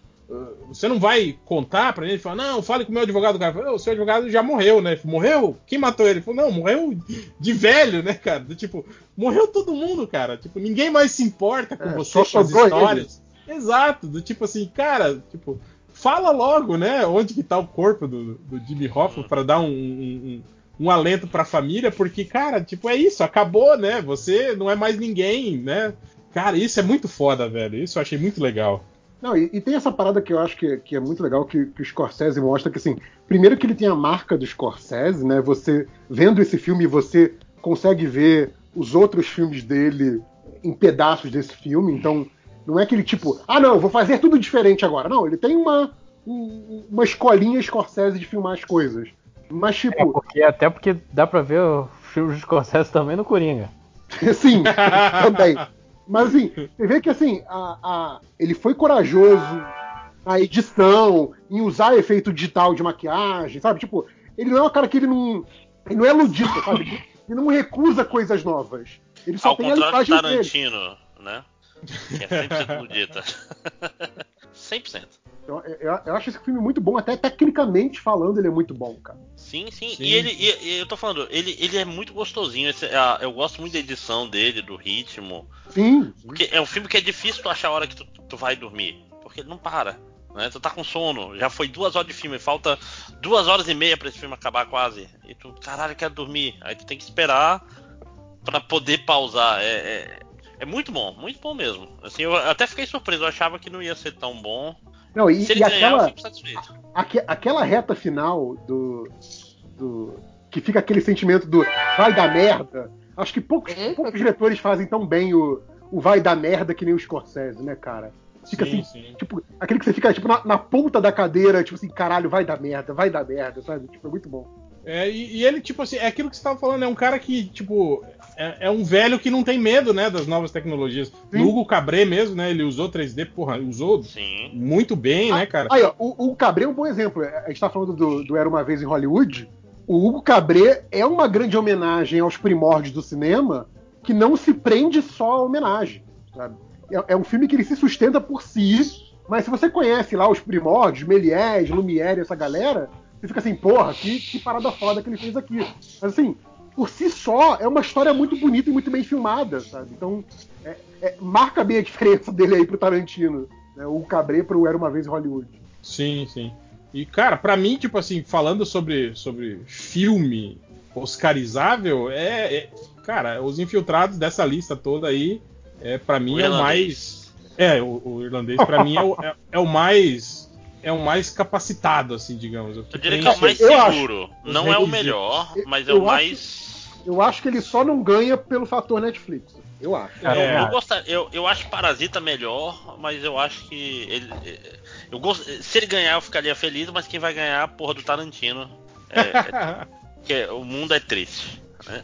você não vai contar pra ele? Ele fala, não, fale com o meu advogado. Cara fala, "Ô, o seu advogado já morreu, né? Ele falou, morreu? Quem matou ele? Ele falou, não, morreu de velho, né, cara? Do Tipo, morreu todo mundo, cara. Tipo, ninguém mais se importa com É, você, com as histórias. Exato, do tipo assim, cara, tipo, fala logo, né, onde que tá o corpo do, do Jimmy Hoffa pra dar um, um, um, um alento pra família, porque, cara, tipo, é isso, acabou, né? Você não é mais ninguém, né? Cara, isso é muito foda, velho. Isso eu achei muito legal. Não, e, e tem essa parada que eu acho que, que é muito legal, que, que o Scorsese mostra que, assim, primeiro que ele tem a marca do Scorsese, né? Você, vendo esse filme, você consegue ver os outros filmes dele em pedaços desse filme, então não é aquele tipo, ah, não, vou fazer tudo diferente agora. Não, ele tem uma, um- uma escolinha Scorsese de filmar as coisas. Mas, É, tipo, porque, até porque dá pra ver o filme de Scorsese também no Coringa. Sim, também. Mas assim, você vê que assim, a- a- ele foi corajoso na edição, em usar efeito digital de maquiagem, sabe? Tipo, ele não é um cara que ele não. Ele não é ludista, sabe? Ele, não recusa coisas novas. Ele só Ao tem a linguagem dele. Tarantino, né? Que é 100% ludita. 100%. Eu, eu- eu acho esse filme muito bom, até tecnicamente falando, ele é muito bom, cara. Sim, sim. Sim. E ele, e- e eu tô falando, ele, ele é muito gostosinho. esse- a- eu gosto muito da edição dele, do ritmo. Sim, Porque é um filme que é difícil tu achar a hora que tu, tu vai dormir. Porque ele não para. Né? Tu tá com sono. Já foi duas horas de filme. Falta duas horas e meia pra esse filme acabar quase. E tu, caralho, eu quero dormir. Aí tu tem que esperar pra poder pausar. É, é, é muito bom, muito bom mesmo. Assim, eu até fiquei surpreso. Eu achava que não ia ser tão bom. Não, e, Se ele e ganhar, eu aquela, fico satisfeito. aque- aquela reta final do, do. que fica aquele sentimento do vai dar merda. Acho que poucos, Eita. poucos diretores fazem tão bem o, o vai dar merda que nem o Scorsese, né, cara? Fica Sim, assim, sim. tipo, aquele que você fica tipo, na, na ponta da cadeira, tipo assim, caralho, vai dar merda, vai dar merda, sabe? Tipo, é muito bom. É, e, e ele, tipo assim, é aquilo que você tava falando, é um cara que, tipo, é, é um velho que não tem medo, né, das novas tecnologias. Sim. No Hugo Cabré mesmo, né, ele usou 3D, porra, usou Sim. muito bem, né, cara? Aí, ó, o, o Cabré é um bom exemplo. A gente tá falando do, do Era Uma Vez em Hollywood. O Hugo Cabré é uma grande homenagem aos primórdios do cinema que não se prende só à homenagem, sabe? É, é um filme que ele se sustenta por si, mas se você conhece lá os primórdios, Méliès, Lumière, essa galera, você fica assim, porra, que, que parada foda que ele fez aqui. Mas assim, por si só, é uma história muito bonita e muito bem filmada, sabe? Então, é- é- marca bem a diferença dele aí pro Tarantino, né? O Cabré pro Era Uma Vez em Hollywood. Sim, sim. E, cara, pra mim, tipo assim, falando sobre, sobre filme oscarizável, é, é- Cara, Os Infiltrados dessa lista toda aí, é, para mim O é o mais. É, o, o irlandês, pra mim, é o, é- é o mais. É o mais capacitado, assim, digamos. Eu diria que é o mais seguro. Não é o melhor, mas é o mais. Eu acho que ele só não ganha pelo fator Netflix. Eu acho. Cara, É. Eu, gosto, eu, eu acho Parasita melhor, mas eu acho que ele. Eu gosto, se ele ganhar, eu ficaria feliz, mas quem vai ganhar é a porra do Tarantino. É, é- que é- o mundo é triste. Né?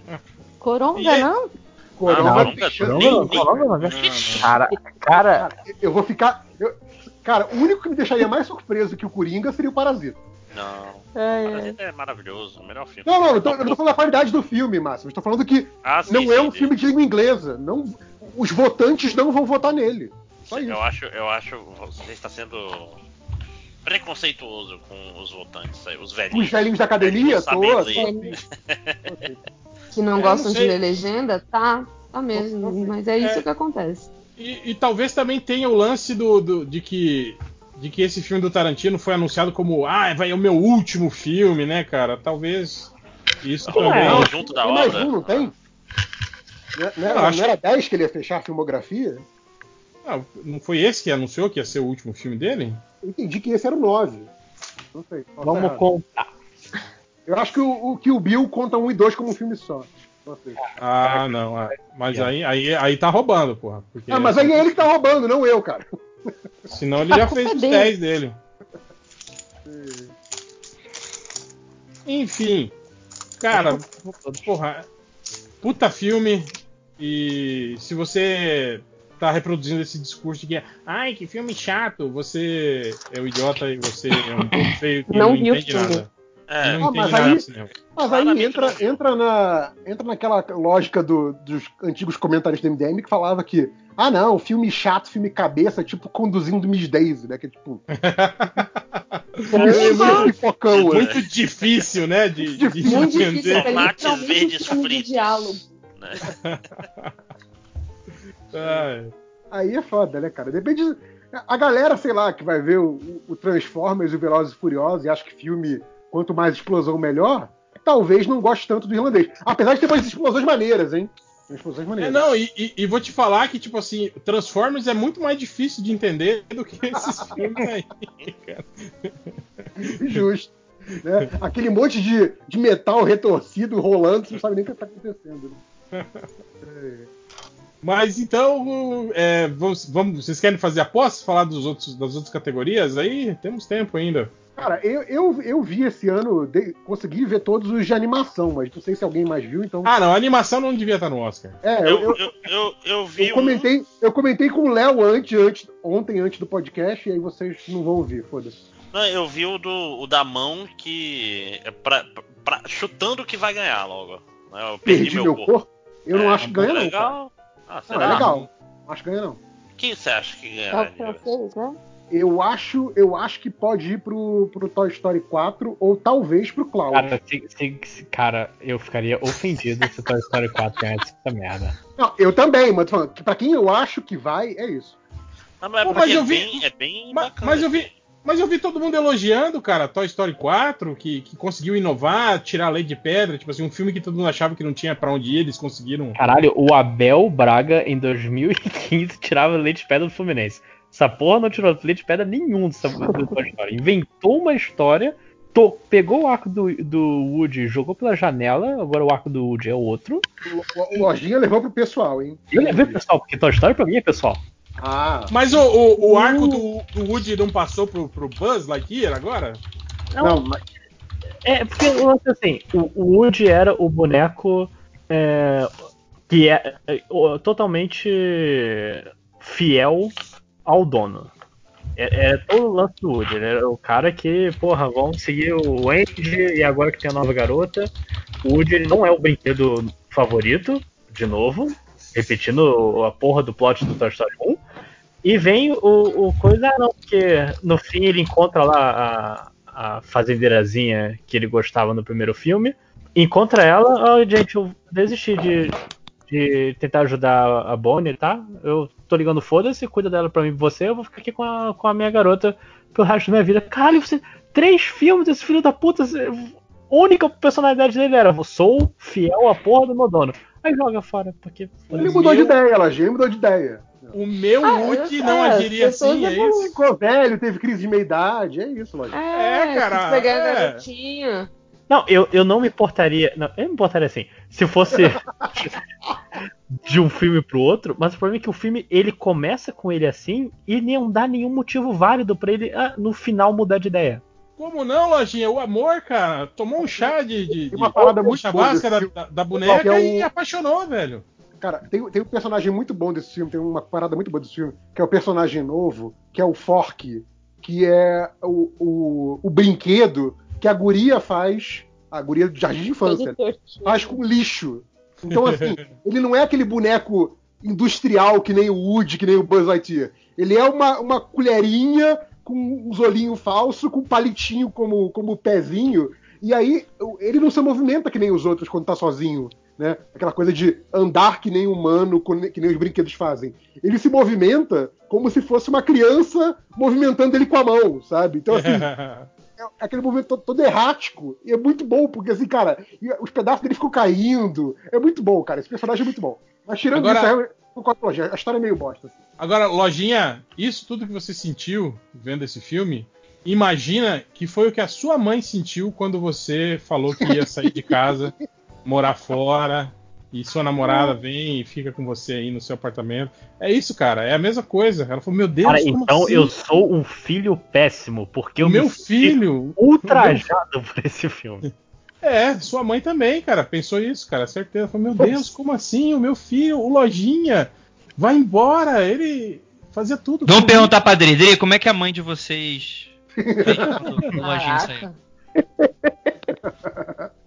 Coronga, E é- não? Coronga, Não, nunca- chance- nem- Coronga, nem- Coronga, uma vez. Cara, cara, Cara, eu vou ficar. eu- cara, o único que me deixaria mais surpreso que o Coringa seria o Parasita. Não. É, é. Parasita é maravilhoso, o melhor filme. Não, não, eu, tô, eu não tô falando da qualidade do filme, Márcio. Eu tô falando que Ah, sim, não sim, é um sim. filme de língua inglesa. Não, os votantes não vão votar nele. Só isso. Eu acho, eu acho você está sendo preconceituoso com os votantes, aí, os velhinhos. Os velhinhos da academia, tô. Que não É, gostam não de ler legenda, tá, tá mesmo. Mas é isso É. que acontece. E, e talvez também tenha o lance do, do- de que de que esse filme do Tarantino foi anunciado como ah, vai é o meu último filme, né, cara? Talvez isso também. um Não, junto da tem mais obra. um, não tem? Não, não acho não era 10 que ele ia fechar a filmografia? Ah, não foi esse que anunciou que ia ser o último filme dele? Eu entendi que esse era o 9. Não sei. Vamos errado. contar. Eu acho que o, o que o Bill conta um e dois como um filme só. Não. Ah, não. ah, Mas aí, aí, aí tá roubando, porra. Porque Ah, mas aí é ele que tá roubando, não eu, cara. Senão ele já fez os dele. 10 dele. Enfim. Cara, porra. Puta filme. E se você tá reproduzindo esse discurso de que ai, que filme chato, você é o idiota e você é um pouco feio que Não não, entende nada. É, não Ah, mas aí- de. Mas aí entra, entra, na, entra naquela lógica do- dos antigos comentaristas do MDM que falava que, ah não, filme chato, filme cabeça, tipo conduzindo Miss Daisy, né? Que é tipo. muito- pipocão, né? Muito difícil, né? De, de Muito entender. difícil, é Tomates literalmente verdes um filme de fritos. diálogo. né? Aí é foda, né, cara? Depende. A galera, sei lá, que vai ver o, o Transformers e o Velozes e Furiosos e acha que filme, quanto mais explosão, melhor, talvez não goste tanto do irlandês. Apesar de ter umas explosões maneiras, hein? Explosões É, maneiras. não, e, e- e vou te falar que, tipo assim, Transformers é muito mais difícil de entender do que esses filmes aí, cara. Justo. Né? Aquele monte de, de metal retorcido rolando, você não sabe nem o que tá acontecendo. Né? Mas então, é, vamos, vamos- vocês querem fazer apostas? Falar dos outros, das outras categorias? Aí temos tempo ainda. Cara, eu, eu, eu vi esse ano, de- consegui ver todos os de animação, mas não sei se alguém mais viu, então. Ah, não, a animação não devia estar no Oscar. é, eu, Eu, eu, eu, eu, eu vi eu comentei, eu comentei com o Léo antes, antes, ontem, antes do podcast, e aí vocês não vão ouvir, foda-se. um. Não, eu vi o, do, o da mão que. É pra, pra- chutando que vai ganhar logo. né? Eu perdi, Perdi meu, meu corpo. corpo. Eu não É, acho que ganha, não. Cara. legal. Ah, Não, será? é legal. Não acho que ganha, não. Quem você acha que É ganha? o francês, né? Eu acho, eu acho que pode ir pro, pro Toy Story 4 ou talvez pro Cloud. Cara, se- se- se- cara, eu ficaria ofendido se Toy Story 4 ganhasse essa merda. Não, eu também, mas tô falando que pra quem eu acho que vai, é isso. Ah, mas, é Pô, mas eu é vi- bem, é bem Ma- bacana. Mas, eu vi. Mas eu vi todo mundo elogiando, cara, Toy Story 4, que, que conseguiu inovar, tirar a lei de pedra, tipo assim, um filme que todo mundo achava que não tinha pra onde ir, eles conseguiram. Caralho, o Abel Braga em 2015 tirava leite de pedra do Fluminense. Essa porra não tirou leite de pedra nenhum dessa Toy Story. Inventou uma história, to- pegou o arco do, do Woody e jogou pela janela. Agora o arco do Woody é outro. O, o Lojinha levou pro pessoal, hein? Eu levei pessoal, porque Toy Story pra mim é pessoal. Ah, Mas o, o, o arco do, do Woody não passou pro, pro Buzz Lightyear agora? não, mas É, porque é assim, o, o Woody era o boneco é, que é, é, totalmente fiel ao dono. É, é todo o lance do Woody. Ele era o cara que, porra, vamos seguir o Andy e agora que tem a nova garota. O Woody ele não é o brinquedo favorito, de novo, repetindo a porra do plot do Toy Story 1. E vem o, o coisa, não, porque no fim ele encontra lá a, a fazendeirazinha que ele gostava no primeiro filme. Encontra ela, ó, gente, eu desisti de, de tentar ajudar a Bonnie, tá? Eu tô ligando foda-se, cuida dela pra mim e você, eu vou ficar aqui com a, com a minha garota pro resto da minha vida. Caralho, você. Três filmes desse filho da puta. você- a única personalidade dele era: eu sou fiel à porra do meu dono. Aí joga fora, porque. ele mudou de ideia, Lojinha, ele mudou de ideia. O meu Ah, Woody eu- não é, agiria as pessoas assim, é isso? Ficou velho, teve crise de meia-idade, é isso, Lojinha. É, É, cara, pegar é. garotinha. Não, eu, eu não me importaria. Não, eu me importaria assim. Se fosse de um filme pro outro, mas o problema é que o filme ele começa com ele assim e não dá nenhum motivo válido pra ele ah, no final mudar de ideia. Como não, Lojinha? O amor, cara, tomou um chá de, de, uma de parada muito desse da, da, da boneca que é o- e apaixonou, velho. Cara, tem, tem um personagem muito bom desse filme, tem uma parada muito boa desse filme, que é o personagem novo, que é o Fork, que é o, o, o brinquedo que a guria faz, a guria do jardim de infância, faz com lixo. Então, assim, ele não é aquele boneco industrial que nem o Woody, que nem o Buzz Lightyear. Ele é uma, uma colherinha com uns olhinhos falsos, com um palitinho como, como pezinho. E aí, ele não se movimenta que nem os outros quando tá sozinho. Né? Aquela coisa de andar que nem humano, que nem os brinquedos fazem. Ele se movimenta como se fosse uma criança movimentando ele com a mão, sabe? Então, assim, aquele movimento todo, todo errático. E é muito bom, porque assim, cara, os pedaços dele ficam caindo. É muito bom, cara. Esse personagem é muito bom. Mas tirando Agora- isso, concordo com a Lojinha, a história é meio bosta. assim. Agora, Lojinha, isso tudo que você sentiu vendo esse filme, imagina que foi o que a sua mãe sentiu quando você falou que ia sair de casa, morar fora, e sua namorada vem e fica com você aí no seu apartamento. É isso, cara, é a mesma coisa. Ela falou, meu Deus, Cara, como então assim? eu sou um filho péssimo, porque eu O meu filho. ultrajado por esse filme. É, sua mãe também, cara, pensou isso, cara, certeza. Falou, meu Deus, como assim? O meu filho, o Lojinha, vai embora. Ele fazia tudo. Vamos perguntar pra Dri. Dri, como é que a mãe de vocês quando o lojinha saiu?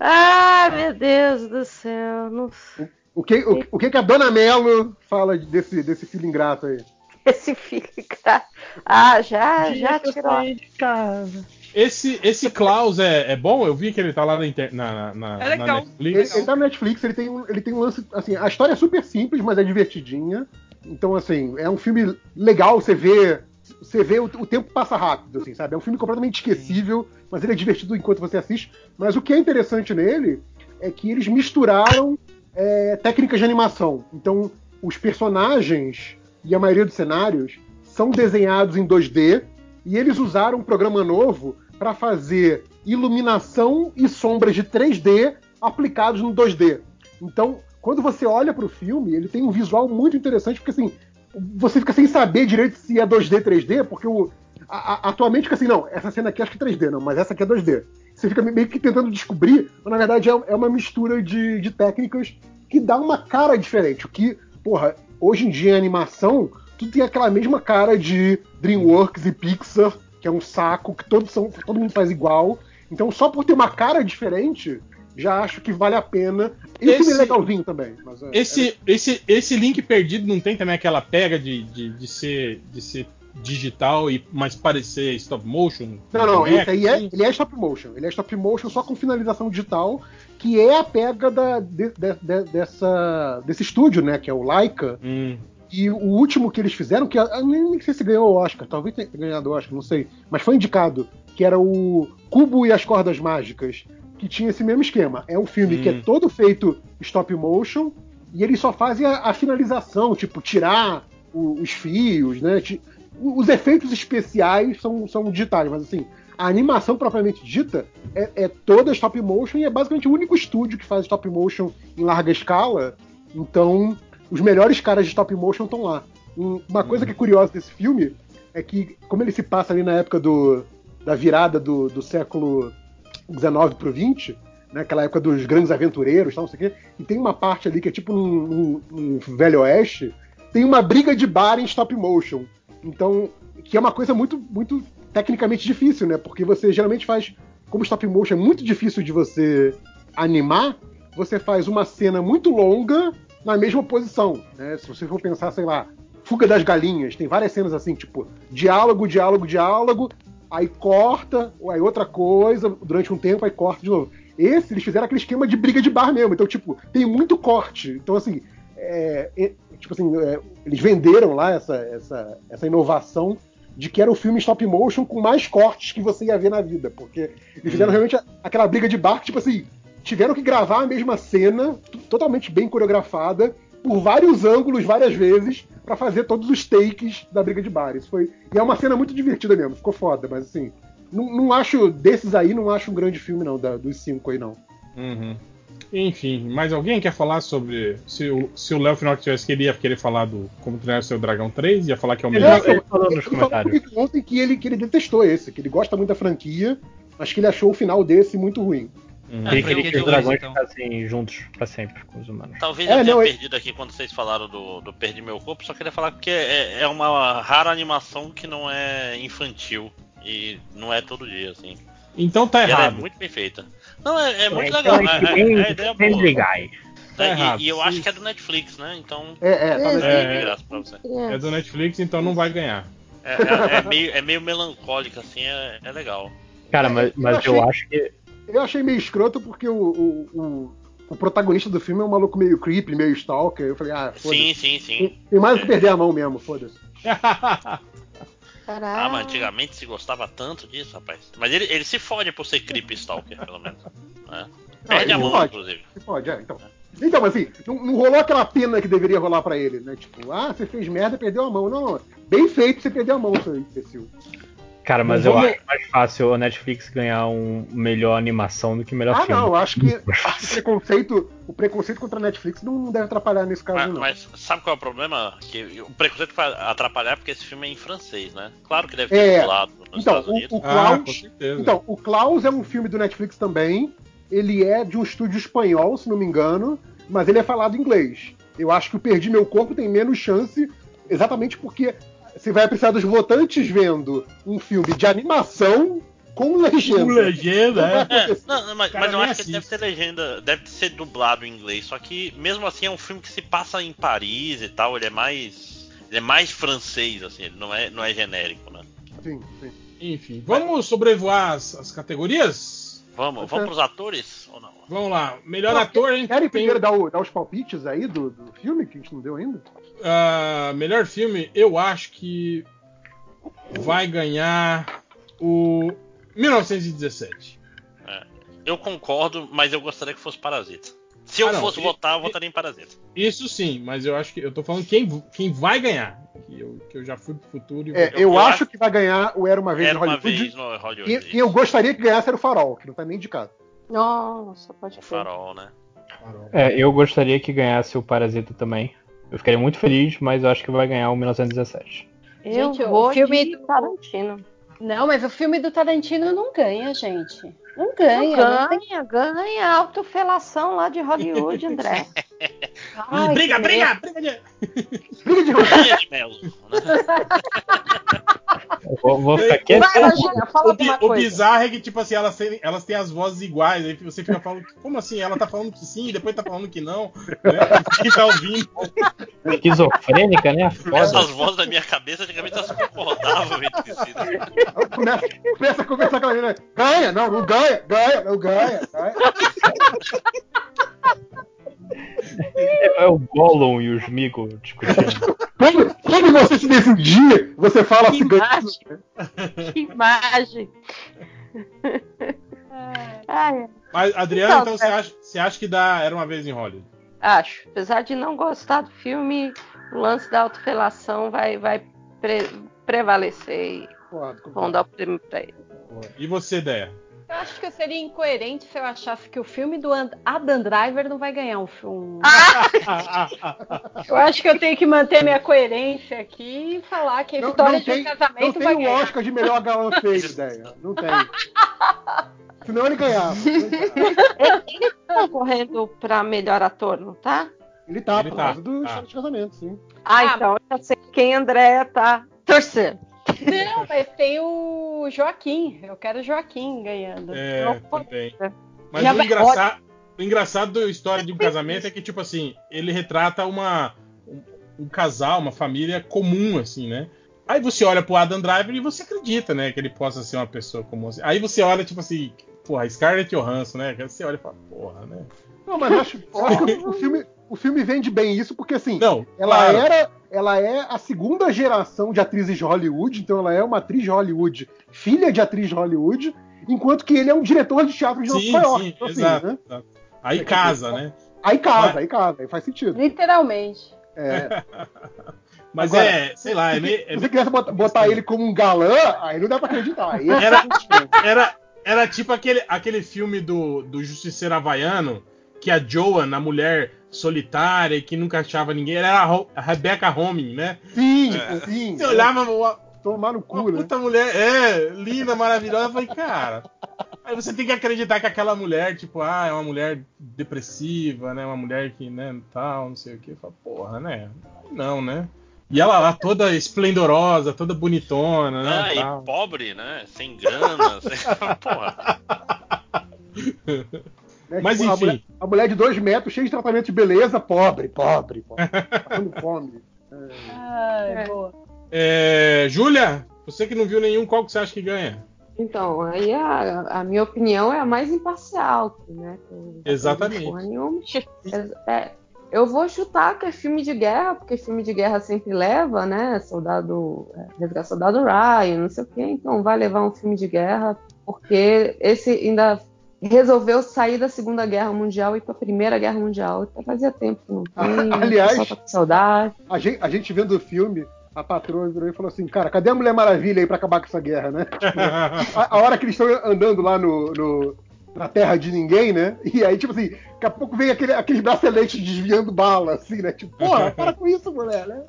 Ah, meu Deus do céu. Não sei. O que, o, o que, que a Dona Melo fala desse, desse filho ingrato aí? Esse filho, cara. Ah, já, já Dia tirou. de casa. Esse, esse Klaus é, é bom? Eu vi que ele tá lá na, inter- na, na, É na legal. Ele, Netflix. ele tá no Netflix, ele tem, um, ele tem um lance. Assim, a história é super simples, mas é divertidinha. Então, assim, é um filme legal, você vê. Você vê, o, o tempo passa rápido, assim, sabe? É um filme completamente esquecível, mas ele é divertido enquanto você assiste. Mas o que é interessante nele é que eles misturaram é, técnicas de animação. Então, os personagens e a maioria dos cenários são desenhados em 2D e eles usaram um programa novo para fazer iluminação e sombras de 3D aplicados no 2D. Então, quando você olha para o filme, ele tem um visual muito interessante, porque assim, você fica sem saber direito se é 2D, 3D, porque o, a- a- atualmente fica assim, não, essa cena aqui acho que é 3D, não, mas essa aqui é 2D. Você fica meio que tentando descobrir, mas na verdade é, é uma mistura de, de técnicas que dá uma cara diferente. O que, porra, hoje em dia em animação, tudo tem aquela mesma cara de DreamWorks e Pixar, que é um saco, que todos são, todo mundo faz igual. Então, só por ter uma cara diferente, já acho que vale a pena. E filme Esse- é legalzinho também. É- Esse, esse, esse link perdido não tem também aquela pega de, de, de ser, de ser digital e mais parecer stop motion? Não, não, Boneco, esse aí é, assim? ele é stop motion. Ele é stop motion só com finalização digital, que é a pega da, de- de- de- dessa, desse estúdio, né? Que é o Laika. Hum. E o último que eles fizeram, que eu nem nem sei se ganhou o Oscar, talvez tenha ganhado o Oscar, não sei. Mas foi indicado, que era o Cubo e as Cordas Mágicas, que tinha esse mesmo esquema. É um filme que é todo feito stop motion, e eles só fazem a, a finalização, tipo, tirar o- os fios, né? Os efeitos especiais são, são digitais, mas assim, a animação propriamente dita é, é toda stop motion e é basicamente o único estúdio que faz stop motion em larga escala. Então, os melhores caras de stop motion estão lá. Um- Uma coisa que é curiosa desse filme é que, como ele se passa ali na época do, da virada do, do século XIX pro XX, né, aquela época dos grandes aventureiros, tal, não sei o quê, e tem uma parte ali que é tipo num- num velho oeste, tem uma briga de bar em stop motion. Então, que é uma coisa muito, muito tecnicamente difícil, né? Porque você geralmente faz, como stop motion é muito difícil de você animar, você faz uma cena muito longa na mesma posição, né? Se você for pensar, sei lá, Fuga das Galinhas, tem várias cenas assim, tipo, diálogo, diálogo, diálogo, aí corta, ou aí outra coisa, durante um tempo, aí corta de novo. Esse, eles fizeram aquele esquema de briga de bar mesmo, então, tipo, tem muito corte. Então, assim, é, é, tipo assim, é, eles venderam lá essa, essa, essa inovação de que era o filme stop motion com mais cortes que você ia ver na vida, porque eles fizeram realmente a- aquela briga de bar, que, tipo assim, tiveram que gravar a mesma cena, totalmente bem coreografada, por vários ângulos, várias vezes, pra fazer todos os takes da briga de bar. Isso foi. E é uma cena muito divertida mesmo, ficou foda, mas assim. Não, não acho, desses aí, não acho um grande filme, não, da- dos cinco aí, não. Uhum. Enfim, mais alguém quer falar sobre. Se o se o Léo final que tivesse queria querer falar do Como Treinar o Seu Dragão 3, ia falar que é o Ele melhor. já- ele falou nos Ele falou comentários. comigo ontem que ele, que ele detestou esse, que ele gosta muito da franquia, mas que ele achou o final desse muito ruim. Uhum. Ah, Queria franquia que de os dragões então. ficassem juntos pra sempre com os humanos. Talvez É, eu tenha não, é- perdido aqui quando vocês falaram do, do Perdi Meu Corpo, só queria falar que é, é uma rara animação que não é infantil. E não é todo dia, assim. Então tá E ela é errado. muito bem feita. Não, é, é muito Então, legal. é que tem- a ideia é tem boa. legais. Tá É, errado. e, e eu Sim. acho que é do Netflix, né? Então É, é, tá É. é É. de graça pra você. É do Netflix, então não vai ganhar. É, é- é meio, é meio melancólico, assim, é, é legal. Cara, mas, mas achei- eu acho que. Eu achei meio escroto porque o, o, o, o protagonista do filme é um maluco meio creepy, meio stalker. Eu falei, ah, foda-se. Sim, sim, sim. Tem, mais do que perder a mão mesmo, foda-se. Caralho. Ah, mas antigamente se gostava tanto disso, rapaz. Mas ele, ele se fode por ser creepy stalker, pelo menos. né? Perde Ah, a ele mão, pode. inclusive. Se pode, é, então. Então, mas assim, não, não rolou aquela pena que deveria rolar pra ele, né? Tipo, ah, você fez merda e perdeu a mão. Não, não. Bem feito você perdeu a mão, seu imbecil. Cara, mas Vamos- eu acho mais fácil a Netflix ganhar um melhor animação do que melhor Ah, filme. não, eu acho que o preconceito, o preconceito contra a Netflix não deve atrapalhar nesse caso, Mas, não. mas sabe qual é o problema? Que o preconceito vai atrapalhar porque esse filme é em francês, né? Claro que deve ter É, dublado nos então, Estados o- Unidos. o- Ah, Klaus- certeza. Então, o Klaus é um filme do Netflix também. Ele é de um estúdio espanhol, se não me engano, mas ele é falado em inglês. Eu acho que o Perdi Meu Corpo tem menos chance, exatamente porque você vai precisar dos votantes vendo um filme de animação com legenda. Com legenda, é. É, não, não, mas, Cara, mas eu acho que deve assiste. ter legenda, deve ser dublado em inglês. Só que mesmo assim é um filme que se passa em Paris e tal. Ele é mais, ele é mais francês assim. Ele não é, não é genérico, né? Sim, sim. Enfim, vamos sobrevoar as, as categorias? Vamos, vamos pros atores ou não? Vamos lá. Melhor Não, ator, gente Querem tem. primeiro dar, o- dar os palpites aí do, do filme, que a gente não deu ainda? ah, melhor filme, eu acho que vai ganhar o 1917. Eu concordo, mas eu gostaria que fosse Parasita. Se eu Ah, fosse votar, eu votaria em Parasita. Isso sim, mas eu acho que eu tô falando quem, quem vai ganhar. Que eu, que eu já fui pro futuro e É, vou- eu, eu acho acho- que vai ganhar o Era Uma Vez Era uma Hollywood. vez no Hollywood. E, e eu gostaria que ganhasse era o Farol, que não tá nem indicado. Nossa, pode O crer. farol, né? É, eu gostaria que ganhasse o Parasita também. Eu ficaria muito feliz, mas eu acho que vai ganhar o 1917. Eu Gente, o vou filme de do- Tarantino. Não, mas o filme do Tarantino não ganha, gente. Não ganha. não tem- Ganha, ganha autofelação lá de Hollywood, André. Ai, briga, briga, briga de... Briga de Linha de mel. né? Vou, vou ficar quieto. Vai, Lojinha, fala O, bi- o bizarro é que, tipo assim, elas têm, elas têm as vozes iguais. Aí você fica falando, como assim? Ela tá falando que sim, depois tá falando que não. Né? Quem tá ouvindo? Esquizofrênica, né? Foda. Essas vozes da minha cabeça antigamente elas se concordavam entre si. né? começa, começa a conversar com a menina. Ganha, não, não ganha, ganha, não ganha. ganha. É o Gollum e os Migo discutindo. Quando, quando você se decidir, você fala Que assim, ganha. imagem. Que imagem. Ai, Mas, Adriana, Então, então você acha, você acha que dá Era uma vez em Hollywood? acho. Apesar de não gostar do filme, o lance da autofelação vai, vai pre- prevalecer e vão dar o prêmio pra ele. E você, Deia? Eu acho que eu seria incoerente se eu achasse que o filme do And- Adam Driver não vai ganhar um filme. Eu acho que eu tenho que manter minha coerência aqui e falar que a Não, história não de tem, um casamento não tem vai o ganhar. Oscar de melhor galã feio, ideia. Não tem. Senão ele ganhava. Ele tá concorrendo pra melhor ator, não tá? Ele tá, Ele por tá, causa do tá. história de casamento, sim. Ah, Ah, então eu já sei quem André tá torcendo. Não, mas tem o Joaquim. Eu quero o Joaquim ganhando. É, Não, também. Mas Já o vai- engraçado, o engraçado da história de um casamento é que, tipo assim, ele retrata uma, um, um casal, uma família comum, assim, né? Aí você olha pro Adam Driver e você acredita, né? Que ele possa ser uma pessoa comum. Assim. Aí você olha, tipo assim, porra, Scarlett Johansson, né? Você olha e fala, porra, né? Não, mas eu acho, eu acho que o filme, o filme vende bem isso, porque assim, Não, ela claro. era. Ela é a segunda geração de atrizes de Hollywood, então ela é uma atriz de Hollywood, filha de atriz de Hollywood, enquanto que ele é um diretor de teatro de Sim, Nova York. sim, então, assim, exato, né? exato. Aí casa, né? Aí casa, Mas- aí casa, aí faz sentido. Literalmente. É. Mas Agora, é, sei lá, é Se meio. é você quisesse botar, botar ele como um galã, aí não dá pra acreditar. Aí é Era- Era, era tipo aquele, aquele filme do, do Justiceiro Havaiano, que a Joan, a mulher solitária e que nunca achava ninguém, era a, Ro- a Rebecca Homing, né? Sim, É. sim. Você olhava uma, Tomar no uma cu, né? puta mulher, é, linda, maravilhosa, eu falei, cara. Aí você tem que acreditar que aquela mulher, tipo, ah, é uma mulher depressiva, né? Uma mulher que, né, tal, não sei o que. Fala, porra, né? Não, né? E ela lá toda esplendorosa, toda bonitona, né? Ah, tal. e pobre, né? Sem grana. sem... Porra. Né? Mas, Tipo, a enfim. mulher, a mulher de dois metros, cheia de tratamento de beleza, pobre, pobre, pobre. Passando fome. Ai, É. boa. É, Júlia, você que não viu nenhum, qual que você acha que ganha? Então, aí a, a minha opinião é a mais imparcial, né? Exatamente. nenhuma. É, é, eu vou chutar que é filme de guerra, porque filme de guerra sempre leva, né? Soldado, é, Resgate Soldado Ryan, não sei o quê. Então vai levar um filme de guerra, porque esse ainda resolveu sair da Segunda Guerra Mundial e ir pra Primeira Guerra Mundial. Então fazia tempo que não tem. Aliás- tá com saudade. A gente, a gente vendo o filme, a patroa virou e falou assim, cara, cadê a Mulher Maravilha aí pra acabar com essa guerra, né? A, a hora que eles estão andando lá no, no- na terra de ninguém, né? E aí, tipo assim, daqui a pouco vem aquele, aqueles braceletes desviando bala, assim, né? Tipo, porra, para com isso, mulher, né?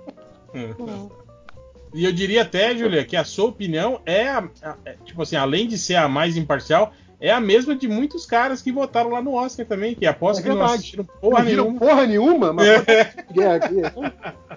E eu diria até, Julia, que a sua opinião é, a- a- é, tipo assim, além de ser a mais imparcial, é a mesma de muitos caras que votaram lá no Oscar também, que aposto É que não verdade. assistiram Não porra nenhuma. porra nenhuma, mas É. aqui.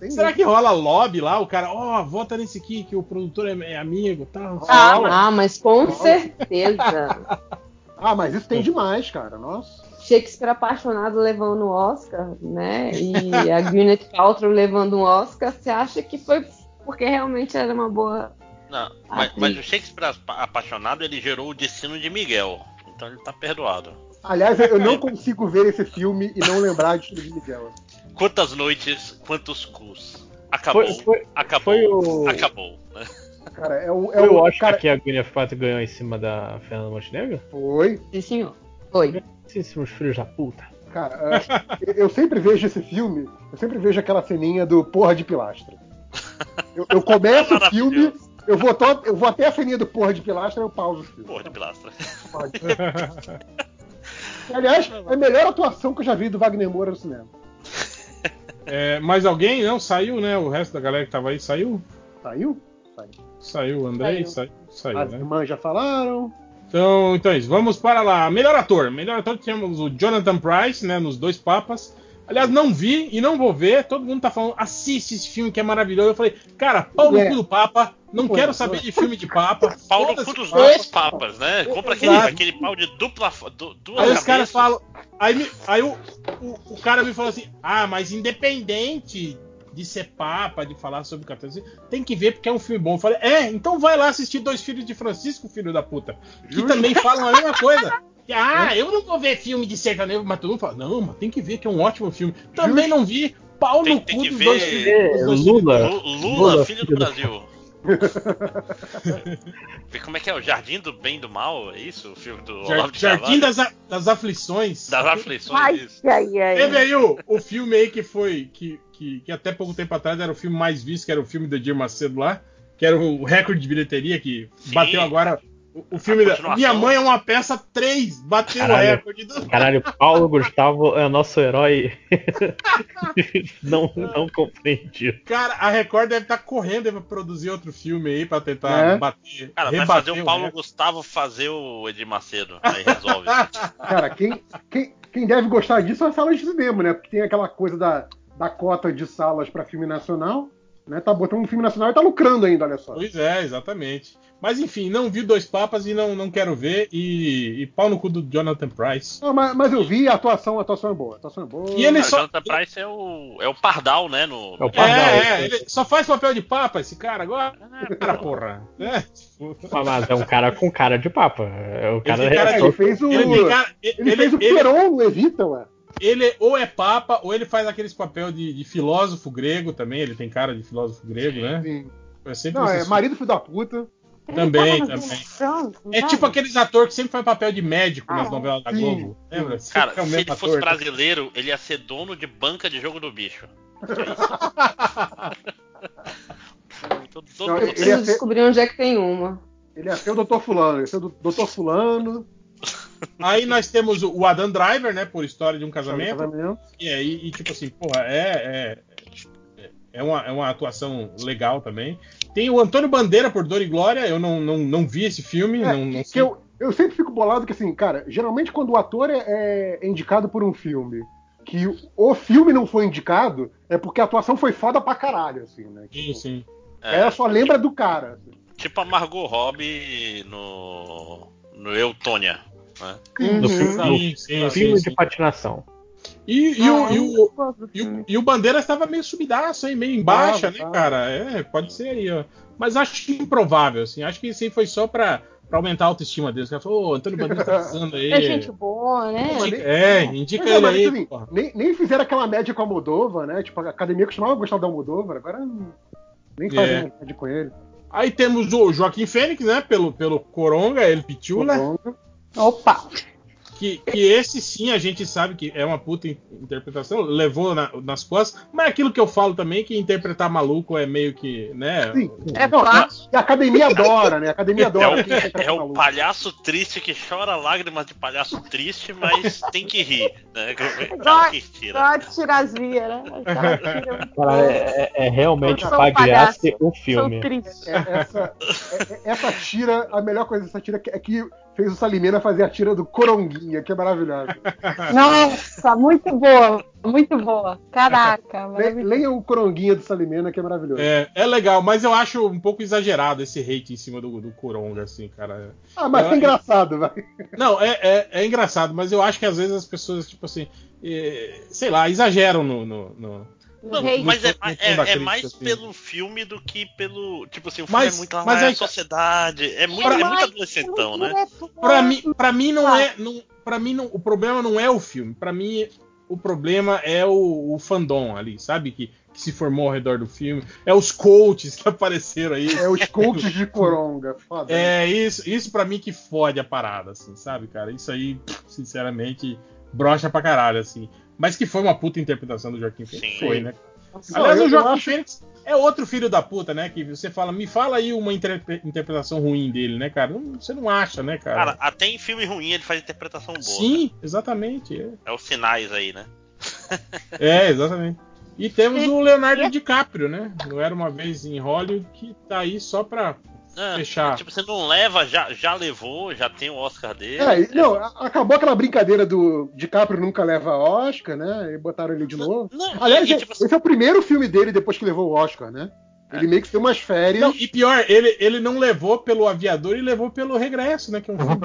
Tem Será que rola lobby lá? O cara, ó, vota nesse aqui, que o produtor é, é amigo e tal. Ah, mas com certeza. Ah, mas isso tem demais, cara. Nossa. Shakespeare apaixonado levando o Oscar, né? E a Gwyneth Paltrow levando um Oscar. Você acha que foi porque realmente era uma boa. Não, Ah, mas, sim. mas o Shakespeare apa- apaixonado ele gerou o destino de Miguel. Então ele tá perdoado. Aliás, eu não consigo ver esse filme e não lembrar de Filho de Miguel. Quantas noites, quantos cus. Acabou. Foi, foi, acabou. foi o, Acabou. né? Cara, é o. É foi o o Oscar cara, que a Gwyneth Paltrow ganhou em cima da Fernanda Montenegro? Foi. Sim, senhor. Foi. Esses filhos da puta. Cara, é, eu sempre vejo esse filme, eu sempre vejo aquela ceninha do porra de pilastra. Eu, eu começo o filme. Eu vou, to- eu vou até a ceninha do porra de pilastra e eu pauso o filme. Porra de pilastra. Aliás, é a melhor atuação que eu já vi do Wagner Moura no cinema. É, mais alguém? Não, saiu, né? O resto da galera que tava aí saiu? Saiu? Saiu, o Andrei? Saiu, saiu, As né? irmãs já falaram. Então, então é isso. Vamos para lá. Melhor ator. Melhor ator temos o Jonathan Price, né? Nos dois papas. Aliás, não vi e não vou ver. Todo mundo tá falando, assiste esse filme que é maravilhoso. Eu falei, cara, pau no É. cu do Papa. Não é, quero saber de filme de Papa. Pau no cu dos dois papas, né? Compra aquele, Exato. aquele pau de dupla. Du, duas Aí os cabeças. caras falam. Aí, me- aí o, o, o cara me falou assim: ah, mas independente de ser papa, de falar sobre o católico, tem que ver porque é um filme bom. Eu falei: é, então vai lá assistir Dois Filhos de Francisco, filho da puta. Que também falam a mesma coisa. Ah, eu não vou ver filme de sertanejo, mas todo mundo fala: não, mas tem que ver que é um ótimo filme. Também não vi. Pau Tem- no tem cu que dos ver- dois filhos. É, Lula. Lu- Lula, Lula, filho do filho do- Brasil. Vê como é que é o Jardim do Bem e do Mal, é isso? O filme do Jar- Olavo de Jardim Carvalho? das, a- das Aflições. das aflições, Ai, isso. ai, ai. Teve aí o, o filme aí que foi. Que, que, que até pouco tempo atrás era o filme mais visto, que era o filme do Edir Macedo lá, que era o recorde de bilheteria, que Sim. bateu agora. O, o filme da. Minha mãe é uma peça 3, bateu o recorde do. Caralho, Paulo Gustavo é nosso herói. não, não compreendido. Cara, a Record deve estar correndo aí pra produzir outro filme aí pra tentar É. bater. Cara, vai rebater fazer o Paulo recorde. Gustavo fazer o Edir Macedo. Aí resolve. Cara, quem, quem, quem deve gostar disso é a sala de cinema, né? Porque tem aquela coisa da, da cota de salas pra filme nacional. Né? Tá botando um filme nacional e tá lucrando ainda, olha só. Pois é, exatamente. Mas enfim, não vi Dois Papas e não, não quero ver. E, e pau no cu do Jonathan Price. Não, mas, mas eu vi a atuação, a atuação é boa. A atuação é boa. E ele Cara, só- Jonathan Price é o, é o Pardal, né? No, É o É, Pardal, é, ele só faz papel de papa esse cara agora. Cara, porra. É, tipo, Mas é um cara com cara de papa. É o cara, Esse cara É, é ele fez o. ele, cara- ele- Ele fez o ele- Peron no Evita, ué. Ele ou é papa ou ele faz aqueles papel de, de filósofo grego também. Ele tem cara de filósofo grego, né? Sim. É sempre Não, é marido filho da puta. Também, também. É sabe? tipo aqueles atores que sempre faz papel de médico nas Ah, novelas da sim. Globo. Lembra? Sempre Cara, é o se ele fosse ator. brasileiro, ele ia ser dono de banca de jogo do bicho. todo, todo Não, mundo ele- Preciso ia ser- descobrir onde é que tem uma. Ele é ser o Dr. Fulano, é ser o Dr. Fulano. Aí nós temos o Adam Driver, né? Por história de um casamento. casamento. E aí, e, tipo assim, porra, é, é, é, uma, é uma atuação legal também. Tem o Antônio Bandeira por Dor e Glória, eu não, não, não vi esse filme, É, não, não que sei. eu, eu sempre fico bolado que, assim, cara, geralmente quando o ator é, é indicado por um filme que o filme não foi indicado, é porque a atuação foi foda pra caralho, assim, né? Sim, Tipo, sim. É, Ela só lembra do cara. assim. tipo a Margot Robbie no, no Eutônia. Né? No Uhum. filme, Sim, sim, filme sim, de sim. patinação. E, e Ah, o, e, o, e, o, e o Bandeira estava meio subidaço, hein? Meio em baixa, Tava, né, cara? É, pode ser aí, ó. Mas acho improvável, assim. Acho que isso aí foi só pra, pra aumentar a autoestima deles. O cara falou, ô, Antônio Bandeira tá precisando aí. É gente boa, né? Indica- é, indica Mas, ele mas, aí. assim, nem, nem fizeram aquela média com a Moldova, né? Tipo, a academia costumava gostar da Moldova, agora nem fazem É. média com ele. Aí temos o Joaquim Fênix, né? Pelo, pelo Coronga, ele Pichula. Não, Opa! Que, que esse sim a gente sabe que é uma puta in- interpretação, levou na- nas costas, mas aquilo que eu falo também, que interpretar maluco é meio que, né? Sim. É Não, fácil. E a academia adora, né? A academia É adora. interpreta é o maluco. palhaço triste que chora lágrimas de palhaço triste, mas tem que rir. Né? Que tira. Igual a tirazia, né? Boa. é, é realmente um pagar Sou filme. triste. É, essa, é- é- essa tira, a melhor coisa dessa tira é que fez o Salimena fazer a tira do Coronguinha, que é maravilhosa. Nossa, muito boa. Muito boa. Caraca, Le- maravilhoso. Leia o Coronguinha do Salimena, que é maravilhoso. É, é legal, mas eu acho um pouco exagerado esse hate em cima do, do Coronga, assim, cara. Ah, mas é engraçado, vai. Não, é, é, é engraçado, mas eu acho que às vezes as pessoas, tipo assim, é, sei lá, exageram no. no- no- Não, Rei. mas é, é- é crítica, mais assim. pelo filme do que pelo. Tipo assim, o filme Mas- é muito lá, mas é aí- sociedade. É muito, Pra- é muito adolescentão, né? Pra mim, pra mim não é. Não, pra mim, não, o problema não é o filme. Pra mim, o problema é o, o fandom ali, sabe? Que, que se formou ao redor do filme. É os coaches que apareceram aí. É os coaches de Coronga. Foda. É, isso, isso pra mim que fode a parada, assim, sabe, cara? Isso aí, sinceramente, brocha pra caralho, assim. Mas que foi uma puta interpretação do Joaquim Phoenix, Sim. foi, né? Aliás, o Joaquim acho- Phoenix é outro filho da puta, né? Que você fala, me fala aí uma interpre- interpretação ruim dele, né, cara? Não- você não acha, né, cara? Cara, até em filme ruim ele faz interpretação boa. Sim, exatamente. É. É os sinais aí, né? É, exatamente. E temos o Leonardo DiCaprio, né? Não era uma vez em Hollywood que tá aí só pra Ah, fechar. Tipo, você não leva, já, já levou, já tem o Oscar dele. É, e- não, acabou aquela brincadeira do DiCaprio nunca leva Oscar, né? E botaram ele de novo. Não, Aliás, e, tipo, esse é o primeiro filme dele depois que levou o Oscar, né? Ele meio que tem umas férias. Não, e pior, ele, ele não levou pelo aviador e levou pelo regresso, né? Que é um filme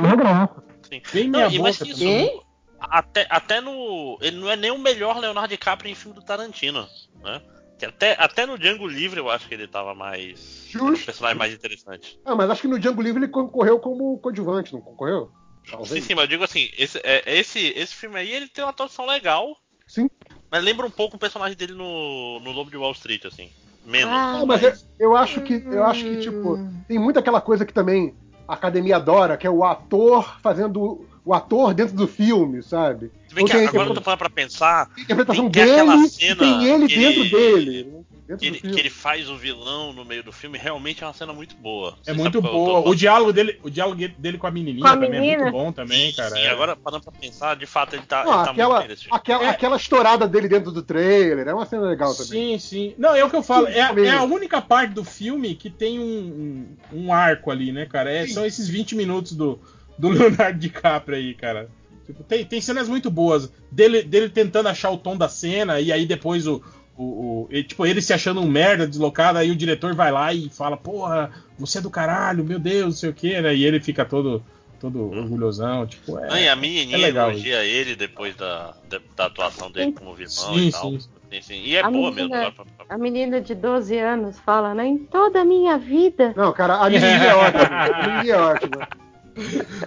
Sim. bem Não, e boca. isso, até, até no. Ele não é nem o melhor Leonardo DiCaprio em filme do Tarantino, né? Que até, até no Django Livre eu acho que ele tava mais. Justo. um personagem mais interessante. Ah, mas acho que no Django Livre ele concorreu como coadjuvante, não concorreu? Sim, Talvez. sim, mas eu digo assim, esse, é, esse, esse filme aí ele tem uma atuação legal. Sim. Mas lembra um pouco o personagem dele no, no Lobo de Wall Street, assim. Menos. Ah, Ah, mas eu, eu acho que eu acho que tipo tem muito aquela coisa que também a academia adora, que é o ator fazendo o ator dentro do filme, sabe? Se bem que tem a agora eu tô falando pra pensar, a interpretação tem- tem aquela dele cena tem ele que dentro ele- dele, né? dentro que ele, que ele faz o vilão no meio do filme, realmente é uma cena muito boa. É Você muito tô boa. O diálogo dele, o diálogo dele com a menininha Com a também é menina? muito bom também, cara. Sim, É. agora parando pra pensar, de fato ele tá, Não, ele tá aquela, muito bem nesse filme. aquela, É. aquela estourada dele dentro do trailer, é uma cena legal também. Sim, sim. Não, é o que eu falo. É, é a única parte do filme que tem um, um, um arco ali, né, cara? É, são esses 20 minutos do, do Leonardo DiCaprio aí, cara. Tipo, tem, tem cenas muito boas. Dele, dele tentando achar o tom da cena, e aí depois o. o, o- ele, tipo, ele se achando um merda deslocado, aí o diretor vai lá e fala, porra, você é do caralho, meu Deus, não sei o que, né? E ele fica todo, todo orgulhosão, tipo, é. Não, e a menininha é legal elogia ele depois da, da, da atuação dele como vilão Sim, e tal. sim. Sim, sim. E é A boa menina- mesmo. A menina de 12 anos fala, né? Em toda a minha vida. Não, cara, a menininha é ótima. A menininha é ótima.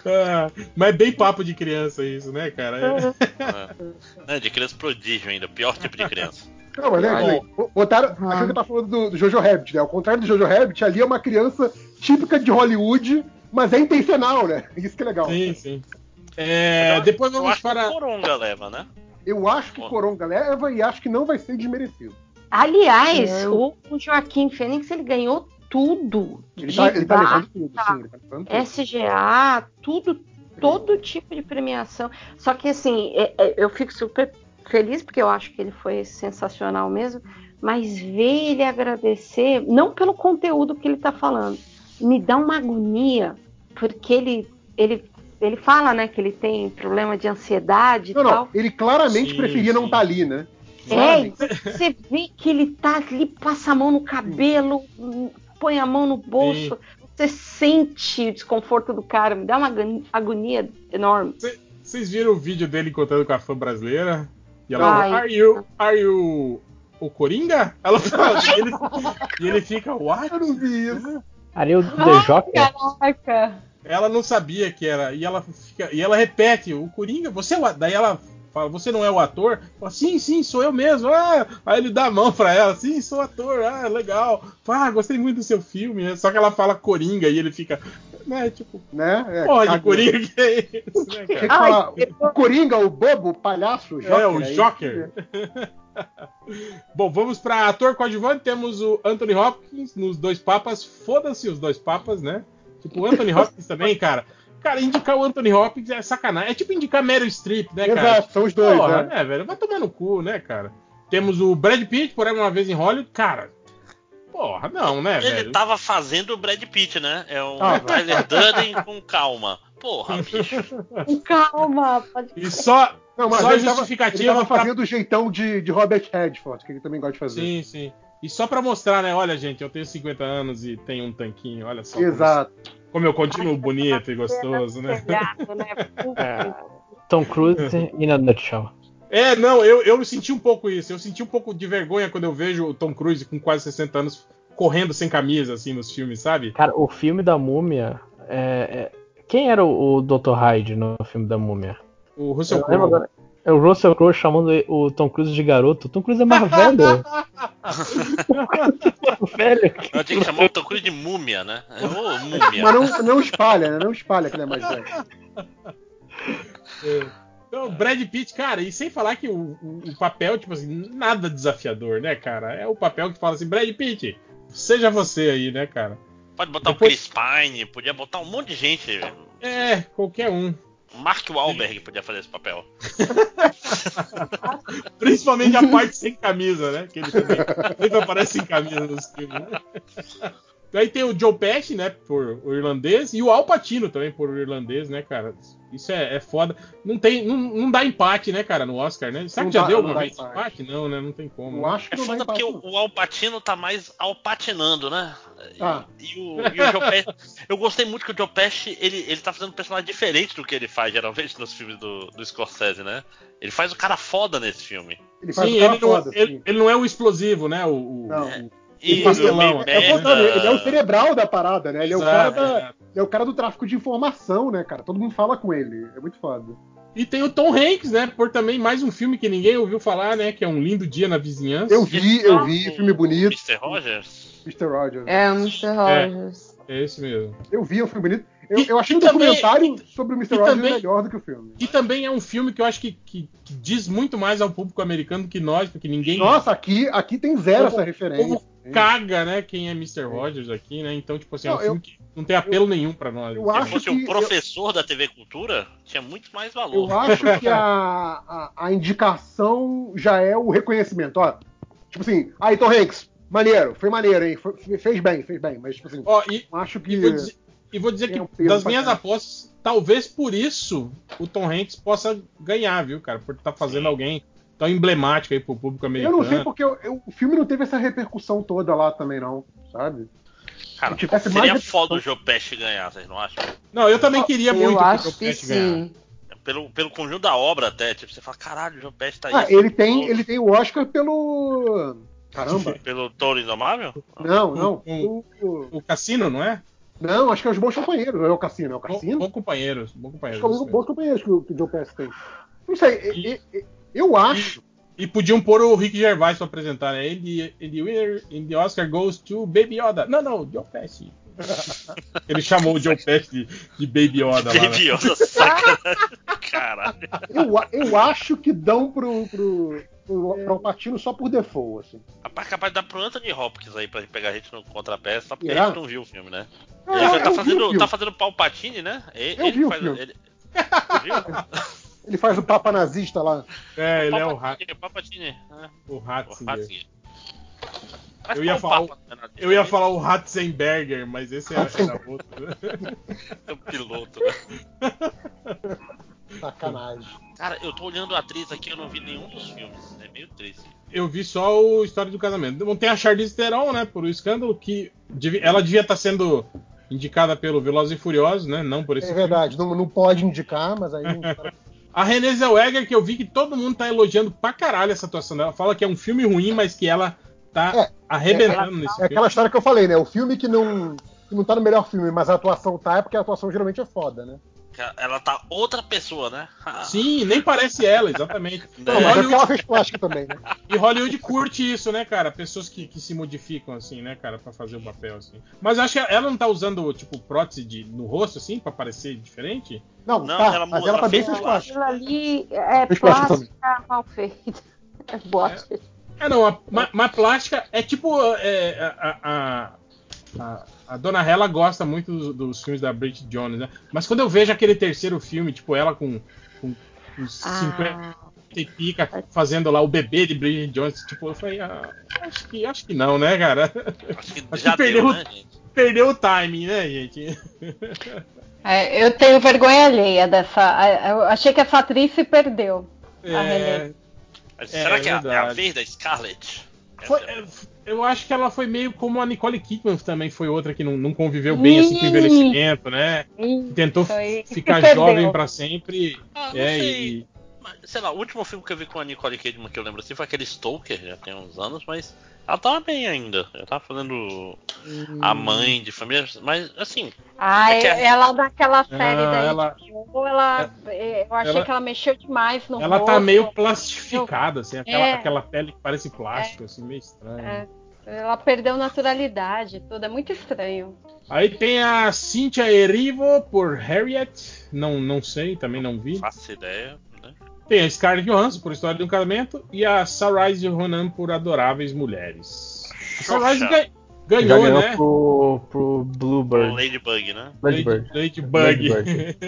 Ah, mas é bem papo de criança isso, né, cara? É. É, de criança prodígio ainda, pior tipo de criança. Não, mas né, Bom. assim, botaram. Ah. Aquilo que tá falando do, do Jojo Rabbit, né? Ao contrário do Jojo Rabbit, ali é uma criança típica de Hollywood, mas é intencional, né? Isso que é legal. Sim, sim. É, depois Eu vamos acho que para. o Coronga leva, né? Eu acho que. Coronga leva e acho que não vai ser desmerecido. Aliás, É. o o Joaquim Fênix, ele ganhou tudo. Ele tá, ele tá De levando tudo, sim. Ele tá levando tudo. SGA, tudo, todo tipo de premiação. Só que assim, é- é- eu fico super feliz porque eu acho que ele foi sensacional mesmo. Mas ver ele agradecer, não pelo conteúdo que ele tá falando, me dá uma agonia, porque ele, ele, ele fala, né, que ele tem problema de ansiedade Não, e não. tal. Ele claramente Sim, preferia não sim. estar ali, né? É, Claramente. você vê que ele tá ali, passa a mão no cabelo, põe a mão no bolso, você sente o desconforto do cara, me dá uma agoni- agonia enorme. Vocês viram o vídeo dele encontrando com a fã brasileira? E ela Ai. falou, are you, are you o Coringa? Ela fala, e, ele, e ele fica, what? Eu não vi isso. Ali o The Joker. Caraca! Ela não sabia que era. E ela fica, e ela repete, o Coringa, você é o a-" Daí ela fala, você não é o ator? Fala, sim, sim, sou eu mesmo. Ah, aí ele dá a mão pra ela, sim, sou ator, ah, legal. Fala, ah, gostei muito do seu filme. Só que ela fala Coringa e ele fica. né? Tipo, né? É, caga- Coringa que é isso, né, cara? o Coringa, o bobo, o palhaço, o Joker. É, o aí- Joker. Bom, vamos pra ator coadjuvante. Temos o Anthony Hopkins nos Dois Papas. Foda-se os Dois Papas, né? Tipo, o Anthony Hopkins também, cara. Cara, indicar o Anthony Hopkins é sacanagem. É tipo indicar Meryl Streep, né, cara? Exato, são os dois, Porra, né? né, velho? Vai tomar no cu, né, cara? Temos o Brad Pitt, por uma vez em Hollywood. Cara, porra, não, né, Ele velho? tava fazendo o Brad Pitt, né? É um Tava. Tyler Durden com calma. Porra, bicho. Com calma, pode E só, Não, mas só ele tava, justificativa ele tava pra- fazendo o jeitão de, de Robert Redford, que ele também gosta de fazer. Sim, sim. E só pra mostrar, né? Olha, gente, eu tenho 50 anos e tenho um tanquinho. Olha só. como- Exato. Como eu continuo bonito e gostoso, né? Pegado, né? É. Tom Cruise in a nutshell. É, não, eu, eu senti um pouco isso. Eu senti um pouco de vergonha quando eu vejo o Tom Cruise com quase 60 anos correndo sem camisa, assim, nos filmes, sabe? Cara, o filme da múmia. é- é- Quem era o, o Dr. Hyde no filme da múmia? O Russell Crowe. É o Russell Crowe chamando o Tom Cruise de garoto. O Tom Cruise é mais velho. velho. Eu tinha que chamar o Tom Cruise de múmia, né? Ô, múmia. Mas não, não espalha, né? Não espalha que ele é mais velho. Então, Brad Pitt, cara, e sem falar que o, o- o papel, tipo assim, nada desafiador, né, cara? É o papel que fala assim, Brad Pitt, seja você aí, né, cara? Pode botar Depois- o Chris Pine, podia botar um monte de gente. É, qualquer um. Mark Wahlberg podia fazer esse papel. Principalmente a parte sem camisa, né? Que ele também sempre aparece sem camisa nos filmes. Aí tem o Joe Pesci, né, por o irlandês, e o Al Pacino também por o irlandês, né, cara? Isso é, é foda. Não tem, não, não dá empate, né, cara, no Oscar, né? Será Não que já dá- deu não alguma dá vez empate. empate? Não, né? Não tem como. Eu né? acho que É não foda porque o, o Alpatino tá mais alpatinando, né? E- Ah. E, o, e o Joe Pesci. Eu gostei muito que o Joe Pesci ele, ele tá fazendo um personagem diferente do que ele faz geralmente nos filmes do, do Scorsese, né? Ele faz o cara foda nesse filme. Ele faz Sim, o cara ele não, foda, ele, sim. ele não é o explosivo, né? O, o- Não. o- E pastelão, É o merda. contrário, ele é o cerebral da parada, né? Ele é o, cara da, ele é o cara do tráfico de informação, né, cara? Todo mundo fala com ele. É muito foda. E tem o Tom Hanks, né? Por também mais um filme que ninguém ouviu falar, né? Que é um lindo dia na vizinhança. Eu vi, eu vi, filme bonito. Mr. Rogers? Mr. Rogers. É, o Mr. Rogers. É esse mesmo. Eu vi, é um filme bonito. Eu, E- eu achei o também- documentário sobre o Mr. Rogers também- melhor do que o filme. E também é um filme que eu acho que, que- que diz muito mais ao público americano do que nós, porque ninguém Nossa, aqui, aqui tem zero O essa referência. Caga, né? Quem é Mr. Rogers aqui, né? Então, tipo assim, é um Não, filme que não tem apelo nenhum pra nós. eu Se acho fosse que um professor da TV Cultura, tinha muito mais valor. Eu acho que a, a, a indicação já é o reconhecimento. Ó, tipo assim, aí, Tom Hanks, maneiro, foi maneiro, hein? Foi- fez bem, fez bem. Mas, tipo assim, Ó, e, eu acho e que. vou dizer, e vou dizer tem que um das minhas caralho. apostas, talvez por isso o Tom Hanks possa ganhar, viu, cara? Por estar fazendo alguém tão emblemático aí pro público Eu americano. não sei porque eu- eu- o filme não teve essa repercussão toda lá também, não, sabe? Cara, Se tivesse mais seria repercussão- foda o Joe Pesci ganhar, vocês não acham? Não, eu também queria muito Eu que o acho Joe que Pesci ganhar. sim. Pelo, pelo conjunto da obra até, tipo, você fala, caralho, o Joe Pesci tá aí. Ah, ele tem, ele tem o Oscar pelo. Caramba! Pelo Touro Indomável? Não, não. Um- o- O Cassino, não é? Não, acho que é os bons companheiros, não é o Cassino, é o Bom, Cassino? bom companheiros, bom Acho companheiros. que é os bons companheiros que o, que o Joe Pesci tem. Não sei, e- e- e- eu acho. E podiam pôr o Rick Gervais pra apresentar, né? Ele, ele winner in the Oscar goes to Baby Yoda. Não, não, Joe Pesci. Ele chamou o Joe Pesci de, de Baby Yoda lá. né? Baby Yoda, sacanagem. Caralho. Eu, eu acho que dão pro, pro, pro, Alpatino só por default, assim. Rapaz, capaz de dar pro Anthony Hopkins aí pra pegar a gente no contrapé, só porque Será? a gente não viu o filme, né? Ah, Ele já tá o fazendo, tá fazendo Palpatine, né? Ele, Eu ele vi o faz, filme. Ele, viu? Ele faz o Papa nazista lá. É, ele é o, Ra Palpatine, Palpatine. é, o o Ratzinger. Ratzinger. Mas Eu ia falar o- Papa, né? Eu ia falar o Ratzenberger, mas esse era, era outro. É o piloto, né? Sacanagem. Cara, eu tô olhando a atriz aqui, eu não vi nenhum dos filmes. É meio triste. Eu vi só o História do Casamento. Não tem a Charlize Theron, né? Por o escândalo que ela devia estar sendo indicada pelo Velozes e Furiosos, né? Não por esse É filme. verdade, não, não pode indicar, mas aí. A Renée Zellweger, que eu vi que todo mundo tá elogiando pra caralho essa atuação dela. Fala que é um filme ruim, mas que ela tá É, arrebentando nesse É filme. aquela história que eu falei, né? O filme que não, que não tá no melhor filme, mas a atuação tá, é porque a atuação geralmente é foda, né? Ela tá outra pessoa, né? Sim, nem parece ela, exatamente. Não, mas é porque ela fez plástica também, né? E Hollywood curte isso, né, cara? Pessoas que, que se modificam, assim, né, cara, pra fazer o papel, assim. Mas eu acho que ela não tá usando, tipo, prótese de, no rosto, assim, pra parecer diferente? Não, Não, tá, ela mas ela ela também fez plástica. Aquilo ali é plástica plástica mal feita. É bosta. É, não, a, ma, ma plástica é tipo. é, a, a, a, a Dona Hela gosta muito dos, dos filmes da Bridget Jones, né? Mas quando eu vejo aquele terceiro filme, tipo, ela com, com, com 50 e pica fazendo lá o bebê de Bridget Jones, tipo, eu falei, ah, acho que, acho que não, né, cara? Acho que Acho já que perdeu, deu, né, gente? perdeu o timing, né, gente? É, eu tenho vergonha alheia dessa. Eu achei que essa atriz se perdeu. A É. Mas É, será que é a, é a vez da Scarlett? Foi- eu acho que ela foi meio como a Nicole Kidman também foi outra que não, não conviveu bem assim com o envelhecimento, né? Ih, Tentou aí. ficar jovem pra sempre. Ah, não é, sei. e, Mas, sei lá, o último filme que eu vi com a Nicole Kidman que eu lembro assim foi aquele Stoker, já tem uns anos, mas ela tava bem ainda. Ela tava fazendo a mãe de família, mas assim, Ah, É que a- ela naquela série Ah, da ela- ela, eu achei ela- que ela mexeu demais no ela tá rosto. meio plastificada, assim, aquela, É. aquela pele que parece plástico, assim, meio estranho. É. Ela perdeu naturalidade, tudo é muito estranho. Aí tem a Cynthia Erivo por Harriet, não, não sei, também não vi. faço ideia, né? Tem a Scarlett Johansson por História de um Casamento e a Saoirse Ronan por Adoráveis Mulheres. A Saoirse Xoxa. ga- Já ganhou, ganhou né? pro, pro O Bluebird. Ladybug, né? Lady, Ladybird. Ladybug. Ladybird.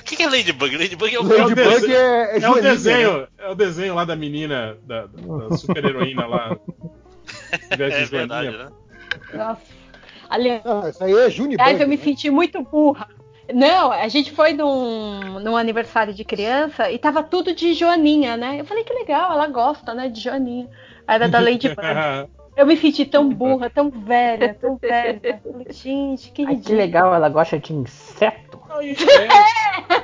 O que, que é Ladybug? Ladybug é o Lady- Ladybug desenho- é, é, É o joaninha, né? desenho, é o desenho lá da menina, da, da super heroína lá. É verdade, né? Nossa. Aliás, Ah, isso aí é Junibug. Aliás, eu me né? senti muito burra. Não, a gente foi num, num aniversário de criança e tava tudo de Joaninha, né? Eu falei que legal, ela gosta, né, de Joaninha. Era da Ladybug. Eu me senti tão burra, tão velha, tão velha. Gente, que Ai, que legal, ela gosta de inseto. Não, é.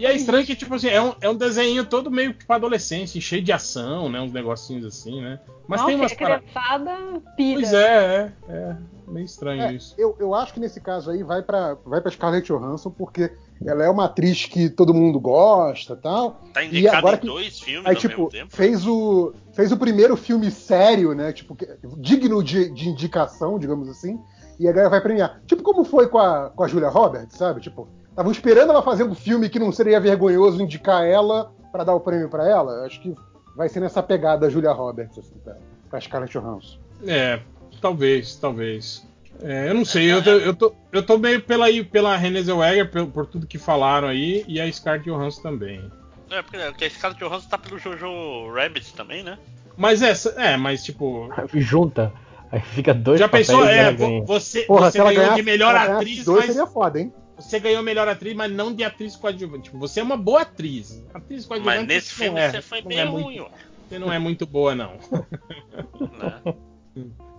E é estranho que, tipo assim, é um, é um desenho todo meio pra adolescente, cheio de ação, né? Uns negocinhos assim, né? Mas Nossa, tem umas paradas. criançada pira. Pois é, é, é. Meio estranho É, isso. eu, eu acho que nesse caso aí vai pra, vai pra Scarlett Johansson, porque ela é uma atriz que todo mundo gosta tal. Tá E indicado agora em que- dois filmes Aí, ao tipo, mesmo tempo. fez o, fez o primeiro filme sério, né? Tipo, que- digno de, de indicação, digamos assim. E a galera vai premiar. Tipo como foi com a, com a Julia Roberts, sabe? Tipo, estavam esperando ela fazer um filme que não seria vergonhoso indicar ela pra dar o prêmio pra ela. Acho que vai ser nessa pegada a Julia Roberts, assim, pra, pra Scarlett Johansson. É, talvez, talvez. É, eu não sei, eu tô, eu tô, eu tô meio pela, aí- pela Renée Zellweger, por, por tudo que falaram aí, e a Scarlett Johansson também. É, porque, porque a Scarlett Johansson tá pelo Jojo Rabbit também, né? Mas essa, é, mas tipo, Junta. Aí fica dois já pensou, é, ganha. você, Porra, você se ela ganhou ganhasse, de melhor atriz, dois, mas seria foda, hein? Você ganhou melhor atriz, mas não de atriz coadjuvante. Tipo, você é uma boa atriz. Atriz coadjuvante Mas nesse não filme é, você foi não meio é ruim, muito, ué, Você não é muito boa, não. né?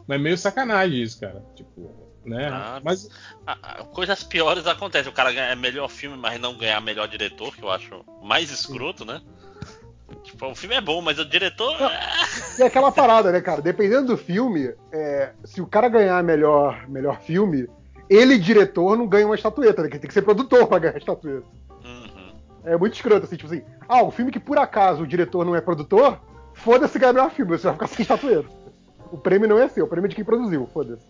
Mas é meio sacanagem isso, cara. Tipo, né? Ah, Mas Coisas piores acontecem. O cara ganha melhor filme, mas não ganhar melhor diretor, que eu acho mais escroto, né? Tipo, o filme é bom, mas o diretor. ah, E aquela parada, né, cara? Dependendo do filme, é, se o cara ganhar melhor, melhor filme, ele, diretor, não ganha uma estatueta, né? Tem que ser produtor pra ganhar a estatueta. uhum. É muito escroto, assim, tipo assim, ah, o filme que por acaso o diretor não é produtor, foda-se ganhar melhor filme, você vai ficar sem estatueta. O prêmio não é seu, o prêmio é de quem produziu, foda-se.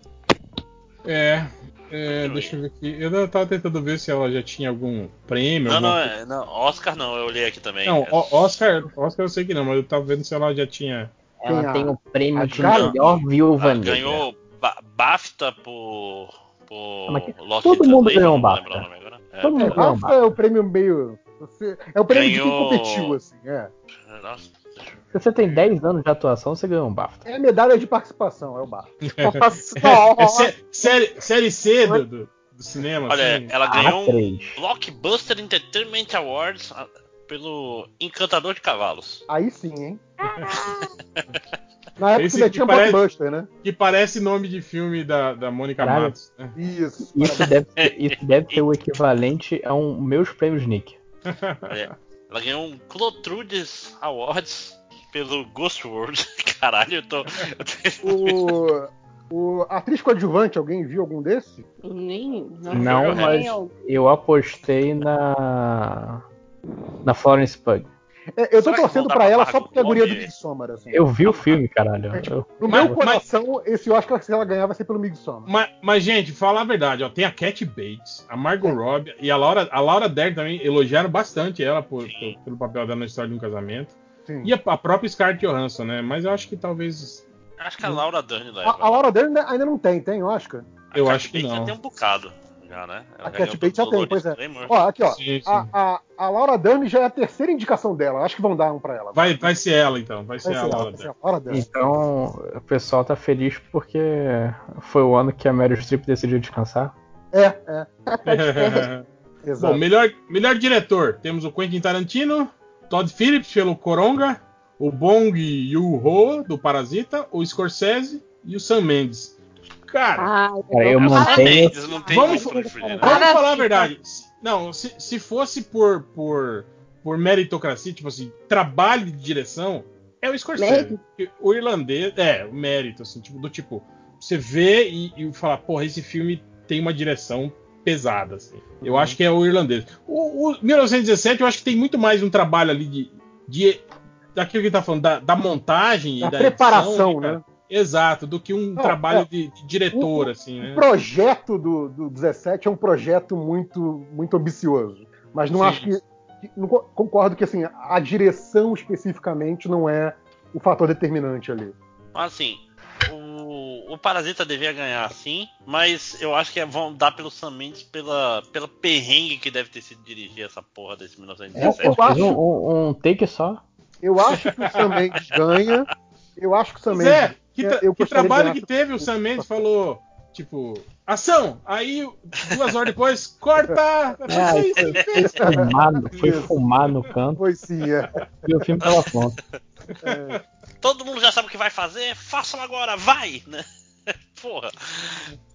É, é, deixa eu ver aqui. Eu tava tentando ver se ela já tinha algum prêmio. Não, não, é, não, Oscar não, eu olhei aqui também. Não, o- Oscar, Oscar eu sei que não, mas eu tava vendo se ela já tinha. Ela tem o prêmio a de melhor viúva Ela negra. ganhou ba BAFTA por. Por Ah, que- Lost todo mundo ganhou um BAFTA. nome agora. É, Todo mundo É, ganhou um BAFTA é o prêmio meio. você- é o prêmio de Ganhou- quem competiu, assim, é. Nossa. Se você tem 10 anos de atuação, você ganhou um BAFTA. É medalha de participação, é o BAFTA. É sé- série, série C do, do, do cinema. Olha, assim. ela ganhou um A3. Blockbuster Entertainment Awards ah, pelo Encantador de Cavalos. Aí sim, hein? Na época Esse ainda que tinha parece- blockbuster, né? Que parece nome de filme da, da Mônica Caralho. Matos. né? Isso. Isso deve, ser, isso deve ser o equivalente a um meus prêmios Nick. Olha, ela ganhou um Clotrudes Awards pelo Ghost World. Caralho, eu tô. eu tô- O, o, atriz coadjuvante, alguém viu algum desse? Nem, Não, mas eu apostei na. Na Florence Pug. É, eu tô Será torcendo dar pra pra ela só porque é a o guria do? Midsommar, assim. Eu vi o filme, caralho. É, tipo, Eu- No Mas- meu coração, esse Oscar, se ela ganhar, vai ser pelo Midsommar. Mas, mas, gente, falar a verdade, ó, tem a Cat Bates, a Margot Robbie e a Laura, a Laura Dern também elogiaram bastante ela por- por- pelo papel dela na história de um casamento. Sim. E a, a própria Scarlett Johansson, né? Mas eu acho que talvez. Acho que a Laura Dern leva. A, a Laura Dern ainda- ainda não tem, tem Oscar? A eu Cat acho que Bates não. Já tem um bocado, já, né? Ela A Cat Bates já tem, pois é. Ó, aqui, ó. Sim, sim. A, a, a Laura Dern já é a terceira indicação dela. Acho que vão dar um pra ela. Vai, vai ser ela, então. Vai ser Vai a ser ela, Laura vai ser a Laura Dern. Então, o pessoal tá feliz porque foi o ano que a Meryl Streep decidiu descansar. É, é. Exato. Bom, melhor, melhor diretor. Temos o Quentin Tarantino, Todd Phillips pelo Coronga, o Bong Joon-ho do Parasita, o Scorsese e o Sam Mendes. Cara, Ah, Cara, eu mantenho. Mendes, não tem Vamos- né? Vamos falar a verdade. Não, se, se fosse por, por, por meritocracia, tipo assim, trabalho de direção, é o Scorsese. Mérito? O irlandês, é, o mérito, assim, tipo, do tipo, você vê e, e fala, porra, esse filme tem uma direção pesada, assim. Eu acho que é o irlandês. O, o 1917, eu acho que tem muito mais um trabalho ali de. de daquilo que ele tá falando, da, da montagem e Da da preparação, edição, né? Exato, do que um Não, trabalho é. de, de diretor, O- assim, O né? projeto do, do 17 é um projeto muito, muito ambicioso. Mas não Sim. acho que. não co- concordo que assim, a direção especificamente não é o fator determinante ali. Mas assim, o, o Parasita devia ganhar sim, mas eu acho que é- vão dar pelo Sam Mendes pela, pela perrengue que deve ter sido dirigir essa porra desse É, 1917. eu pô, fez acho- um, um- take só. Eu acho que o Sam Mendes ganha. Eu acho que o Sam Mendes. é, que, tra- eu que trabalho que teve o Sam Mendes falou, tipo, ação! Aí, duas horas depois, corta! É, Foi fez. Foi fumar, no canto Foi sim, é. e o filme tava pronto. Todo mundo já sabe o que vai fazer, façam agora, vai! Né? Porra.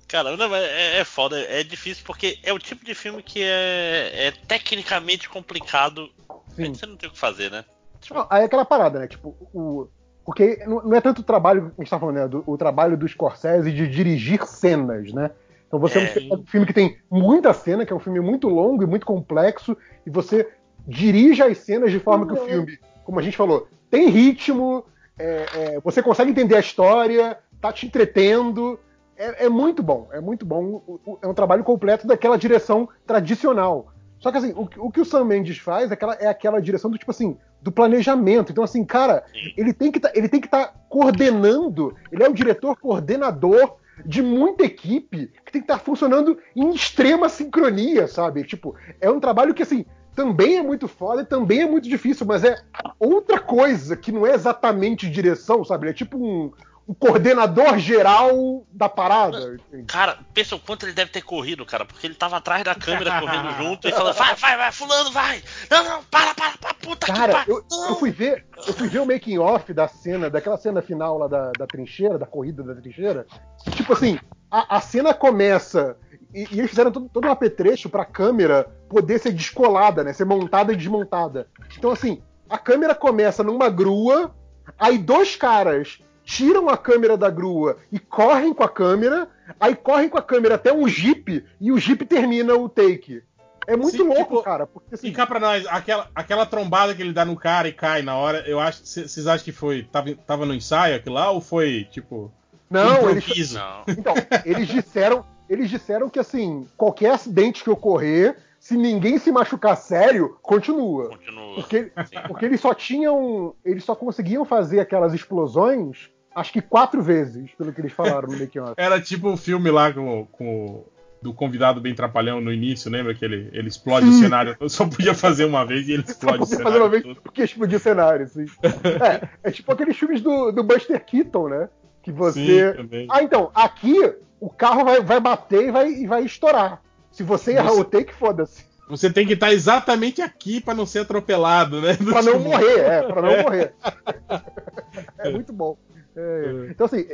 Cara, não, é, é foda, é difícil porque é o tipo de filme que é, é tecnicamente complicado. Sim. Você não tem o que fazer, né? Não, aí é aquela parada, né? Tipo, o. Porque não é tanto o trabalho que a gente tá falando, né? Do, o trabalho do Scorsese de dirigir cenas, né? Então você É. é um filme que tem muita cena, que é um filme muito longo e muito complexo, e você dirige as cenas de forma que o filme, como a gente falou, tem ritmo, é, é, você consegue entender a história, tá te entretendo. É, é muito bom, é muito bom. É um trabalho completo daquela direção tradicional. Só que assim, o, que- o que o Sam Mendes faz é aquela, é aquela direção do tipo assim, do planejamento. Então, assim, cara, Sim. ele tem que tá, ele tem que estar coordenando, ele é o diretor coordenador de muita equipe que tem que estar funcionando em extrema sincronia, sabe? Tipo, é um trabalho que assim, também é muito foda e também é muito difícil, mas é outra coisa que não é exatamente direção, sabe? Ele é tipo um, um coordenador geral da parada. entende? Cara, pensa o quanto ele deve ter corrido, cara, porque ele tava atrás da câmera correndo junto e falando, vai, vai, vai, fulano, vai! Não, não, para, para, para, puta que Cara, pariu! eu, eu fui ver, eu fui ver o making off da cena, daquela cena final lá da, da trincheira, da corrida da trincheira. Tipo assim, a, a cena começa e, e eles fizeram todo, todo um apetrecho pra câmera poder ser descolada, né? Ser montada e desmontada. Então assim, a câmera começa numa grua, aí dois caras tiram a câmera da grua e correm com a câmera, aí correm com a câmera até um jeep e o jeep termina o take. É muito Sim, louco, tipo, cara. Porque, assim, E cá pra nós, aquela, aquela trombada que ele dá no cara e cai na hora, eu acho. Vocês acham que foi. Tava, tava no ensaio aquilo lá ou foi, tipo. não, eles? Não. Então, eles disseram, eles disseram que assim, qualquer acidente que ocorrer, se ninguém se machucar sério, continua. Continua. Porque, Sim. porque eles só tinham, eles só conseguiam fazer aquelas explosões, acho que quatro vezes, pelo que eles falaram no making. Era tipo o filme lá com, com do convado bem trapalhão no início, lembra que ele, ele explode o Sim. cenário? Eu só podia fazer uma vez e ele explode o podia cenário. fazer uma vez todo. porque explodir o cenário, assim. É, é tipo aqueles filmes do, do Buster Keaton, né? Que você. Sim, também. Ah, então, aqui o carro vai, vai bater e vai, e vai estourar. Se você errar Você- o take, foda-se. Você tem que estar exatamente aqui pra não ser atropelado, né? Pra não morrer, é, pra não morrer. É muito bom. É, Então, assim,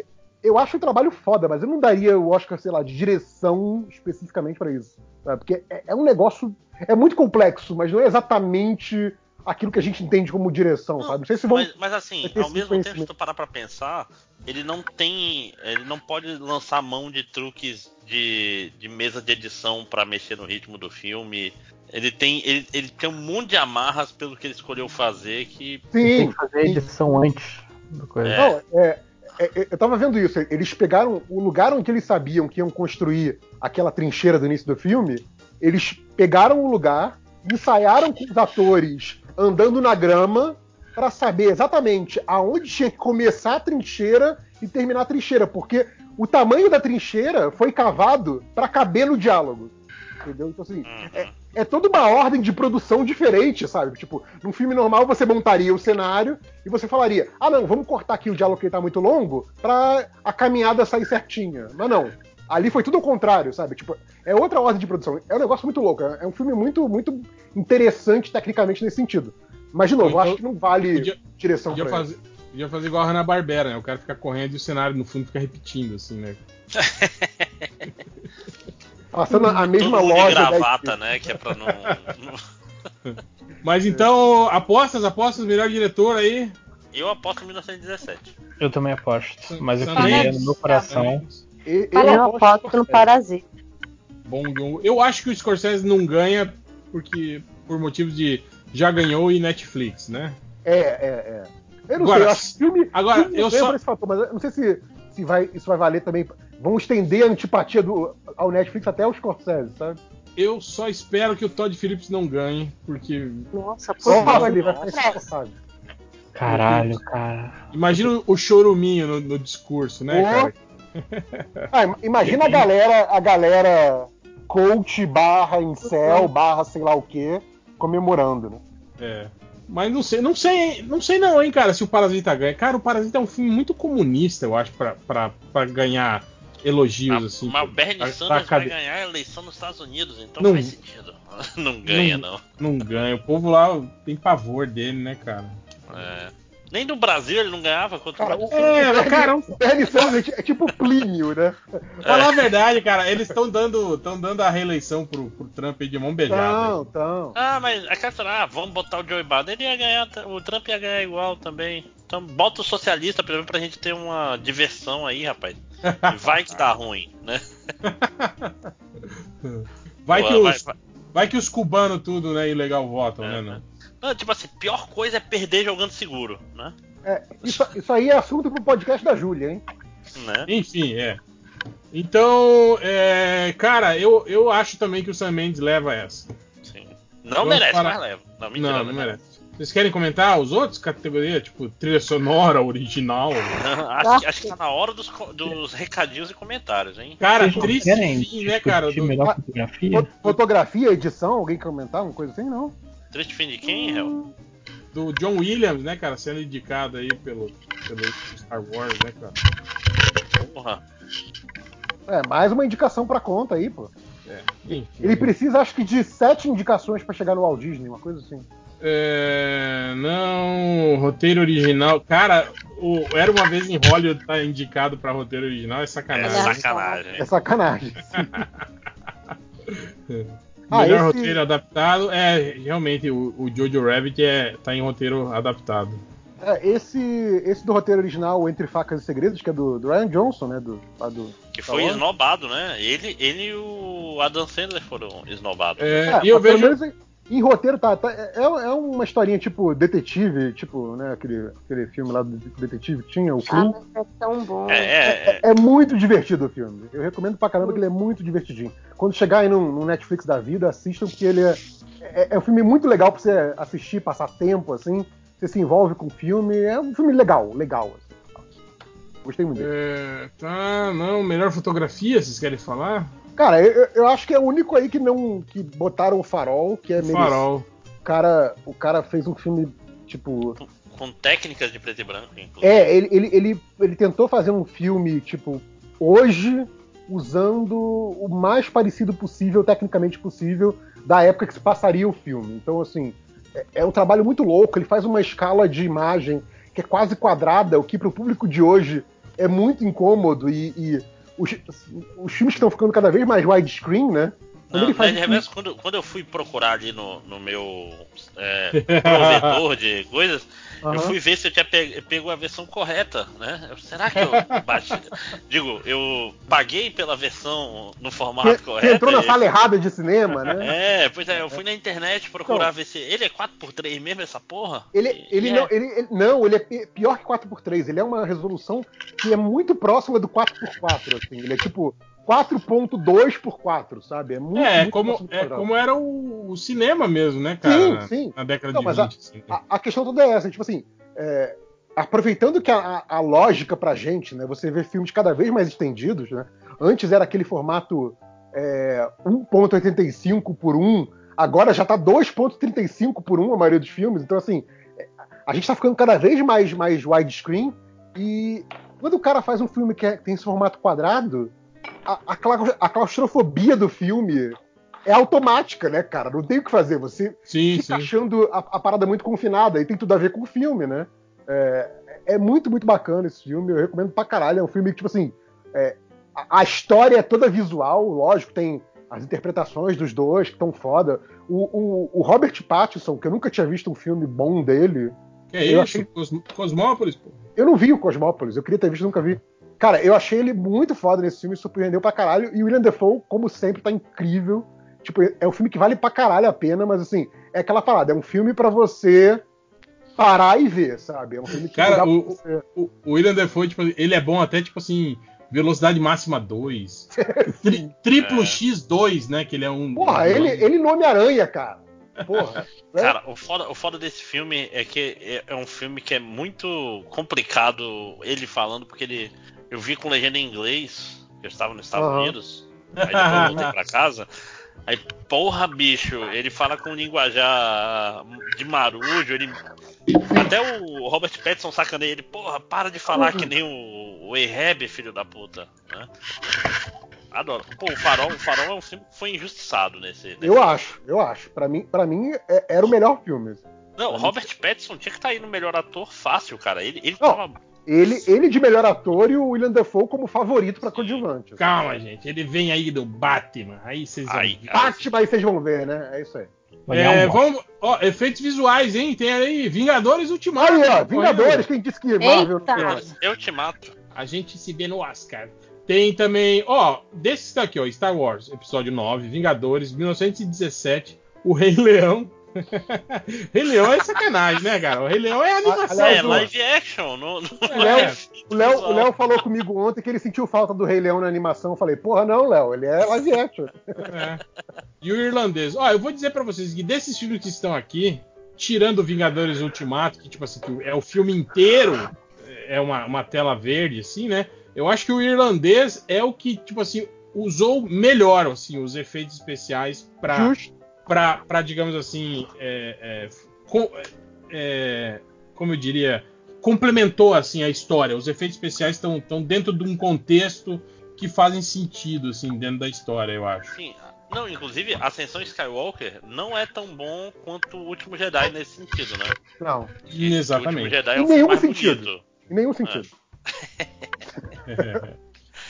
eu acho o trabalho foda, mas eu não daria o Oscar, sei lá, de direção especificamente pra isso. sabe? Porque é, é um negócio. É muito complexo, mas não é exatamente aquilo que a gente entende como direção, Não, sabe? Não sei se vão. Mas, mas assim, ao mesmo tempo, se tu parar pra pensar, ele não tem. Ele não pode lançar mão de truques de, de mesa de edição pra mexer no ritmo do filme. Ele tem, ele, ele tem um monte de amarras pelo que ele escolheu fazer que. Tem Sim, que fazer a edição antes do coisa. É. Não, é, é, é, eu tava vendo isso. Eles pegaram o lugar onde eles sabiam que iam construir aquela trincheira do início do filme. Eles pegaram o lugar, ensaiaram com os atores andando na grama pra saber exatamente aonde tinha que começar a trincheira e terminar a trincheira, porque o tamanho da trincheira foi cavado pra caber no diálogo. Entendeu? Então, assim, Uhum. é toda uma ordem de produção diferente, sabe? Tipo, num filme normal você montaria o cenário e você falaria: ah, não, vamos cortar aqui o diálogo que tá muito longo pra a caminhada sair certinha. Mas não. Ali foi tudo ao contrário, sabe? Tipo, é outra ordem de produção. É um negócio muito louco. É um filme muito, muito interessante tecnicamente nesse sentido. Mas, de novo, eu Então, acho que não vale podia- direção Podia pra fazer, podia fazer igual a Hanna-Barbera, né? O cara fica correndo e o cenário no fundo fica repetindo, assim, né? Passando a mesma Todo loja. de gravata, né? Que é pra não. Mas então, apostas, apostas, melhor diretor aí. Eu aposto em 1917. Eu também aposto. Mas eu queria Mendes. no meu coração. E- Eu aposto aposto no. Parasita. Bom. Eu acho que o Scorsese não ganha porque por motivos de já ganhou e Netflix, né? É, é, é. Eu não Agora, sei, eu filme. agora, filme eu só- esse fator, mas eu não sei se, se vai, isso vai valer também. Vão estender a antipatia do, ao Netflix até os Scorsese, sabe? Eu só espero que o Todd Phillips não ganhe, porque Nossa, por favor, ele vai ficar. Caralho, cara. imagina o choruminho no, no discurso, né, cara? Ah, im- imagina a galera, a galera coach barra incel barra sei lá o que comemorando, né? É. Mas não sei, não sei, não sei não, hein, cara, se o Parasita ganha. Cara, o Parasita é um filme muito comunista, eu acho, pra ganhar elogios, Mas, assim. mas o Bernie Sanders vai ganhar a eleição nos Estados Unidos, então Não. faz sentido. Não ganha, não. Não ganha. O povo lá tem pavor dele, né, cara? É. Nem no Brasil ele não ganhava contra Cara, o É, mas, cara, o Bernie Sanders é tipo Plínio, né? Falar a verdade, cara, eles estão dando, tão dando a reeleição pro, pro Trump aí de mão beijada. Então, então. Ah, mas a cara ah, vamos botar o Joe Biden, ele ia ganhar, o Trump ia ganhar igual também. Então bota o socialista primeiro pra gente ter uma diversão aí, rapaz. E vai que dá ruim, né? Vai, Pô, que vai- os, vai que os cubanos tudo, né, ilegal votam, É, né, né? não? Não, tipo assim, pior coisa é perder jogando seguro, né? É, isso, isso aí é assunto pro podcast da Júlia, hein? né? Enfim, é. Então, é, cara, eu, eu acho também que o Sam Mendes leva essa. Sim. Não Vamos merece, para- mas leva. Não, mentira, não, não merece. Vocês querem comentar os outros categorias, tipo trilha sonora, original? acho, que, acho que tá na hora dos, dos recadinhos e comentários, hein? Cara, Vocês triste querem fim, né, cara? do- melhor Ah, fotografia? Fo- Fotografia, edição, alguém comentar? Uma coisa assim? Não. Triste fim de quem, Hel? do John Williams, né, cara, sendo indicado aí pelo, pelo Star Wars, né, cara? Porra. É, mais uma indicação pra conta aí, pô. Enfim. Ele precisa, acho que, de sete indicações pra chegar no Walt Disney, uma coisa assim. É, não, roteiro original. Cara, o Era Uma Vez em Hollywood tá indicado pra roteiro original, é É sacanagem. sacanagem. É sacanagem. Ah, Melhor esse- roteiro adaptado é realmente o, o Jojo Rabbit é, tá em roteiro adaptado. É, esse, esse do roteiro original, Entre Facas e Segredos, que é do, do Ryan Johnson, né? Do, lá do, Que foi esnobado, né? Ele, ele e o Adam Sandler foram esnobados. É, É, e eu vejo. menos em, roteiro tá, tá- é, é uma historinha tipo detetive, tipo, né, aquele, aquele filme lá do detetive que tinha, o Ah, Clue. mas é tão bom. É, é, é. É muito divertido o filme. Eu recomendo pra caramba que ele é muito divertidinho. Quando chegar aí no, no Netflix da vida, assistam, porque ele é, é, é um filme muito legal pra você assistir, passar tempo, assim. Você se envolve com o filme. É um filme legal, legal. Assim. Gostei muito dele. É, tá, não, melhor fotografia, vocês querem falar? Cara, eu, eu- acho que é o único aí que não. que botaram o farol, que é merecido. Farol. O cara, o cara fez um filme, tipo. Com técnicas de preto e branco, inclusive. É, ele, ele, ele, ele tentou fazer um filme, tipo, hoje, usando o mais parecido possível, tecnicamente possível, da época que se passaria o filme. Então, assim, é, é um trabalho muito louco. Ele faz uma escala de imagem que é quase quadrada, o que para o público de hoje é muito incômodo. E, e os, os filmes que estão ficando cada vez mais widescreen, né? Quando Não, ele faz Reverso, quando, quando eu fui procurar ali no, no meu é, provedor de coisas, Aham. eu fui ver se eu tinha pe- pego a versão correta, né? Será que eu baixei? Digo, eu paguei pela versão no formato Você, correto? você entrou na e- sala errada de cinema, né? É, pois é, eu fui na internet procurar ver se. Ele é 4x3 mesmo, essa porra? Ele, ele, é. não, ele, ele- não, ele é pi- pior que 4x3. Ele é uma resolução que é muito próxima do 4x4. Assim. Ele é tipo 4.2x4, sabe? É muito, É, muito como, é como era o, o cinema mesmo, né, cara? Sim, sim. na década Não, de mas a- 20. assim. A, a questão toda é essa, tipo assim, é, aproveitando que a, a- a lógica pra gente, né? Você vê filmes cada vez mais estendidos, né? Antes era aquele formato é, 1.85 por 1, agora já tá 2.35 por 1 a maioria dos filmes, então assim, é, a gente tá ficando cada vez mais, mais widescreen e quando o cara faz um filme que é- tem esse formato quadrado, a, a clau- a claustrofobia do filme é automática, né, cara? Não tem o que fazer. Você Sim, fica sim. achando a, a parada muito confinada e tem tudo a ver com o filme, né? É, é muito, muito bacana esse filme, eu recomendo pra caralho. É um filme que, tipo assim, é, a, a história é toda visual, lógico, tem as interpretações dos dois que estão foda. O, o- o Robert Pattinson, que eu nunca tinha visto um filme bom dele, Que é eu isso? achei- Cos- Cosmópolis, pô. eu não vi o Cosmópolis, eu queria ter visto, nunca vi. Cara, eu achei ele muito foda nesse filme, surpreendeu pra caralho. E o William Defoe, como sempre, tá incrível. Tipo, é um filme que vale pra caralho a pena, mas assim, é aquela parada, é um filme pra você parar e ver, sabe? É um filme que Cara, o- você. O, o William Defoe, tipo, ele é bom até, tipo assim, velocidade máxima 2. tri- triplo É. X2, né? Que ele é um. Porra, ele, ele no Homem-Aranha, cara. Porra. né? Cara, o foda, o foda desse filme é que é, é um filme que é muito complicado ele falando, porque ele. Eu vi com legenda em inglês, que eu estava nos Estados Aham. Unidos, aí depois eu voltei pra casa. Aí, porra, bicho, ele fala com linguajar de marujo, ele. Até o Robert Pattinson sacaneia ele, porra, para de falar que nem o, o Ahab, filho da puta. Né? Adoro. Pô, o Farol, o Farol é um filme que foi injustiçado nesse. nesse Eu acho, eu acho. Pra mim, pra mim é- era o melhor filme. Não, o Robert Pattinson tinha que estar aí no melhor ator fácil, cara. Ele, ele Não. tava. Ele, ele de melhor ator e o William Defoe como favorito pra coadjuvante. Calma, gente. Ele vem aí do Batman. Aí vocês vão. Aí. Batman aí vocês vão ver, né? É isso aí. É, vamos. Ó, efeitos visuais, hein? Tem aí Vingadores Ultimato. Aí, ó, concorrendo. Vingadores, quem disse que Marvel Eita. Eu te mato. A gente se vê no Oscar. Tem também, ó, desses daqui, ó, Star Wars, episódio 9, Vingadores, 1917, O Rei Leão. Rei Leão é sacanagem, né, cara? O Rei Leão é animação. Aliás, É, live action. Não, não Léo- é O Léo, o Léo falou comigo ontem que ele sentiu falta do Rei Leão na animação. Eu falei, porra, não, Léo, ele é live action. É. E o irlandês. Ó, eu vou dizer pra vocês que desses filmes que estão aqui, tirando Vingadores Ultimato, que tipo assim, que é o filme inteiro, é uma, uma tela verde, assim, né? Eu acho que o irlandês é o que, tipo assim, usou melhor, assim, os efeitos especiais pra, Justo. Pra, pra digamos assim, é, é, com- é, como eu diria, complementou, assim, a história. Os efeitos especiais estão dentro de um contexto que fazem sentido, assim, dentro da história, eu acho. Sim. Não, inclusive, Ascensão Skywalker não é tão bom quanto o Último Jedi nesse sentido, né? Não, O Último Exatamente. Jedi é Em um filme nenhum sentido. bonito. em nenhum sentido. É,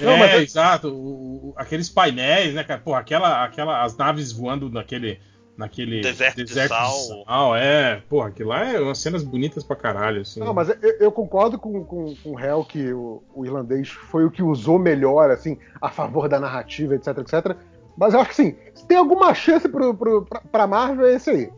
Não, mas é- exato. O- o- aqueles painéis, né, cara? Porra, aquela, aquela, as naves voando naquele, naquele Deserto de sal. sal, é, porra, aquilo lá é umas cenas bonitas pra caralho, assim. Não, mas eu, eu concordo com, com, com o Hell que o, o irlandês foi o que usou melhor, assim, a favor da narrativa, etc, etc. Mas eu acho que, sim, se tem alguma chance pro, pro, pra, pra Marvel, é esse aí.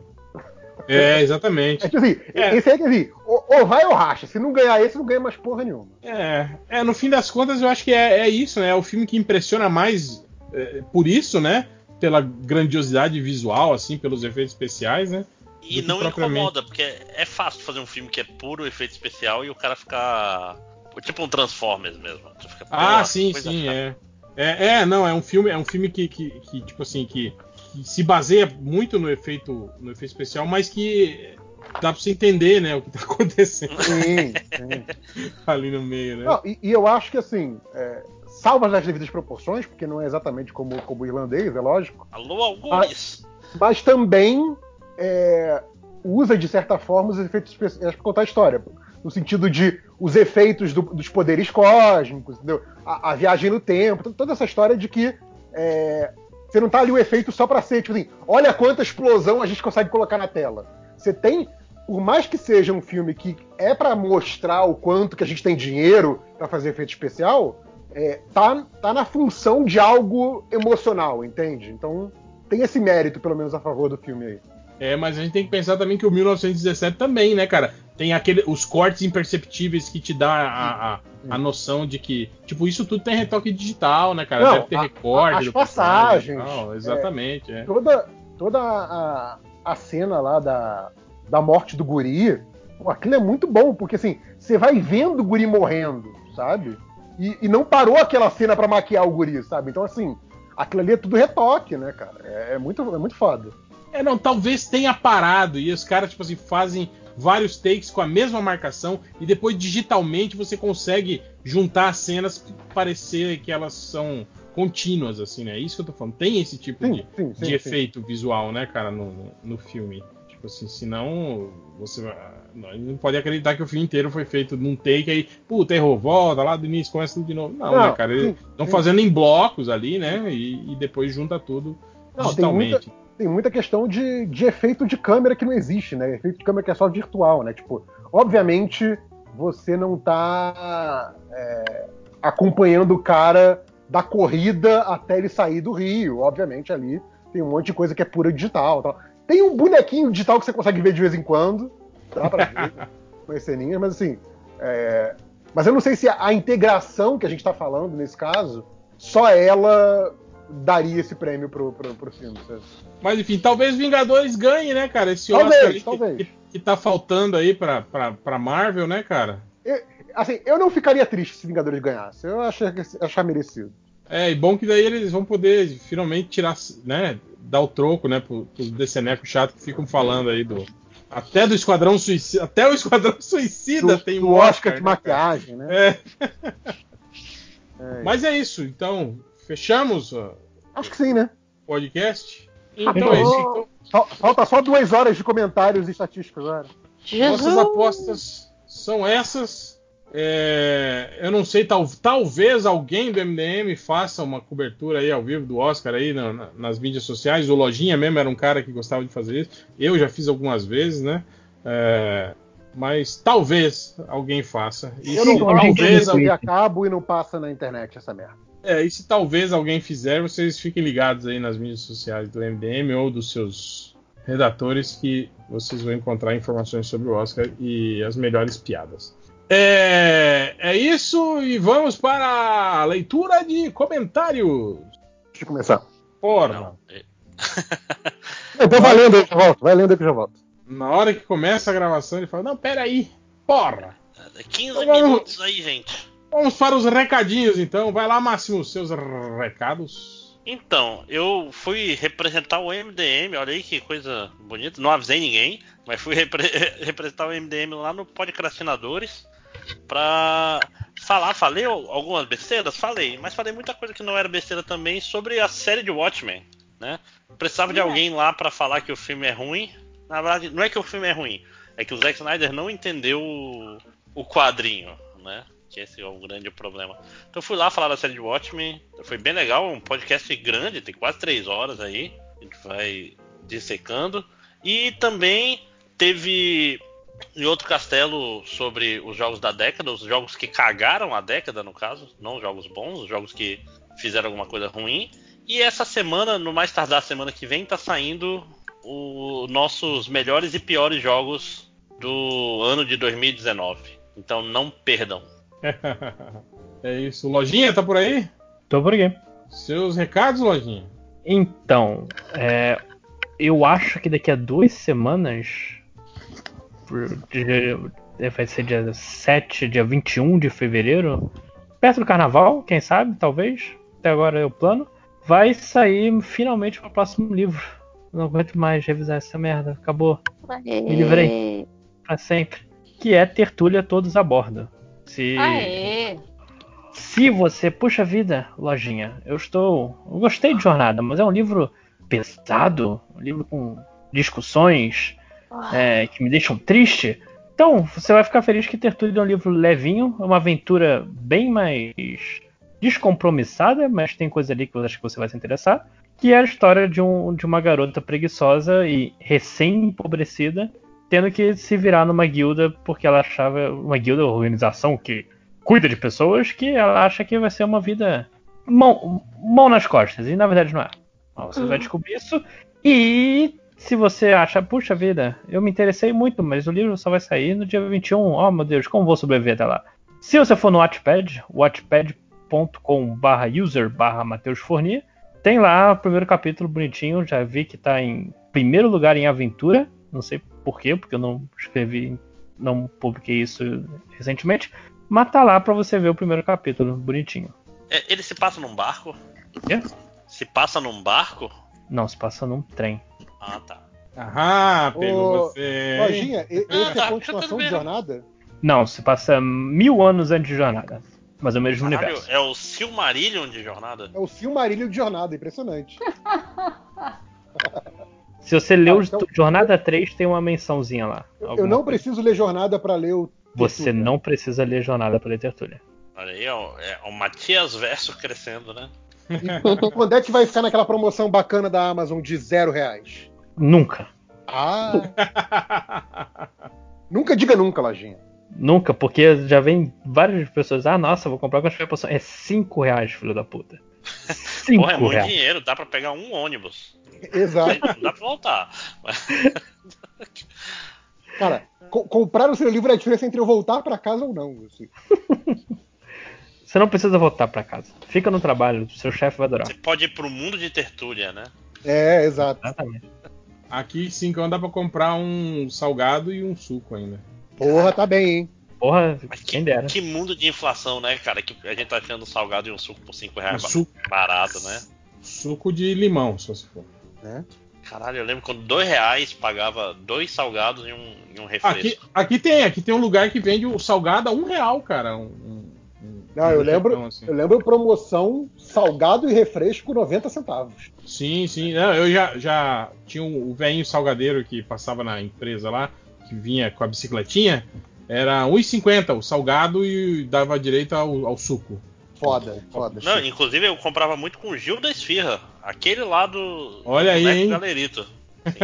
É, exatamente. É tipo assim, É. esse aí que assim, ou, ou vai ou racha. Se não ganhar esse, não ganha mais porra nenhuma. É, é, no fim das contas, eu acho que é, é isso, né? É o filme que impressiona mais é, por isso, né? Pela grandiosidade visual, assim, pelos efeitos especiais, né? E não propriamente. incomoda, porque é fácil fazer um filme que é puro efeito especial e o cara ficar. Tipo um Transformers mesmo. Tu fica, Ah, "Porra, sim, sim, chata." é. é. É, não, é um filme, é um filme que, que, que, tipo assim, que, que se baseia muito no efeito, no efeito especial, mas que dá pra você entender, né, o que tá acontecendo Sim, sim. ali no meio, né? Não, e, e eu acho que assim, é, salvas nas devidas proporções, porque não é exatamente como, como o irlandês, é lógico, Alô, Algures! mas também é, usa de certa forma os efeitos especiais para contar a história. No sentido de os efeitos do- dos poderes cósmicos, entendeu? A, a viagem no tempo, to- toda essa história de que é, Você não tá ali o efeito só pra ser, tipo assim, olha quanta explosão a gente consegue colocar na tela. Você tem, por mais que seja um filme que é pra mostrar o quanto que a gente tem dinheiro pra fazer efeito especial, é, tá, tá na função de algo emocional, entende? Então tem esse mérito, pelo menos, a favor do filme aí. É, mas a gente tem que pensar também que o 1917 também, né, cara? Tem aquele, os cortes imperceptíveis que te dá a, a, a noção de que, tipo, isso tudo tem retoque digital, né, cara? Não, Deve ter a- recorte. a- as passagens, exatamente, é. Toda, toda a, a cena lá da, da morte do guri, pô, aquilo é muito bom, porque assim, você vai vendo o guri morrendo, sabe? E, e não parou aquela cena pra maquiar o guri, sabe? Então, assim, aquilo ali é tudo retoque, né, cara? É, é muito, é muito foda. É, não, talvez tenha parado e os caras, tipo assim, fazem vários takes com a mesma marcação e depois digitalmente você consegue juntar as cenas parecer que elas são contínuas, assim, né? É isso que eu tô falando. Tem esse tipo Sim, de, sim, de sim, efeito visual, né, cara, no, no, filme. Tipo assim, senão você não, pode acreditar que o filme inteiro foi feito num take aí, puta, errou, volta lá do início, começa tudo de novo. Não, Não, né, cara? Eles estão fazendo em blocos ali, né? E, e depois junta tudo Não, tem digitalmente. Tem muita questão de, de efeito de câmera que não existe, né? Efeito de câmera que é só virtual, né? Tipo, obviamente você não tá é, acompanhando o cara da corrida até ele sair do Rio. Obviamente ali tem um monte de coisa que é pura digital. Tal. Tem um bonequinho digital que você consegue ver de vez em quando, dá pra ver, com as ceninhas, mas assim. é, Mas eu não sei se a, integração que a gente tá falando nesse caso, só ela daria esse prêmio pro, pro, pro filme. sabe? Mas enfim, talvez Vingadores ganhe, né, cara? Esse Talvez, Oscar talvez. Que, que tá faltando aí pra, pra, pra Marvel, né, cara? Assim, eu não ficaria triste se Vingadores ganhasse. Eu achei, achar merecido. É, e bom que daí eles vão poder finalmente tirar, né, dar o troco, né, pro- pros decenecos chatos que ficam falando aí do. Até do Esquadrão Suicida. Até o Esquadrão Suicida Do- tem um Oscar de né, maquiagem, né? É. É, Mas é isso, então. Fechamos o Acho que sim, né? podcast? Então Então é isso. Então, Fal- Falta só duas horas de comentários e estatísticas agora. Nossas apostas são essas. É, eu não sei, tal- talvez alguém do MDM faça uma cobertura aí ao vivo do Oscar aí na- na- nas mídias sociais. O Lojinha mesmo era um cara que gostava de fazer isso. Eu já fiz algumas vezes, né? É, mas talvez alguém faça. E Eu não talvez, TV a cabo e não passa na internet essa merda. É, e se talvez alguém fizer, vocês fiquem ligados aí nas mídias sociais do MDM ou dos seus redatores que vocês vão encontrar informações sobre o Oscar e as melhores piadas. É, é isso e vamos para a leitura de comentários. Deixa eu começar. Porra, Não, é- Eu tô valendo aí que eu volto. Vai lendo aí que eu já volto. na hora que começa a gravação ele fala, não, peraí, porra. é 15 Então vamos- minutos aí, gente. Vamos para os recadinhos então. Vai lá, Máximo, seus recados. Então, eu fui representar o MDM, olha aí que coisa bonita, não avisei ninguém, mas fui repre- representar o MDM lá no Podcrastinadores pra falar, falei algumas besteiras? Falei, mas falei muita coisa que não era besteira também sobre a série de Watchmen, né? Precisava de alguém lá pra falar que o filme é ruim. Na verdade, não é que o filme é ruim, é que o Zack Snyder não entendeu o, o quadrinho, né? Que esse é o grande problema. Então fui lá falar da série de Watchmen. Foi bem legal, um podcast grande, tem quase três horas aí. A gente vai dissecando. E também teve em outro castelo sobre os jogos da década, os jogos que cagaram a década, no caso, não os jogos bons, os jogos que fizeram alguma coisa ruim. E essa semana, no mais tardar semana que vem, tá saindo os nossos melhores e piores jogos do ano de 2019. Então não perdam. é isso. Lojinha, tá por aí? Tô por aqui. Seus recados, Lojinha? Então, é, eu acho que daqui a duas semanas. dia- Vai ser dia 7, dia 21 de fevereiro. Perto do carnaval, quem sabe, talvez. Até agora é o plano. Vai sair finalmente o próximo livro. Não aguento mais revisar essa merda. Acabou Me livrei. pra sempre. Que é Tertúlia Todos a Bordo. Se, Aê! se você, puxa vida, lojinha, eu estou. Eu gostei de jornada, mas é um livro pesado, um livro com discussões é, que me deixam triste. Então, você vai ficar feliz que Tertúlia é um livro levinho, é uma aventura bem mais descompromissada, mas tem coisa ali que eu acho que você vai se interessar. Que é a história de, um, de uma garota preguiçosa e recém-empobrecida, tendo que se virar numa guilda porque ela achava. Uma guilda, uma organização que cuida de pessoas, que ela acha que vai ser uma vida mão, mão nas costas. E na verdade não é. Você vai descobrir isso. E se você acha, puxa vida, eu me interessei muito, mas o livro só vai sair no dia 21. Oh meu Deus, como vou sobreviver até lá? Se você for no Mateus Forni, tem lá o primeiro capítulo bonitinho, já vi que tá em primeiro lugar em aventura, não sei porquê, porque eu não escrevi, não publiquei isso recentemente, mas tá lá pra você ver o primeiro capítulo, bonitinho. É, ele se passa num barco? Quê? Se passa num barco? Não, se passa num trem. Ah, tá. Aham, pegou Ô, você. Lojinha, e- esse é tá, a continuação tudo de jornada? Não, se passa mil anos antes de jornada. Mas é o mesmo Caralho, universo. é o Silmarillion de jornada? É o Silmarillion de jornada, impressionante. Se você leu Ah, então- Jornada 3, tem uma mençãozinha lá. Eu não coisa. preciso ler jornada pra ler o. Você Tertúlia. não precisa ler Jornada para ler Tertúlia. Olha aí, é o, é o Matias Verso crescendo, né? E quando é que vai ficar naquela promoção bacana da Amazon de zero reais? Nunca. Ah! nunca diga nunca, Lojinha. Nunca, porque já vem várias pessoas. Ah, nossa, vou comprar quando tiver promoção. É 5 reais, filho da puta. 5 Porra, é muito reais. dinheiro, dá pra pegar um ônibus. Exato. Não dá pra voltar. Cara, co- comprar o seu livro é a diferença entre eu voltar pra casa ou não. assim. Você não precisa voltar pra casa. Fica no trabalho, seu chefe vai adorar. Você pode ir pro mundo de tertúlia, né? É, exato. Exatamente. Aqui, cincão, dá pra comprar um salgado e um suco ainda. Porra, tá bem, hein? Porra, Mas que, quem dera. que mundo de inflação, né, cara? Que a gente tá achando um salgado e um suco por 5 reais Um suco. barato, né? Suco de limão, se você for. Caralho, eu lembro quando 2 reais pagava dois salgados e um, e um refresco. Aqui, aqui tem, aqui tem um lugar que vende o salgado a um real, cara. Um, um- um- Não, eu um lembro, assim. eu lembro promoção salgado e refresco 90 centavos. Sim, sim. Não, eu já, já tinha um- o velhinho salgadeiro que passava na empresa lá, que vinha com a bicicletinha. Era 1,50 o salgado e dava direito ao, ao suco. Foda, foda. Não, inclusive eu comprava muito com o Gil da Esfirra. Aquele lá do. Olha do aí, hein? Galerito. Sim.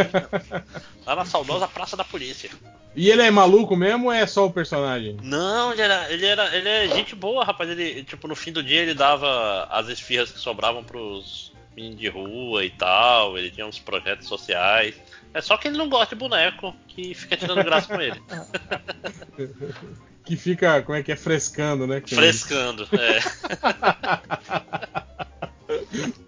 lá na saudosa Praça da Polícia. E ele é maluco mesmo ou é só o personagem? Não, ele era, ele era. Ele é gente boa, rapaz. Ele, tipo, no fim do dia ele dava as esfirras que sobravam pros meninos de rua e tal. Ele tinha uns projetos sociais. É só que ele não gosta de boneco que fica tirando graça com ele. Que fica, como é que é, frescando, né? Frescando. É.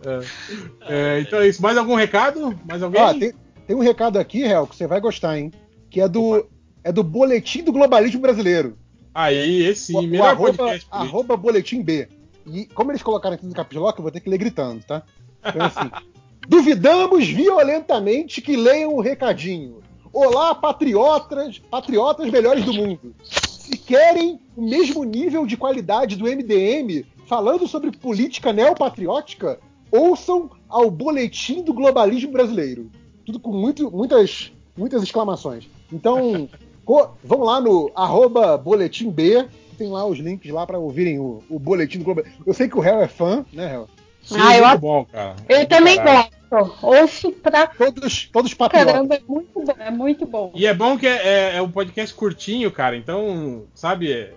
É, então é isso. Mais algum recado? Mais alguém? Ah, tem, tem um recado aqui, Hel, que você vai gostar, hein? Que é do, é do Boletim do Globalismo Brasileiro. Aí, esse o, o melhor arroba, podcast arroba Boletim B. E como eles colocaram aqui no Caps Lock, eu vou ter que ler gritando, tá? Então, assim, duvidamos violentamente que leiam o recadinho. Olá, patriotas, patriotas melhores do mundo. Se querem o mesmo nível de qualidade do MDM falando sobre política neopatriótica, ouçam ao Boletim do Globalismo Brasileiro. Tudo com muito, muitas, muitas exclamações. Então, vão lá no arroba Boletim B, tem lá os links lá para ouvirem o, o Boletim do Globalismo. Eu sei que o Hel é fã, né, Hel? Sim, Ah, eu muito bom, cara. Eu Muito também caralho. gosto. Ouço pra Todos, todos patriotas. caramba, é muito bom. É muito bom. E é bom que é, é- é um podcast curtinho, cara. Então, sabe,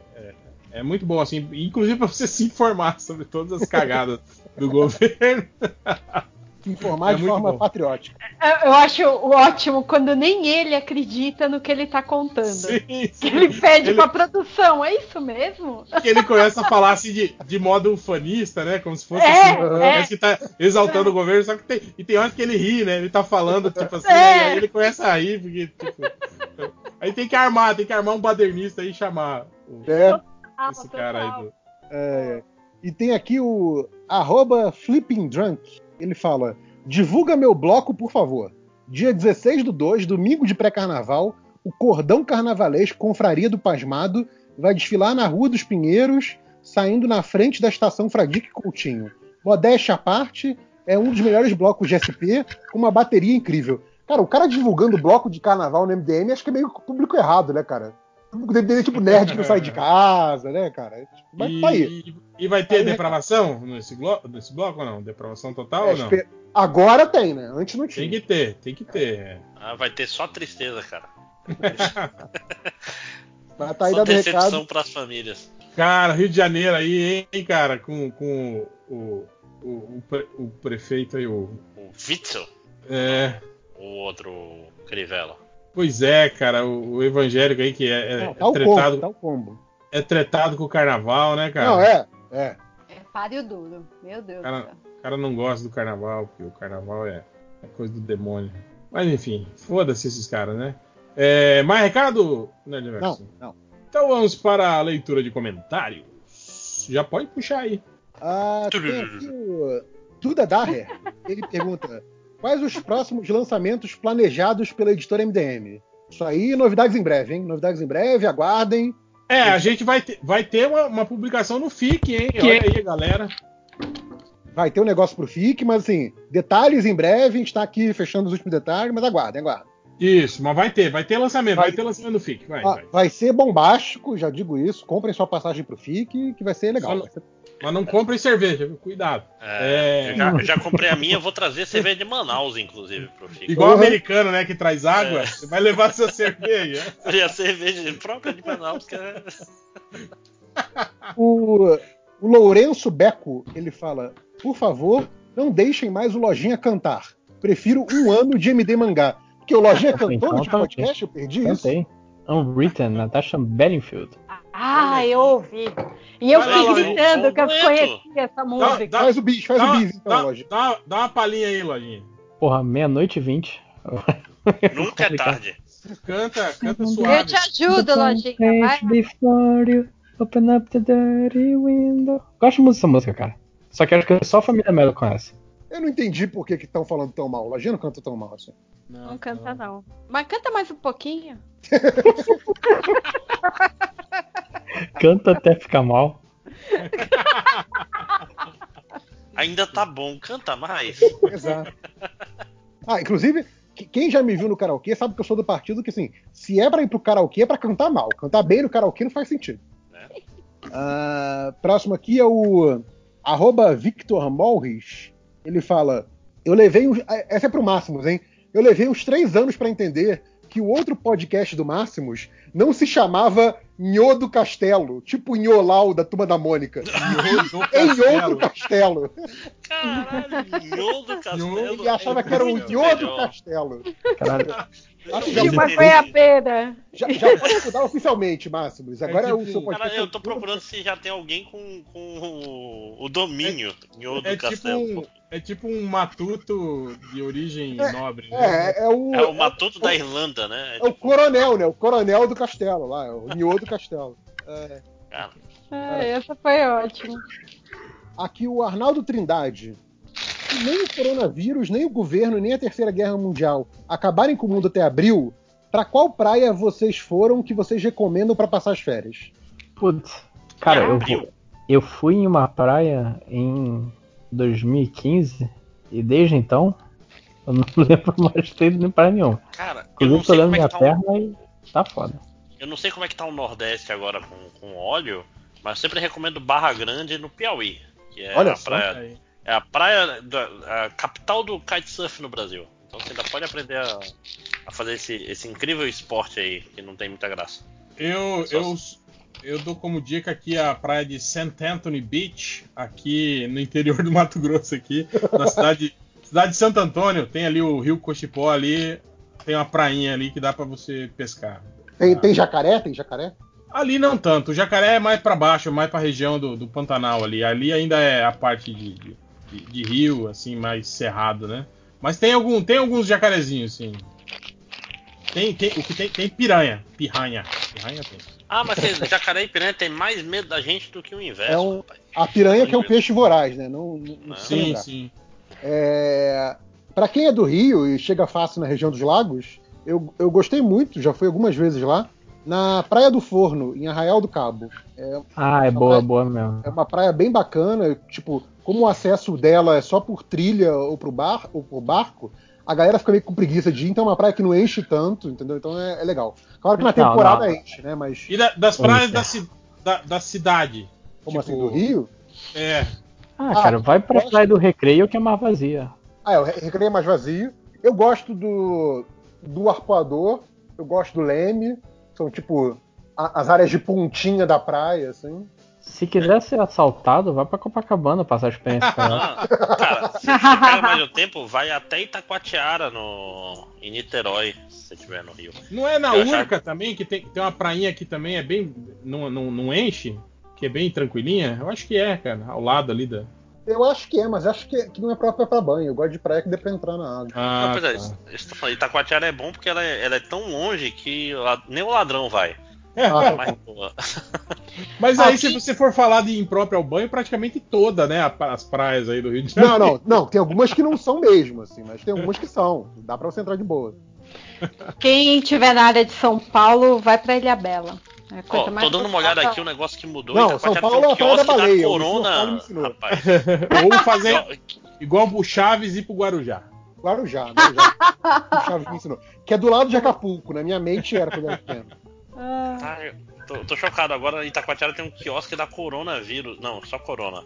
é, é- é muito bom, assim. Inclusive pra você se informar sobre todas as cagadas do governo. Se informar É de forma bom. patriótica. Eu eu acho ótimo quando nem ele acredita no que ele tá contando. Sim, Que sim. ele pede Ele- pra produção, é isso mesmo? que ele começa a falar assim de, de modo ufanista, né? Como se fosse É, assim, é. parece que tá exaltando o governo, só que tem, e tem horas que ele ri, né? Ele tá falando, tipo assim, É. né? e aí ele começa a rir, porque, tipo. Aí tem que armar, tem que armar um badernista aí e chamar o- É, Ah, esse cara aí do. é. E tem aqui o arroba Flipping Drunk. Ele fala: divulga meu bloco, por favor. Dia 16 do 2, domingo de pré-carnaval, o cordão carnavalesco Confraria do Pasmado vai desfilar na Rua dos Pinheiros, saindo na frente da estação Fradique Coutinho. Modéstia à parte, é um dos melhores blocos de SP, com uma bateria incrível. Cara, o cara divulgando bloco de carnaval no MDM, acho que é meio público errado, né, cara? DVD tipo nerd que não sai de casa, né, cara? Mas e, tá aí. e- vai ter Aí, depravação nesse, glo nesse bloco ou não? Depravação total É, ou não? espe- Agora tem, né? Antes não tinha. Tem que ter, tem que ter. Ah, vai ter só tristeza, cara. Mas tá aí só decepção recado. pras famílias. Cara, Rio de Janeiro aí, hein, cara, com, com o, o, o, pre- o prefeito aí, o. O Witzel, É, o outro Crivella. Pois é, cara, o, o evangélico aí que é, é, Não, é tá o tretado, combo, tá o combo. é tretado com o carnaval, né, cara? Não, é, é. É páreo duro. Meu Deus Cara. O cara não gosta do carnaval, porque o carnaval é, é coisa do demônio. Mas enfim, foda-se esses caras, né? É, mais recado, Nerdverso? Não, não. Então vamos para a leitura de comentários. Já pode puxar aí. Ah, tem aqui o Duda Daher. Ele pergunta: quais os próximos lançamentos planejados pela editora MDM? Isso aí, novidades em breve, hein? Novidades em breve, aguardem. É, a gente vai ter, vai ter uma, uma publicação no FIC, hein? Que- Olha aí, galera. Vai ter um negócio pro FIC, mas assim, detalhes em breve. A gente tá aqui fechando os últimos detalhes, mas aguardem, aguardem. Isso, mas vai ter, vai ter lançamento, vai, Vai. ter lançamento no FIC, vai, Ah, vai. vai ser bombástico, já digo isso. Comprem sua passagem pro FIC, que vai ser legal. Só Vai ser- Mas não comprem cerveja, viu? cuidado. É, É. Eu, já, eu já comprei a minha, eu vou trazer cerveja de Manaus, inclusive, pro Fico. Igual Porra. americano, né, que traz água, É. você vai levar sua cerveja. E a cerveja própria de Manaus, que é... O, o Lourenço Beco, ele fala: por favor, não deixem mais o Lojinha cantar. Prefiro um ano de MD mangá. Porque o Lojinha cantou Então no último tá podcast, eu perdi isso. Cantei. Unwritten, Natasha Bedingfield. Ah, eu ouvi. E eu Lojinha. gritando que eu conhecia essa música. dá- Faz o bis, faz Dá, o bis então, dá- Lojinha. dá- dá uma palhinha aí, Lojinha. Porra, meia-noite e vinte. Nunca é tarde. Canta, canta Eu suave. te ajudo, Lojinha. Vai. Before you open up the dirty window. Gosto muito dessa música, cara. Só que acho que só a família Melo conhece. Eu não entendi por que estão falando tão mal. O Lojinha não canta tão mal assim. Não canta, não. Mas canta mais um pouquinho. Canta até ficar mal. Ainda tá bom, canta mais. Exato. Ah, inclusive, que- quem já me viu no karaokê sabe que eu sou do partido que, assim, se é pra ir pro karaokê é pra cantar mal. Cantar bem no karaokê não faz sentido. Ah, próximo aqui é o arroba Victor Morris. Ele fala: Eu levei uns. ah, Essa é pro Máximos, hein? Eu levei uns três anos pra entender que o outro podcast do Máximos não se chamava Nhô do Castelo, tipo Nholau da Turma da Mônica. em outro castelo. Caralho, Nhô do Castelo. Ele achava que era o Nhô do. Castelo. Caralho. Acho que já, De uma goiabeira. já, já pode mudar oficialmente, Máximos. Agora é, o tipo- seu podcast. Cara, eu tô procurando se já tem alguém com, com o, o domínio Nhô do É tipo, Castelo. um, é tipo um matuto de origem nobre, né? É, é o. É o Matuto da Irlanda, né? É o coronel, né? O coronel do castelo lá, é o Nhô do castelo. É, Cara, Ah, essa foi ótima. aqui o Arnaldo Trindade. Se nem o coronavírus, nem o governo, nem a Terceira Guerra Mundial acabarem com o mundo até abril, pra qual praia vocês foram que vocês recomendam pra passar as férias? Putz. Cara, eu, eu fui em uma praia em 2015 e desde então eu não lembro mais de ter ido em praia nenhuma. cara eu não sei como é minha que tá perna e tá foda. Eu não sei como é que tá o Nordeste agora com, com óleo, mas eu sempre recomendo Barra Grande no Piauí. Que é Olha a só. praia. Aí. É a praia da a capital do kitesurf no Brasil. Então você ainda pode aprender a, a fazer esse, esse incrível esporte aí, que não tem muita graça. Eu, eu, eu dou como dica aqui a praia de St. Anthony Beach, aqui no interior do Mato Grosso, aqui, na cidade, cidade de Santo Antônio. Tem ali o rio Cochipó ali, tem uma prainha ali que dá pra você pescar. Tem, tem jacaré? Tem jacaré? Ali não tanto, o jacaré é mais pra baixo, mais pra região do, do Pantanal ali. Ali ainda é a parte de, de, de- de rio, assim, mais cerrado, né? Mas tem, algum, tem alguns jacarezinhos, sim. Tem, tem, o que tem, tem piranha. Piranha. Piranha tem. Ah, mas esse jacaré e piranha tem mais medo da gente do que o inverso, É um-. A piranha que é um peixe voraz, né? Não, não, não Sim, lembrar. sim. É, para quem é do Rio e chega fácil na região dos lagos, eu, eu gostei muito, já fui algumas vezes lá, na Praia do Forno, em Arraial do Cabo. É, Ah, é boa, boa mesmo. é uma praia bem bacana, tipo, como o acesso dela é só por trilha ou, pro bar, ou por barco, a galera fica meio com preguiça de ir, então é uma praia que não enche tanto, entendeu? Então é, é legal. Claro que na Não, temporada não. enche, né? Mas. E da- das praias Isso. da, ci- da- da cidade. Como Tipo, assim, do Rio? É. Ah, Ah, cara, vai pra gosto. Praia do Recreio que é mais vazia. Ah, é, o Re- Recreio é mais vazio. Eu gosto do, do Arpoador, eu gosto do Leme, são tipo a- as áreas de pontinha da praia, assim. Se quiser ser assaltado, vai pra Copacabana passar a experiência cara, se pega mais o tempo, vai até Itacoatiara no, em Niterói, se você estiver no Rio. Não é na Eu Urca também, que tem, tem uma prainha que também é bem. Não, não, não enche? Que é bem tranquilinha? Eu acho que é, cara. Ao lado ali da. Eu acho que é, mas acho que, que não é própria pra banho. Eu gosto de praia que dê pra entrar na água. Ah, Não, pois é, tá. falei, Itacoatiara é bom porque ela é, ela é tão longe que nem o ladrão vai. Ah, Mas, aí, Aqui- se você for falar de imprópria ao banho, praticamente toda, né? As praias aí do Rio de Janeiro. Não, não, não. Tem algumas que não são mesmo, assim, mas tem algumas que são. Dá pra você entrar de boa. Quem tiver na área de São Paulo, vai pra Ilha Bela. É a coisa ó, mais tô dando uma olhada aqui, um negócio que mudou. Não, Itacoatiara São Paulo é a Praia da Baleia, o Corona, rapaz. Ou fazer igual pro Chaves e pro Guarujá. Guarujá, Guarujá. O Chaves me ensinou. Que é do lado de Acapulco, na minha mente era quando eu era pequeno. Ah, Ah, tô, tô chocado, agora em Itacoatiara tem um quiosque da coronavírus. Não, só corona.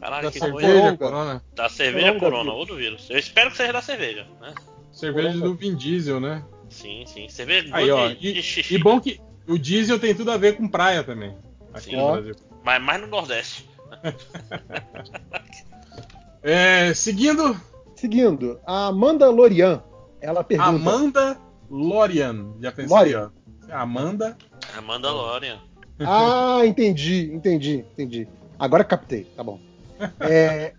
Caralho, Da que cerveja, coisa. corona. Da cerveja Coronavírus. corona, ou do vírus. Eu espero que seja da cerveja, né? Cerveja do Vin Diesel, né? Sim, sim. Cerveja Aí, ó. de, de E, xixi. e bom que o diesel tem tudo a ver com praia também. Aqui Sim. no. Brasil. Mas mais no Nordeste. É, seguindo, Seguindo, a Amanda Lorian, ela pergunta. Amanda Lorian. Já pensei, Lorian. Ó. Amanda. É Mandalorian. Ah, entendi, entendi, entendi. Agora captei, tá bom. É,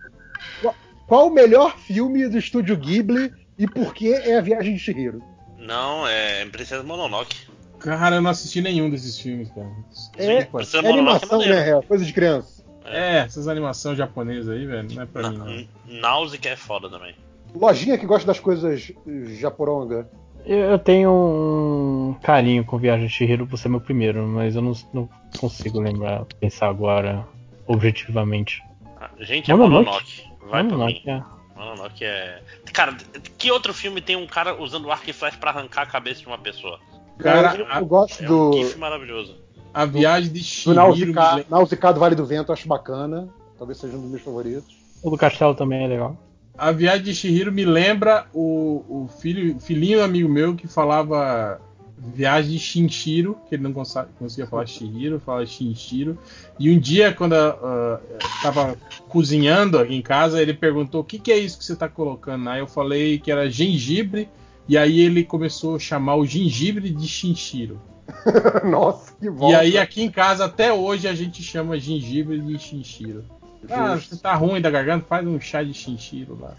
qual- o melhor filme do estúdio Ghibli e por que é a Viagem de Chihiro? Não, é Princesa Mononoke. Cara, eu não assisti nenhum desses filmes, cara. É, Princesa é Mononoke é animação, maneiro. né? É coisa de criança. É, essas animações japonesas aí, velho, não é pra mim. Na- Náusea é foda também. Lojinha que gosta das coisas japoronga. Eu, tenho um carinho com Viagem de Chihiro por ser meu primeiro, mas eu não, não consigo lembrar, pensar agora objetivamente. Ah, Gente, é Mononoke. Mononoke. Vai é. Mononoke é. Cara, que outro filme tem um cara usando arco e flecha pra arrancar a cabeça de uma pessoa? Cara, eu, a- eu gosto É do, um gif maravilhoso. A viagem de do Shihiro. Nausicaa, do Vale do Vento, eu acho bacana. Talvez seja um dos meus favoritos. O do Castelo também é legal. A viagem de Shihiro me lembra o, o filho, filhinho amigo meu que falava viagem de Shinshiro, que ele não conseguia falar Shihiro, falava Shinshiro. E um dia, quando ah, tava cozinhando aqui em casa, ele perguntou: O que, que é isso que você tá colocando? Aí eu falei que era gengibre, e aí ele começou a chamar o gengibre de Shinshiro. Nossa, que E volta. aí aqui em casa até hoje a gente chama gengibre de Shinshiro. Ah, Justo. você tá ruim da garganta? Faz um chá de Shinshiro lá.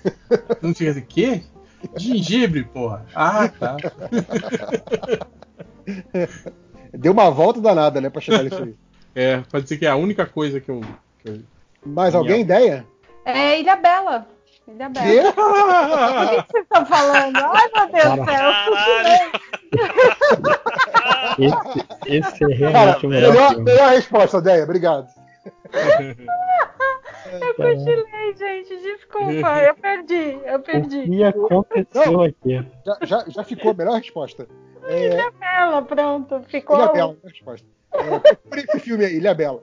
Não fica assim, quê? Gengibre, porra. Ah, tá. Deu uma volta danada, né, pra chegar nisso aí. É, pode ser que é a única coisa que eu. que eu- Mais alguém ideia? É Ilha Bela. Ilha Bela. Quê? O que que vocês estão falando? Ai, meu Deus do céu. Esse, esse é Cara, realmente o melhor melhor, melhor resposta, Deia, obrigado. Eu cochilei, gente. Desculpa. Eu perdi. Eu O perdi. que aconteceu aqui? Já, já, já ficou a melhor resposta. É, Ilha Bela, pronto. Ficou. Ilha Bela, melhor resposta. É, por esse filme aí, Ilha Bela.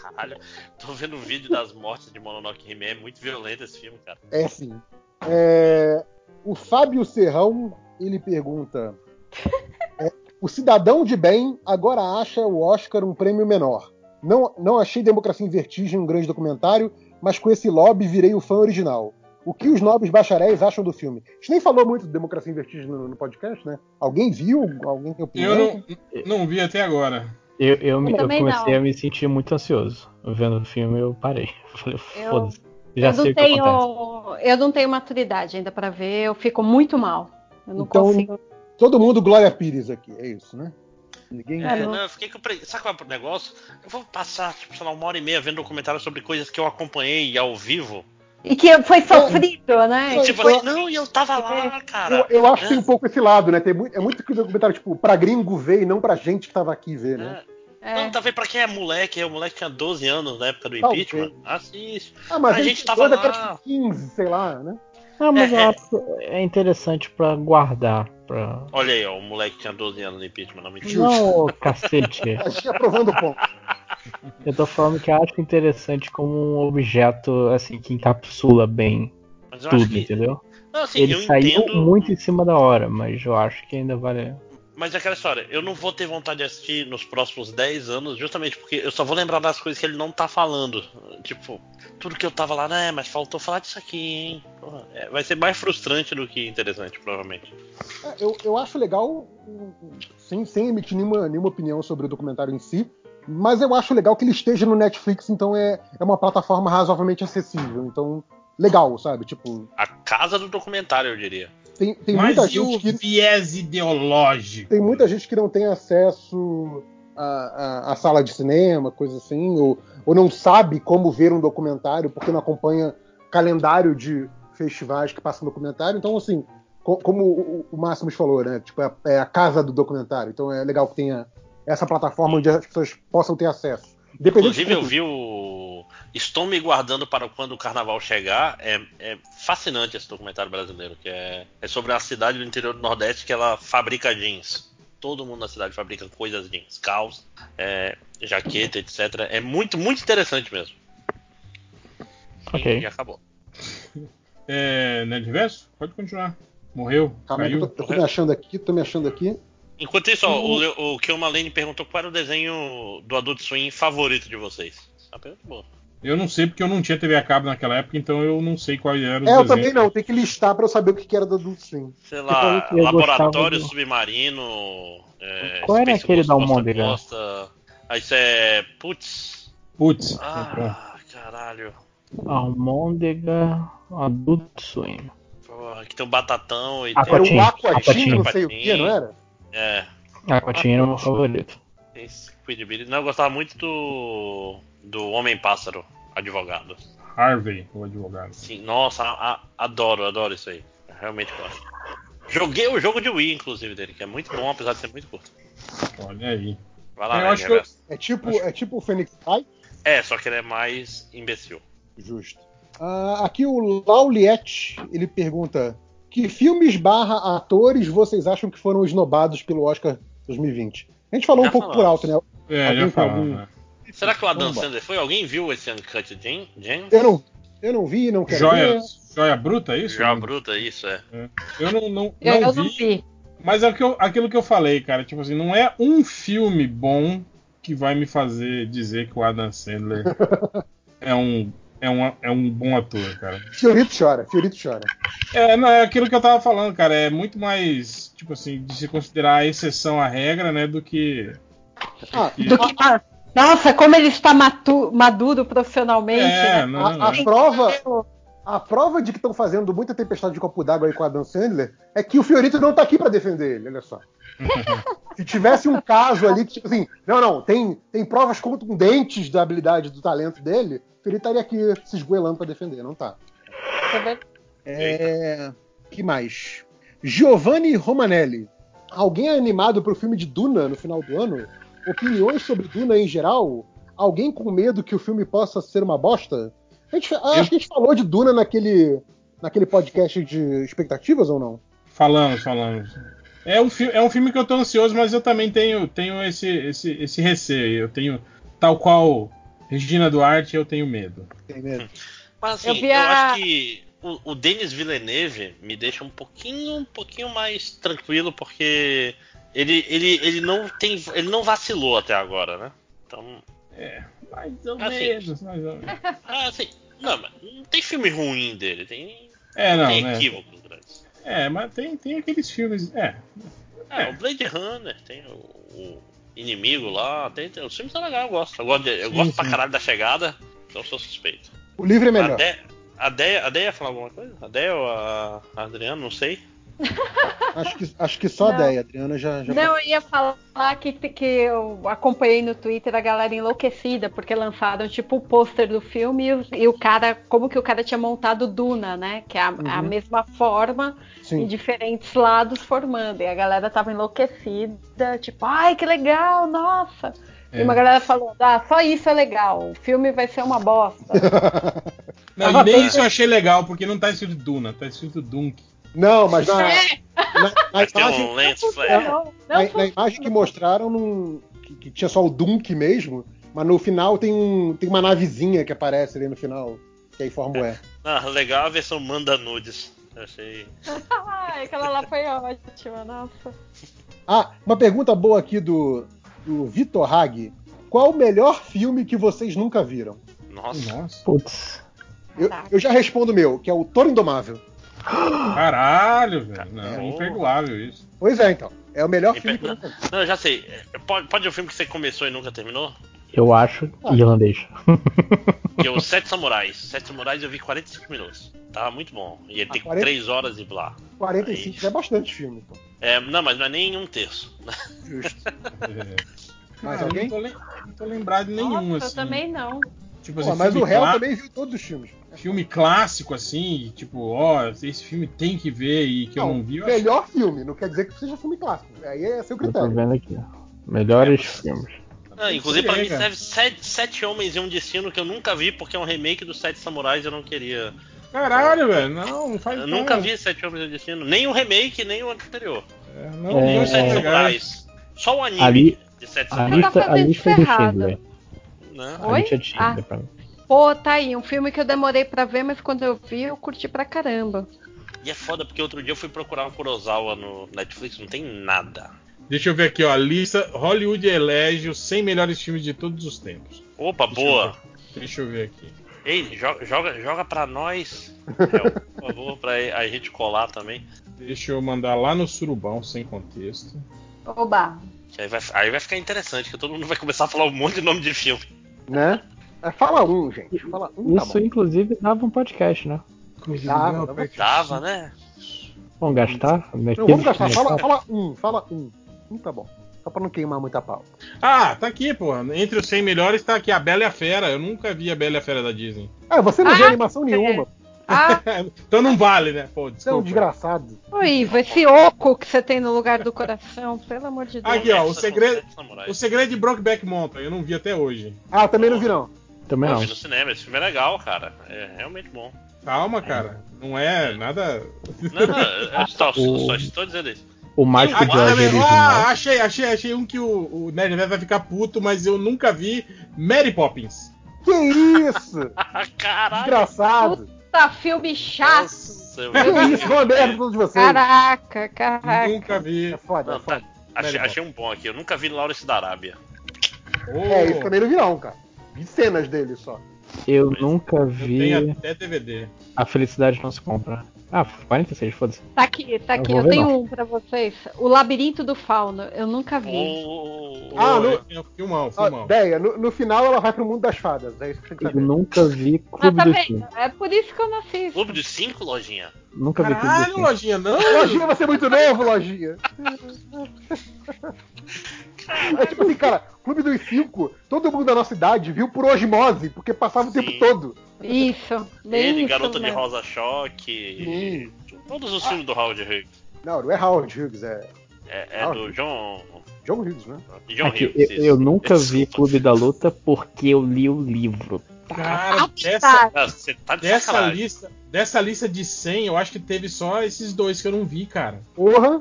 Caralho, tô vendo o vídeo das mortes de Mononoke He-Man, é muito violento esse filme, cara. É sim. É, o Fábio Serrão, ele pergunta: é, O cidadão de bem agora acha o Oscar um prêmio menor. Não, não achei Democracia em Vertigem um grande documentário, mas com esse lobby virei o fã original. O que os nobres bacharéis acham do filme? A gente nem falou muito de Democracia em Vertigem no, no podcast, né? Alguém viu? Alguém tem opinião? Eu não, não vi até agora. Eu, eu, me- eu Também comecei não. a me sentir muito ansioso. Vendo o filme, eu parei. Falei, Eu- foda-se. Já eu sei não tenho. Eu não tenho maturidade ainda pra ver. Eu fico muito mal. Eu não Então, consigo. Todo mundo Glória Pires aqui, é isso, né? Ninguém. É, não. não, eu fiquei com pre... Sabe qual é o negócio? Eu vou passar, tipo, sei lá, uma hora e meia vendo documentário sobre coisas que eu acompanhei ao vivo. E que foi sofrido, né? Tipo assim, não, e eu tava lá, cara. Eu, eu acho que É. tem um pouco esse lado, né? Tem muito, é muito que documentário, tipo, pra gringo ver e não pra gente que tava aqui ver, né? É. É. Não, talvez pra quem é moleque, o moleque tinha 12 anos na época do impeachment. Assiste. Ah, mas A a gente gente tava lá. tipo 15, sei lá, né? Não, mas É, eu é. acho que é interessante pra guardar. Pra... Olha aí, ó, o moleque tinha 12 anos no impeachment, não mentira. Não, cacete. A gente aprovando o ponto. Eu tô falando que eu acho interessante como um objeto assim que encapsula bem tudo, que. entendeu? Não, assim, Ele eu saiu entendo. muito em cima da hora, mas eu acho que ainda vale. Mas é aquela história, eu não vou ter vontade de assistir nos próximos 10 anos, justamente porque eu só vou lembrar das coisas que ele não tá falando. Tipo, tudo que eu tava lá, né, mas faltou falar disso aqui, hein? Porra, é, vai ser mais frustrante do que interessante, provavelmente. É, eu, eu acho legal, sem, sem emitir nenhuma, nenhuma opinião sobre o documentário em si, mas eu acho legal que ele esteja no Netflix, então é, é uma plataforma razoavelmente acessível. Então, legal, sabe? Tipo, A casa do documentário, eu diria. Tem, tem Mas muita e o gente que. viés ideológico? Tem muita gente que não tem acesso à, à- à sala de cinema, coisa assim, ou, ou não sabe como ver um documentário porque não acompanha calendário de festivais que passam documentário. Então, assim, co- como o, o Máximos falou, né? Tipo, é, é a casa do documentário. Então é legal que tenha essa plataforma onde as pessoas possam ter acesso. Inclusive, eu vi o. Estou me guardando para quando o carnaval chegar. É, é fascinante esse documentário brasileiro, que é, é sobre a cidade do interior do Nordeste que ela fabrica jeans. Todo mundo na cidade fabrica coisas jeans, calça, é, jaqueta, etc. É muito, muito interessante mesmo. Ok. E acabou. É, Nerdverso? Pode continuar. Morreu? Calma caiu? tô, eu tô me achando aqui, tô me achando aqui. Enquanto isso, ó, o, o Kill Malene perguntou qual era o desenho do Adult Swim favorito de vocês. Uma pergunta boa. Eu não sei porque eu não tinha TV a cabo naquela época, então eu não sei qual era o É, eu desenho. também não, tem que listar pra eu saber o que que era do Adult Swim. Sei lá, Laboratório do- Submarino. É, Qual era Space aquele Ghost da Almôndega? Aí isso é. Putz. Putz, Ah, caralho. Almôndega Adult Swim. Porra, aqui tem um batatão e Aquatinho. tem Era o Aquatinho. Aquatinho, não sei o que, Aquatinho. não era? É. A Cotinha era o meu favorito. Tem Não, eu gostava muito do. Do Homem-Pássaro, advogado. Harvey, o advogado. Sim, nossa, a- a- adoro, adoro isso aí. Eu realmente gosto. Joguei o jogo de Wii, inclusive, dele, que é muito bom, apesar de ser muito curto. Olha aí. Vai lá, Eu né, acho que eu-. É tipo, Acho- é tipo o Phoenix Wright? É, só que ele é mais imbecil. Justo. Ah, aqui o Lauliette, ele pergunta: que filmes barra atores vocês acham que foram esnobados pelo Oscar 2020? A gente falou Já um pouco por falamos. alto, né? É, Alguém já algum- né? Será que o Adam. Sandler foi? Alguém viu esse Uncut Gems? Eu não, eu não vi, não quero Joia, ver. joia bruta, é isso? Já bruta, isso, é. Eu não, não, Eu, não eu vi, não vi. mas é aquilo que eu falei, cara. Tipo assim, não é um filme bom que vai me fazer dizer que o Adam Sandler é um, é um, é um bom ator, cara. Fiorito chora, Fiorito chora. É, não, é aquilo que eu tava falando, cara. É muito mais, tipo assim, de se considerar a exceção à regra, né, do que. Ah, Do que- nossa, como ele está matu- maduro profissionalmente. É, né? não, a, a não. prova, a prova de que estão fazendo muita tempestade de copo d'água aí com o Adam Sandler é que o Fiorito não tá aqui pra defender ele, olha só. Se tivesse um caso ali que, tipo assim, não, não, tem, tem provas contundentes da habilidade do talento dele, o Fiorito estaria aqui se esgoelando pra defender, não tá. É. É. que mais? Giovanni Romanelli. Alguém é animado pro filme de Duna no final do ano? Opiniões sobre Duna em geral? Alguém com medo que o filme possa ser uma bosta? A gente, Acho que a gente falou de Duna naquele, naquele podcast de expectativas ou não? Falamos, falamos. É um, é um filme que eu tô ansioso, mas eu também tenho, tenho esse, esse, esse receio. Eu tenho, tal qual Regina Duarte, eu tenho medo. Tem medo? Mas assim, Eu eu, a- acho que o, o Denis Villeneuve me deixa um pouquinho, um pouquinho mais tranquilo, porque ele, ele, ele não tem. ele não vacilou até agora, né? Então. Mais ou Assim. menos, mais ou menos. Ah, assim. Não, mas não tem filme ruim dele, tem, É, não, tem né? equívocos grandes. É, mas tem, tem aqueles filmes. É, É, o Blade Runner, tem o, o Inimigo lá, tem, tem, os filmes são legais, eu gosto. Eu gosto, de- eu Sim, gosto pra sim. caralho da chegada, então eu sou suspeito. O livro é melhor. A Dé, a Dé, a Dé ia falar alguma coisa? A Dé ou a, a Adriana, não sei. Acho que, acho que só a Não. ideia, Adriana já. já Não, eu ia falar que, que eu acompanhei no Twitter a galera enlouquecida, porque lançaram tipo o pôster do filme e o, e o cara, como que o cara tinha montado Duna, né? Que é a, a Uhum. mesma forma em Sim. diferentes lados formando. E a galera tava enlouquecida, tipo, ai que legal, nossa. E É. uma galera falou, ah, só isso é legal, o filme vai ser uma bosta. Não, e nem isso eu achei legal, porque não tá escrito Duna, tá escrito Dunk. Não, mas na, É, na, na Mas tem imagem, um lens flare. não, na, na imagem que mostraram não- que, que tinha só o Dunk mesmo, mas no final tem, um, tem uma navezinha que aparece ali no final, que aí forma o E. Ah, legal a versão manda nudes. Achei. Ai, aquela lá foi ótima, nossa. Ah, uma pergunta boa aqui do, do Vitor Hag. Qual o melhor filme que vocês nunca viram? Nossa. Nossa. Putz. Eu, Tá. eu já respondo o meu, que é o Toro Indomável. Caralho, velho. Não, É. imperdoável isso. Pois é, então. É o melhor filme que eu. Não, eu já sei. É, Pode, pode um filme que você começou e nunca terminou? Eu acho Ah. irlandês. Que é o Sete Samurais. Sete Samurais eu vi 45 minutos. Tava muito bom. E ele Ah, tem 40? 3 horas e blá. 45 já é bastante filme. Então. É, não, mas não é nem um terço. Justo. É. Mais Cara, alguém? Não tô, lem- não tô lembrado de nenhum, Nossa, assim. eu também não. Tipo Pô, assim, mas o réu clá- também viu todos os filmes. Filme clássico, assim, tipo, ó, esse filme tem que ver e que eu não vi. eu acho- melhor filme, não quer dizer que seja filme clássico. Aí é seu Eu tô critério. vendo aqui. Melhores filmes. Ah, inclusive, pra mim serve sete, sete Homens e um Destino que eu nunca vi porque é um remake dos Sete Samurais e eu não queria. Caralho, velho. Não, não faz Eu não. nunca vi Sete Homens e um Destino. Nem o remake, nem o anterior. É, não, É, nem Nem os Sete é. Samurais. Só o anime Ali- de Sete A Samurais. lista, a lista do. Schindler. Né? Oi? pra mim. Pô, tá aí, um filme que eu demorei pra ver, mas quando eu vi, eu curti pra caramba. E é foda porque outro dia eu fui procurar um Kurosawa no Netflix, não tem nada. Deixa eu ver aqui, ó. A lista Hollywood elege os 100 melhores filmes de todos os tempos. Opa, Deixa eu boa. ver. Deixa eu ver aqui. Ei, joga, joga, joga pra nós, por favor, pra a gente colar também. Deixa eu mandar lá no surubão, sem contexto. Oba. Aí, vai, aí vai ficar interessante, que todo mundo vai começar a falar um monte de nome de filme. Né? É, fala um, gente. Fala um, tá Isso, bom. inclusive, dava um podcast, né? Dava, dava. Dava, né? Vamos gastar? Não, vamos gastar. Fala, fala um, fala um. Um tá bom. Só pra não queimar muita pau. Ah, tá aqui, pô. Entre os 100 melhores tá aqui a Bela e a Fera. Eu nunca vi a Bela e a Fera da Disney. Ah, você não Ah, animação nenhuma. Ah, então não vale, né? Pô, Você é um desculpa. desgraçado. ô Ivo, esse oco que você tem no lugar do coração, pelo amor de Deus. Aqui, ó, o segredo, o segredo de Brokeback Mountain. Eu não vi até hoje. Ah, eu também não vi, não. Também não. vi no cinema, esse filme é legal, cara. É realmente bom. Calma, cara. Não é nada. Não, não, eu só, só estou dizendo isso. O mágico Ah, de Oz vendo? original. Ah, achei, achei, achei um que o, o Nerd vai ficar puto, mas eu nunca vi Mary Poppins. Que isso? Ah, Caralho! Desgraçado. Puta, filme chato. Nossa, eu merda todos vocês. Caraca, caraca. Nunca vi. É foda, é Não, tá. foda. Achei, Mary achei um bom aqui. Eu nunca vi Lawrence da Arábia. Oh, É, isso também não vi, não, cara. Vi cenas dele só. Eu nunca eu vi tenho até DVD. A Felicidade Não Se Compra. Ah, 46, foda-se. Tá aqui, tá Eu aqui. Eu, ver, tenho não. um pra vocês. O Labirinto do Fauno. Eu nunca vi. Oh, Ah, Oh, no- é um filmão, Ah, filmão. Ideia, no, no final ela vai pro mundo das fadas. É isso que você Eu nunca vi Ah, Clube tá do vendo? Cinco. É por isso que eu não assisto. Clube de Cinco, lojinha? Nunca vi Clube do Caralho, Cinco. lojinha, não! Lojinha, você é muito novo, Lojinha. É tipo assim, cara, Clube dos Cinco, todo mundo da nossa idade viu por osmose, porque passava o tempo Sim. todo. Isso. Bem Ele, isso Garota de mesmo. Rosa Choque. Todos os filmes do Howard Hughes. Não, não é Howard Hughes, é É, é Ah, do John. John Hughes, né? John Aqui, Hughes. eu, eu nunca vi Desculpa. Clube da Luta porque eu li o livro. Cara, dessa, Tá. Ah, você tá de dessa, sacanagem. lista, dessa lista de 100, eu acho que teve só esses dois que eu não vi, cara. Porra!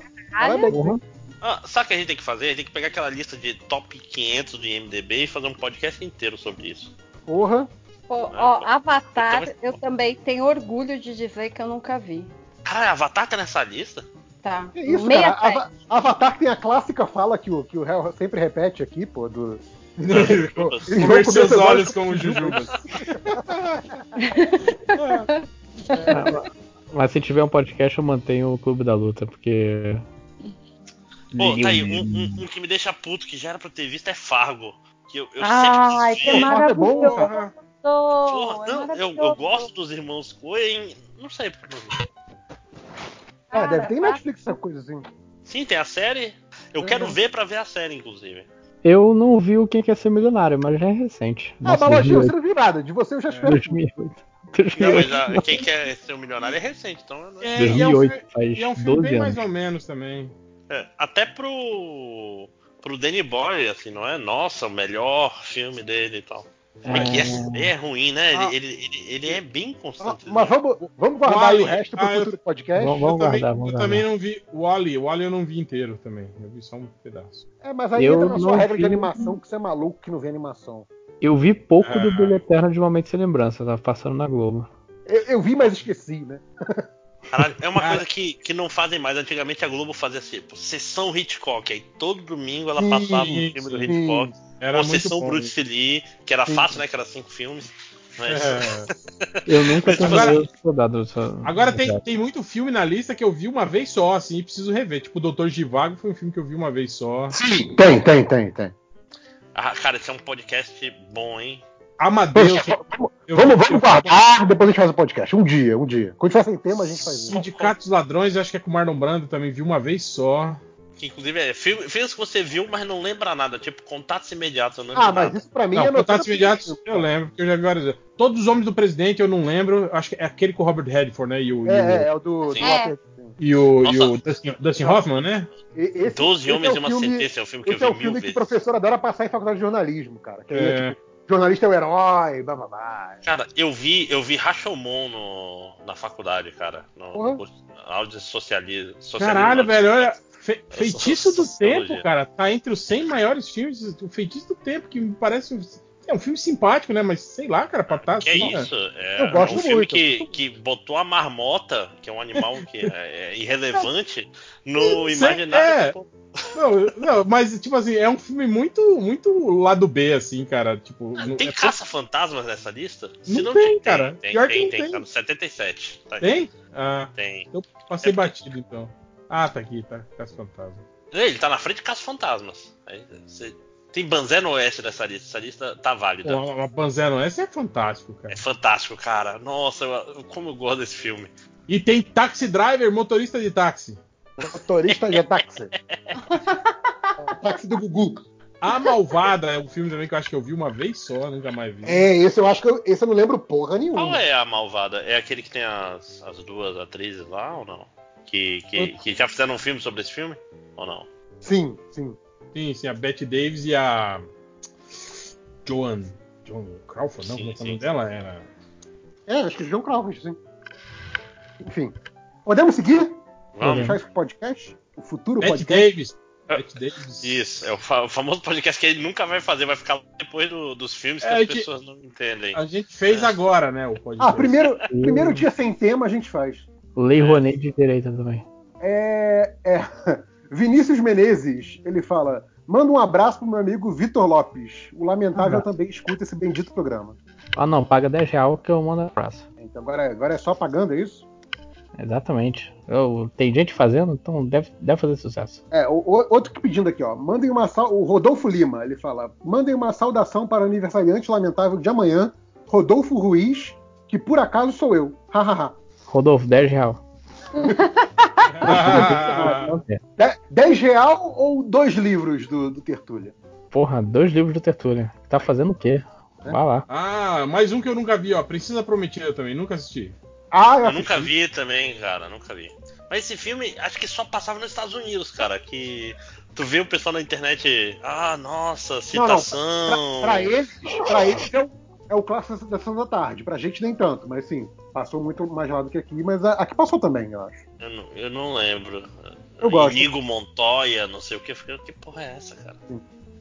Porra. Ah, sabe o que a gente tem que fazer? A gente tem que pegar aquela lista de top 500 do IMDB e fazer um podcast inteiro sobre isso. Porra! Ó, ó, Avatar, Eu eu também tenho orgulho de dizer que eu nunca vi. Cara, Avatar tá nessa lista? Tá. Que isso, Meia cara? Ava- Avatar tem a clássica fala que o, que o Hell sempre repete aqui, pô, do. Comer seus olhos com o Jujubas. Ah, Mas se tiver um podcast, eu mantenho o Clube da Luta, porque. Pô, tá o aí, um, um- um que me deixa puto, que já era pra eu ter visto, é Fargo. Que eu, eu Ai, sempre que é maravilhoso. Porra, é não, eu, eu maravilhoso. gosto dos irmãos Coen. Não sei porque não vi. Ah, deve ter em Cara, Netflix essa coisa assim. Sim, tem a série. Eu Uhum. quero ver pra ver a série, inclusive. Eu não vi o Quem Quer Ser Milionário, mas já é recente. Ah, Nossa, mas Lojinha, você 2008. não viu nada. De você eu já espero. 2008. Não, 2008. mas a- quem quer ser um milionário é recente, então. eu não- É, e é um, 2008, faz e é um filme 12 bem mais anos. ou menos também. É, até pro. pro Danny Boy, assim, não é? Nossa, o melhor filme dele e tal. Porque essa ideia é ruim, né? Ah. Ele, ele, ele, ele é bem constante. Mas vamos, vamos guardar aí o resto pro Ah, eu- futuro podcast. Vamos, Eu vamos também, guardar, vamos eu também não vi o Wally. O Wally eu não vi inteiro também. Eu vi só um pedaço. É, mas aí Eu entra na sua não regra de vi- animação, que você é maluco que não vê animação. Eu vi pouco Ah. do Brilho Eterno de Momento Sem Lembrança, tava passando na Globo. Eu, eu vi, mas esqueci, né? Caralho, é uma Cara. coisa que, que não fazem mais. Antigamente a Globo fazia tipo, sessão Hitchcock. Aí todo domingo ela Sim, passava um filme do sim. Hitchcock. Era ou muito sessão bom. Bruce Lee, que era Sim. fácil, né? Que era cinco filmes. Mas, É. Eu nunca Mas terminei agora- os soldados. só- Agora tem, tem muito filme na lista que eu vi uma vez só, assim, e preciso rever. Tipo, o Doutor Givago foi um filme que eu vi uma vez só. Sim. Tem, tem, tem, tem. Ah, cara, esse é um podcast bom, hein? Amadeus. Eu- vamos, eu- vamos guardar, depois a gente faz o podcast. Um dia, um dia. Quando tiver sem tema, a gente faz isso. Sindicato dos Ladrões, acho que é com o Marlon Brando também, vi uma vez só. Que inclusive é filme- filmes que você viu, mas não lembra nada. Tipo, contatos imediatos. Eu não Ah, mas nada. isso pra mim Não, é Contatos Imediatos eu lembro, porque eu já vi várias vezes. Todos os Homens do Presidente eu não lembro, acho que é aquele com o Robert Redford, né? E o, e É, o, é, é o do. Sim. do É. Walter- e o, e o. Dustin, Dustin Hoffman, né? E- Esse, Doze esse Homens é e o uma filme- Sentença é um filme que Esse eu é o vi mil filme que o vezes. professor adora passar em faculdade de jornalismo, cara. Que é, É. tipo, jornalista é o herói, blá blá blá. Cara, eu vi, eu vi Rashomon no, na faculdade, cara. No, no aula de socialismo. Caralho, velho, olha. Fe- Feitiço do. Tempo, cara, tá entre os 100 maiores filmes. O Feitiço do Tempo, que me parece. É um filme simpático, né? Mas sei lá, cara, pra estar Que assim. é isso? É, Eu gosto é um filme muito. que, que botou a marmota, que é um animal que é, é irrelevante, no imaginário. é. Não, não, mas, tipo assim, é um filme muito, muito lado B, assim, cara. Tipo, Ah, não- Tem é- caça-fantasmas nessa lista? Não tem, cara. Tem, Pior que tem, não tem, tem. tá no 77. Tá aqui. Tem? Ah, Tem. eu passei É. batido então. Ah, tá aqui, tá. Caça Fantasma. Ele tá na frente de Caça-Fantasmas. Aí, você- Tem Banzé no Oeste dessa lista. Essa lista tá válida. Uma Banzero, esse é fantástico, cara. É fantástico, cara. Nossa, eu- como eu gosto desse filme. E tem Taxi Driver, motorista de táxi. Motorista de táxi. Táxi do Gugu. A Malvada é um filme também que eu acho que eu vi uma vez só, nunca mais vi. É, esse eu acho que eu, esse eu não lembro porra Qual nenhuma. é a malvada? É aquele que tem as, as duas atrizes lá ou não? Que, que, que já fizeram um filme sobre esse filme? Ou não? Sim, sim. Sim, sim, a Betty Davis e a. Joan. Joan Crawford, não? Sim, Como é que é o sim. nome dela? Era. É, acho que João Crawford, sim. Enfim. Podemos seguir? Vamos. Fechar esse podcast? O futuro Betty podcast? Davis. Betty Davis. Isso, é o, fa- o famoso podcast que ele nunca vai fazer, vai ficar depois do- dos filmes que É, as que- pessoas não entendem. A gente fez agora, né? O podcast. Ah, primeiro, primeiro dia sem tema a gente faz. Lei Rouanet de direita também. É, é. Vinícius Menezes, ele fala: manda um abraço pro meu amigo Vitor Lopes. O Lamentável também escuta esse bendito programa. Ah não, paga 10 real que eu mando a praça. Então agora, agora é só pagando, é isso? Exatamente. Eu, tem gente fazendo, então deve, deve fazer sucesso. É, o, o- outro que pedindo aqui, ó. Mandem uma sal... O Rodolfo Lima, ele fala: mandem uma saudação para o aniversariante lamentável de amanhã, Rodolfo Ruiz, que por acaso sou eu. Hahaha. Rodolfo, 10 real. 10 real ou dois livros do, do Tertúlia? Porra, dois livros do Tertúlia. Tá fazendo o quê? Vai lá. ah, mais um que eu nunca vi, ó. Precisa Prometida também, nunca assisti. Ah, eu, Eu assisti. nunca vi também, cara, nunca vi. Mas esse filme, acho que só passava nos Estados Unidos, cara. Que tu vê o pessoal na internet, ah, nossa, Não, não, citação. Pra, pra eles, pra eles é, o, é o clássico da sessão da tarde. Pra gente nem tanto, mas sim, passou muito mais lá do que aqui, mas a- aqui passou também, eu acho. Eu não, eu não lembro. Eu gosto. Inigo Montoya, não sei o que. Que porra é essa, cara?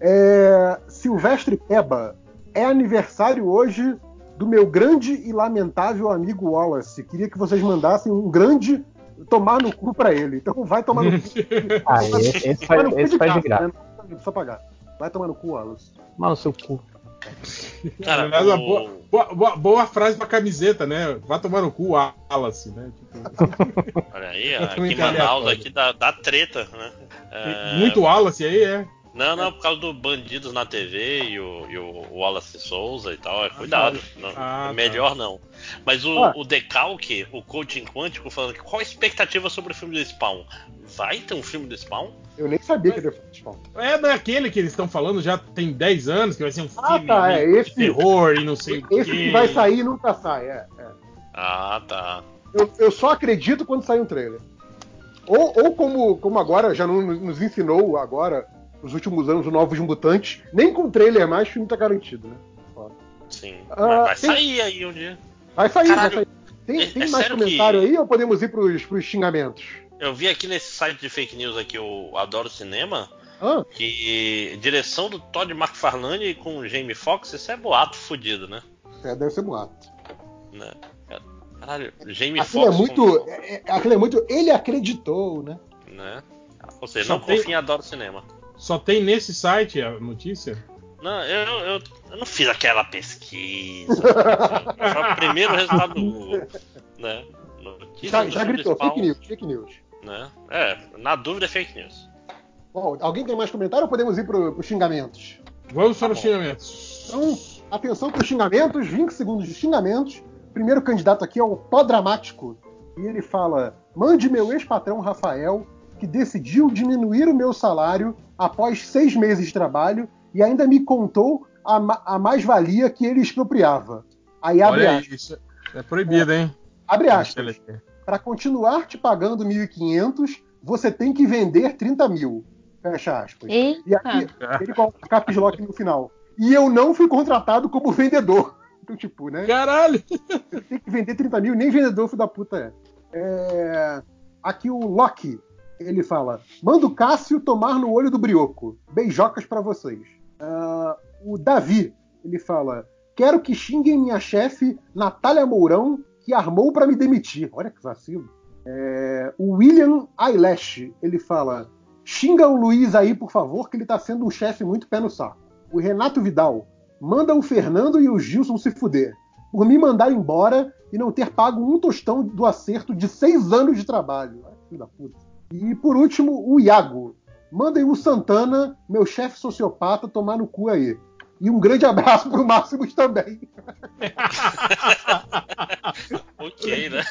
É, Silvestre Peba, é aniversário hoje do meu grande e lamentável amigo Wallace. Queria que vocês mandassem um grande tomar no cu pra ele. Então vai tomar no cu. Ah, esse, esse faz, no esse faz de graça, né? Não precisa pagar. Vai tomar no cu, Wallace. Mano, seu cu. Cara, Aliás, o- uma boa, boa- boa- boa frase pra camiseta, né? Vá tomar no cu, Wallace, né? Tipo, Olha aí, aqui em Manaus aleatório. aqui dá, dá treta, né? É, Muito Wallace aí, é. Não, não, por causa do Bandidos na TV e o, e o Wallace Souza e tal. É, cuidado. Não, Ah, é tá. melhor não. Mas o, Ah. o Decalque, o coaching quântico, falando que qual a expectativa sobre o filme do Spawn? Vai ter um filme do Spawn? Eu nem sabia que ele ia Spawn. É daquele que eles estão falando já tem 10 anos, que vai ser um Ah, filme tá, é, de esse- terror e não sei o Esse quê. que vai sair nunca sai, é. é. Ah, tá. Eu, eu só acredito quando sai um trailer. Ou, ou como, como agora, já não nos ensinou agora, nos últimos anos, os novos mutantes, nem com trailer mais, o filme tá garantido, né? Foda. Sim. Ah, vai tem- sair aí um dia. Vai sair, Caralho, vai sair. Tem, é- tem é mais comentário que- aí ou podemos ir pros, pros xingamentos? Eu vi aqui nesse site de fake news aqui, eu adoro cinema, Hã? que direção do Todd McFarlane com o Jamie Foxx, isso é boato fudido, né? É, deve ser boato. Né? Caralho, Jamie Aquilo é Foxx. muito. com- é- é- aquilo é muito. Ele acreditou, né? né? Ou seja, Só não tem- confia em adoro cinema. Só tem nesse site a notícia? Não, eu, eu, eu não fiz aquela pesquisa. Foi o primeiro resultado do Google. Né? Notícia Já, já gritou, Spawn, fake news, fake news. Né? É, na dúvida é fake news. Bom, alguém tem mais comentário ou podemos ir pro, pros xingamentos? Vamos para os bom. xingamentos. Então, atenção para os xingamentos, 20 segundos de xingamentos. Primeiro candidato aqui é o Tó Dramático. E ele fala: mande meu ex-patrão Rafael, que decidiu diminuir o meu salário após seis meses de trabalho e ainda me contou a, ma- a mais-valia que ele expropriava. Aí abre Olha aí, aspas. isso é proibido, hein? Abre aspas. Para continuar te pagando 1.500, você tem que vender 30 mil. Fecha aspas. E aqui Eita. ele coloca caps lock no final. E eu não fui contratado como vendedor. Então, tipo, né? Caralho! Tem que vender 30 mil, nem vendedor, filho da puta é. É, Aqui o Loki, ele fala: manda o Cássio tomar no olho do brioco. Beijocas pra vocês. Ah, o Davi, ele fala: quero que xinguem minha chefe, Natália Mourão, que armou pra me demitir. Olha que vacilo. É, o William Eyelash, ele fala: xinga o Luiz aí, por favor, que ele tá sendo um chefe muito pé no saco. O Renato Vidal, manda o Fernando e o Gilson se fuder. Por me mandar embora e não ter pago um tostão do acerto de seis anos de trabalho. Filho da puta. E por último, o Iago. Mandem o Santana, meu chefe sociopata, tomar no cu aí. E um grande abraço pro Máximos também. Ok, né?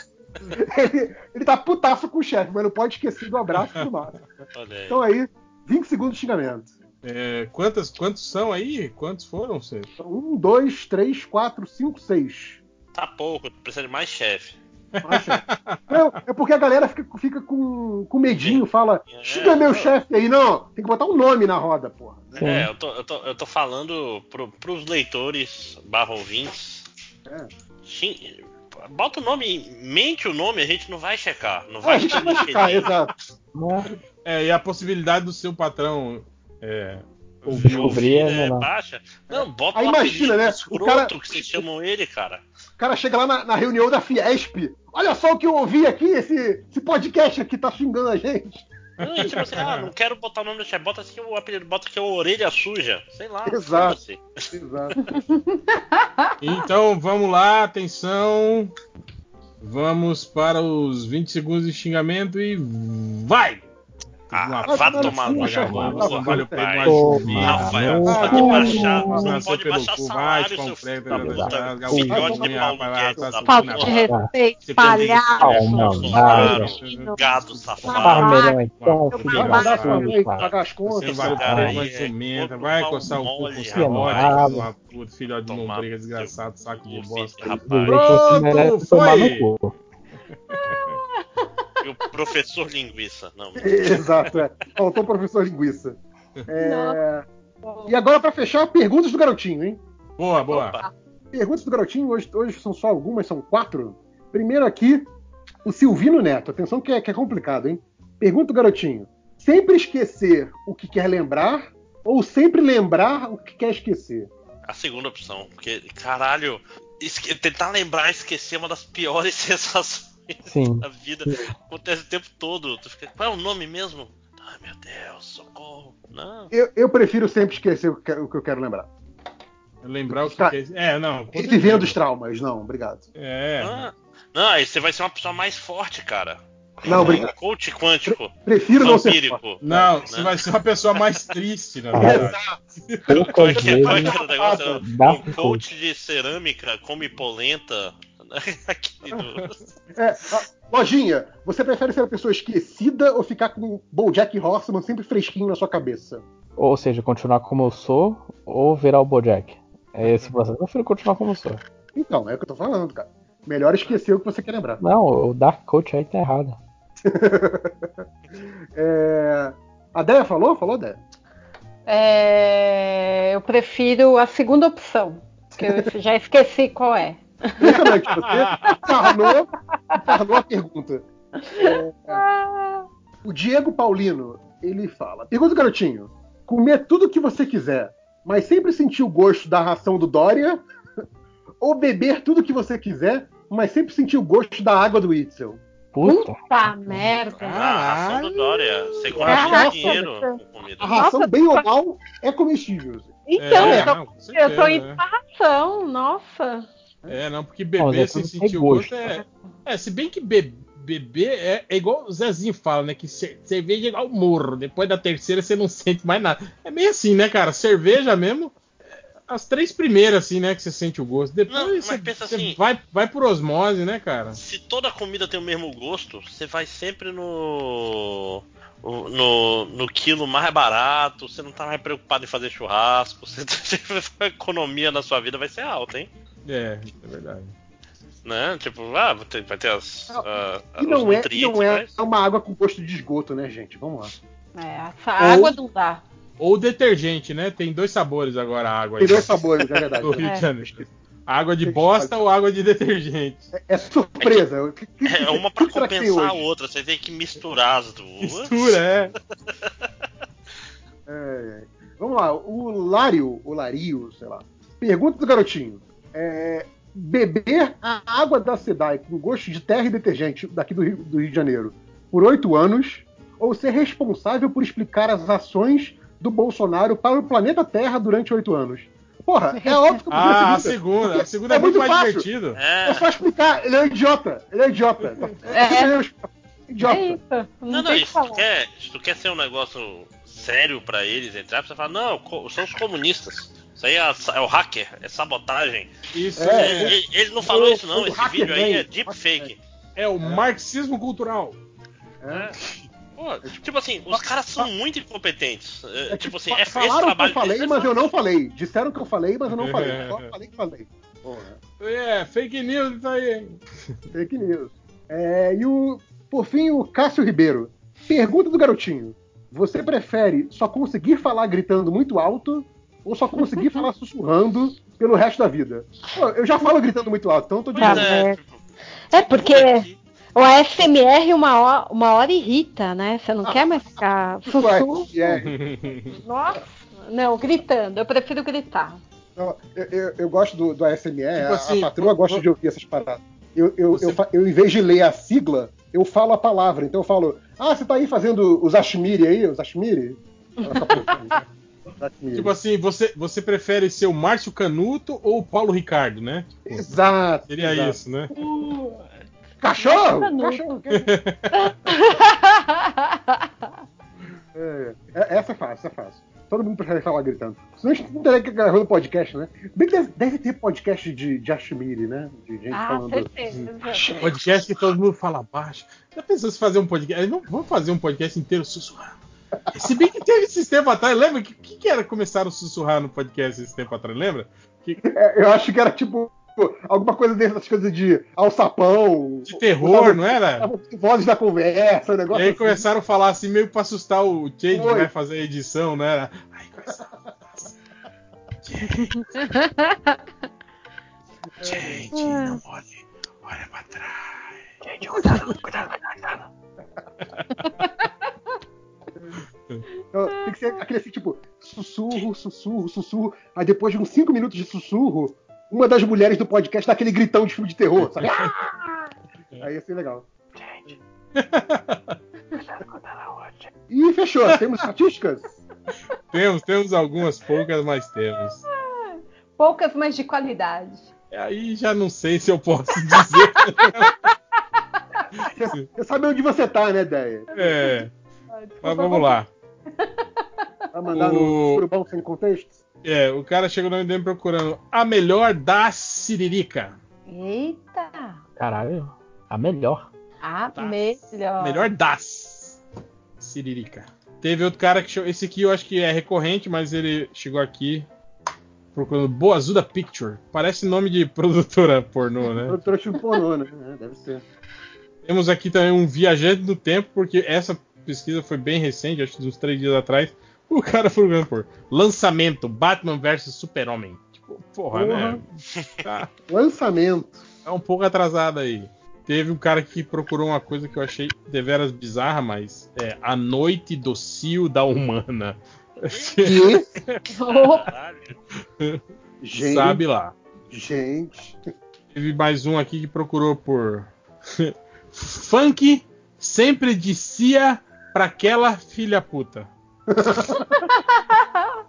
Ele, ele tá putaço com o chefe, mas não pode esquecer do abraço pro Máximo. Olha aí. Então aí, 20 segundos de xingamento. É, quantas, quantos são aí? Quantos foram? Então, um, dois, três, quatro, cinco, seis. Tá pouco, precisa de mais chefe. Não, é porque a galera fica, fica com, com medinho, fala, É, xinga meu chefe aí. Não, tem que botar um nome na roda, porra. É, eu tô, eu tô, eu tô falando pro, pros leitores barra ouvintes. É. Xin- Bota o nome, mente o nome, a gente não vai checar. Não vai a gente checar exato. É, e a possibilidade do seu patrão é, Descobrir é é menor. baixa. Não, bota Aí imagina, né, o cara- que vocês chamam ele, cara. O cara chega lá na, na reunião da Fiesp. Olha só o que eu ouvi aqui, esse, esse podcast aqui tá xingando a gente. Não, e tipo assim, ah, não quero botar o nome do chefe, bota assim o apelido, bota aqui o orelha suja. Sei lá. Exato. foda-se. Exato. Então vamos lá, atenção. Vamos para os 20 segundos de xingamento e vai! Ah, Vai vá tomar no. Tá Rafael, pode baixar, não pode pelo baixar cu, salário, vai, seu filho vai, vai, vai, Filhote vai, de Paulo vai, vai, vai, Falta vai, de respeito, Você palhaço. Gado safado. Então, Vai pagar as contas. é vai mal coçar o cu com mole, seu rapaz. bode, sua puta, filho de lombriga, desgraçado, saco de bosta. Pronto, foi. E o professor linguiça. Não, Exato, é. Faltou o professor linguiça. É, E agora, pra fechar, perguntas do garotinho, hein? Boa, boa. Opa. Perguntas do garotinho, hoje, hoje são só algumas, são quatro. Primeiro aqui, o Silvino Neto. Atenção que é, que é complicado, hein? Pergunta do garotinho. Sempre esquecer o que quer lembrar ou sempre lembrar o que quer esquecer? A segunda opção, porque, caralho, esque- tentar lembrar e esquecer é uma das piores sensações Sim. da vida. Acontece o tempo todo. Tu fica, qual é o nome mesmo? Ai meu Deus, socorro. Não. Eu, eu prefiro sempre esquecer o que, o que eu quero lembrar. Lembrar o que Tá. quer. É, não. com Vivendo os traumas, não, obrigado. É. Ah, não, aí você vai ser uma pessoa mais forte, cara. Não, obrigado. Coach quântico. Prefiro não ser forte. Não, Né? você vai ser uma pessoa mais triste, na verdade. Exato. Como é que é, é o negócio? dá Um coach de cerâmica come polenta. Aquele do- É, a- lojinha, você prefere ser uma pessoa esquecida ou ficar com o Bojack Horseman sempre fresquinho na sua cabeça? Ou seja, continuar como eu sou ou virar o Bojack. É esse o processo. Eu prefiro continuar como eu sou. Então, é o que eu tô falando, cara. Melhor esquecer o que você quer lembrar. Não, o Dark Coach aí tá errado. É, A Deia falou? Falou, Deia? É, eu prefiro a segunda opção. que eu já esqueci qual é. Impressionante, você encarnou, encarnou a pergunta. É, o Diego Paulino, ele fala: Pergunta, garotinho. Comer tudo que você quiser, mas sempre sentir o gosto da ração do Dória? Ou beber tudo que você quiser, mas sempre sentir o gosto da água do Itzel? Puta. Puta merda. Ah, a ração do Dória. Você gasta dinheiro com comida. A ração, Nossa, bem ou mal, é comestível. Então, É, eu, tô, não, eu tô certeza, indo pra ração, nossa. É, não, porque beber Zé, sem sentir o gosto. gosto é. É, se bem que be- beber é, é igual o Zezinho fala, né? Que ce- cerveja é igual morro. Depois da terceira você não sente mais nada. É meio assim, né, cara? Cerveja mesmo. é, As três primeiras, assim, né, que você sente o gosto. Depois Não, você, pensa você assim- vai, vai por osmose, né, cara? Se toda comida tem o mesmo gosto, você vai sempre no. No, no quilo mais barato, você não tá mais preocupado em fazer churrasco, você, a economia na sua vida vai ser alta, hein? É, é verdade. Né? Tipo, ah, vai ter, vai ter as, ah, E não é, e nutrientes, não é mas- uma água com gosto de esgoto, né, gente? Vamos lá. É, essa água não dá. Ou detergente, né? Tem dois sabores agora a água aí. Tem dois sabores, é verdade. do Rio É. de Janeiro. Água de bosta ou água de detergente? É, é surpresa. O que- que- É uma tem compensar a outra, você tem que misturar as duas. Mistura, é. É, vamos lá, o Lário, o Lario, sei lá. Pergunta do garotinho. É, beber a água da SEDAI com gosto de terra e detergente daqui do Rio, do Rio de Janeiro por oito anos ou ser responsável por explicar as ações do Bolsonaro para o planeta Terra durante oito anos? Porra, é óbvio que eu prefiro Ah, a segunda. A segunda é, é muito muito mais fácil. divertido. É É. só explicar, ele é um idiota. Ele é um idiota. É. Idiota. É isso. Não, Não, não, tem o que se falar. tu, quer, se tu quer ser um negócio sério pra eles entrar, você fala, não, são os comunistas. Isso aí é, é o hacker, é sabotagem. Isso É, é, Ele, ele não falou o- isso não, esse vídeo aí é deepfake. é o marxismo cultural. É. Pô, tipo assim, os caras são muito incompetentes. É, É tipo assim, é, esse falaram que eu trabalho falei, é mas eu não falei. Disseram que eu falei, mas eu não falei. Só falei que falei. Porra, É, fake news isso aí. hein? fake news. É, e o, por fim, o Cássio Ribeiro. Pergunta do garotinho. Você prefere só conseguir falar gritando muito alto ou só conseguir falar sussurrando pelo resto da vida? Pô, eu já falo gritando muito alto, então eu tô de boa. É, é. tipo, É porque o ASMR uma hora, uma hora irrita, né? Você não quer mais ficar sussurro. é, é, Nossa, não, gritando. Eu prefiro gritar. Não, eu, eu- eu gosto do, do ASMR, Tipo a, assim, a patroa gosta de ouvir essas paradas. Eu, eu, Você- eu, eu, em vez de ler a sigla, eu falo a palavra. Então eu falo, ah, você tá aí fazendo os Ashmiri aí, os Ashmiri? Ashmiri. Tipo assim, você, você prefere ser o Márcio Canuto ou o Paulo Ricardo, né? Exato. Seria exato. isso, né? Cachorro! Cachorro! É, é, essa é fácil, essa é fácil. Todo mundo prefere falar gritando. Senão a gente não teria que gravando podcast, né? Bem que deve, deve ter podcast de, de Ashmiri, né? De gente ah, falando. certeza. Podcast que todo mundo fala baixo. Já pensou se fazer um podcast? Não, vamos fazer um podcast inteiro sussurrando. Se bem que teve esse tempo atrás, lembra? O que, que, que era começar a sussurrar no podcast esse tempo atrás, lembra? Que, É, eu acho que era tipo alguma coisa dessas coisas de alçapão. de terror, não era? Vozes da conversa, um E negócio aí assim. começaram a falar assim, meio pra assustar o Foi. vai fazer a edição, né? Aí começaram a falar assim, Change, não olhe, olha pra trás. Gente, cuidado, cuidado, cuidado. Então, tem que ser aquele assim, tipo, sussurro, sussurro, sussurro. Aí depois de uns 5 minutos de sussurro, uma das mulheres do podcast dá aquele gritão de filme de terror, sabe? Ah! Aí ia ser legal. E fechou. Temos estatísticas? Temos, temos algumas poucas, mas temos. Poucas, mas de qualidade. Aí já não sei se eu posso dizer. Você, você sabe onde você tá, né, Deia? É, mas vamos lá. Vai mandar O- no Surubão Sem Contexto? É, o cara chegou no MDM procurando a melhor da Siririca. Eita! Caralho, a melhor. A Tá. melhor. Melhor das Siririca. Teve outro cara que chegou. Esse aqui eu acho que é recorrente, mas ele chegou aqui procurando Boazuda Picture. Parece nome de produtora pornô, né? Produtora de pornô, né? É, deve ser. Temos aqui também um viajante do tempo, porque essa pesquisa foi bem recente, acho que uns três dias atrás. O cara foi procurando por lançamento Batman vs Super-Homem. Tipo, Porra, né? Tá, Lançamento. tá um pouco atrasado aí. Teve um cara que procurou uma coisa que eu achei deveras bizarra, mas é A Noite do Cio da Humana. Que? Gente, Sabe lá. gente. Teve mais um aqui que procurou por Funk sempre dizia pra aquela filha puta.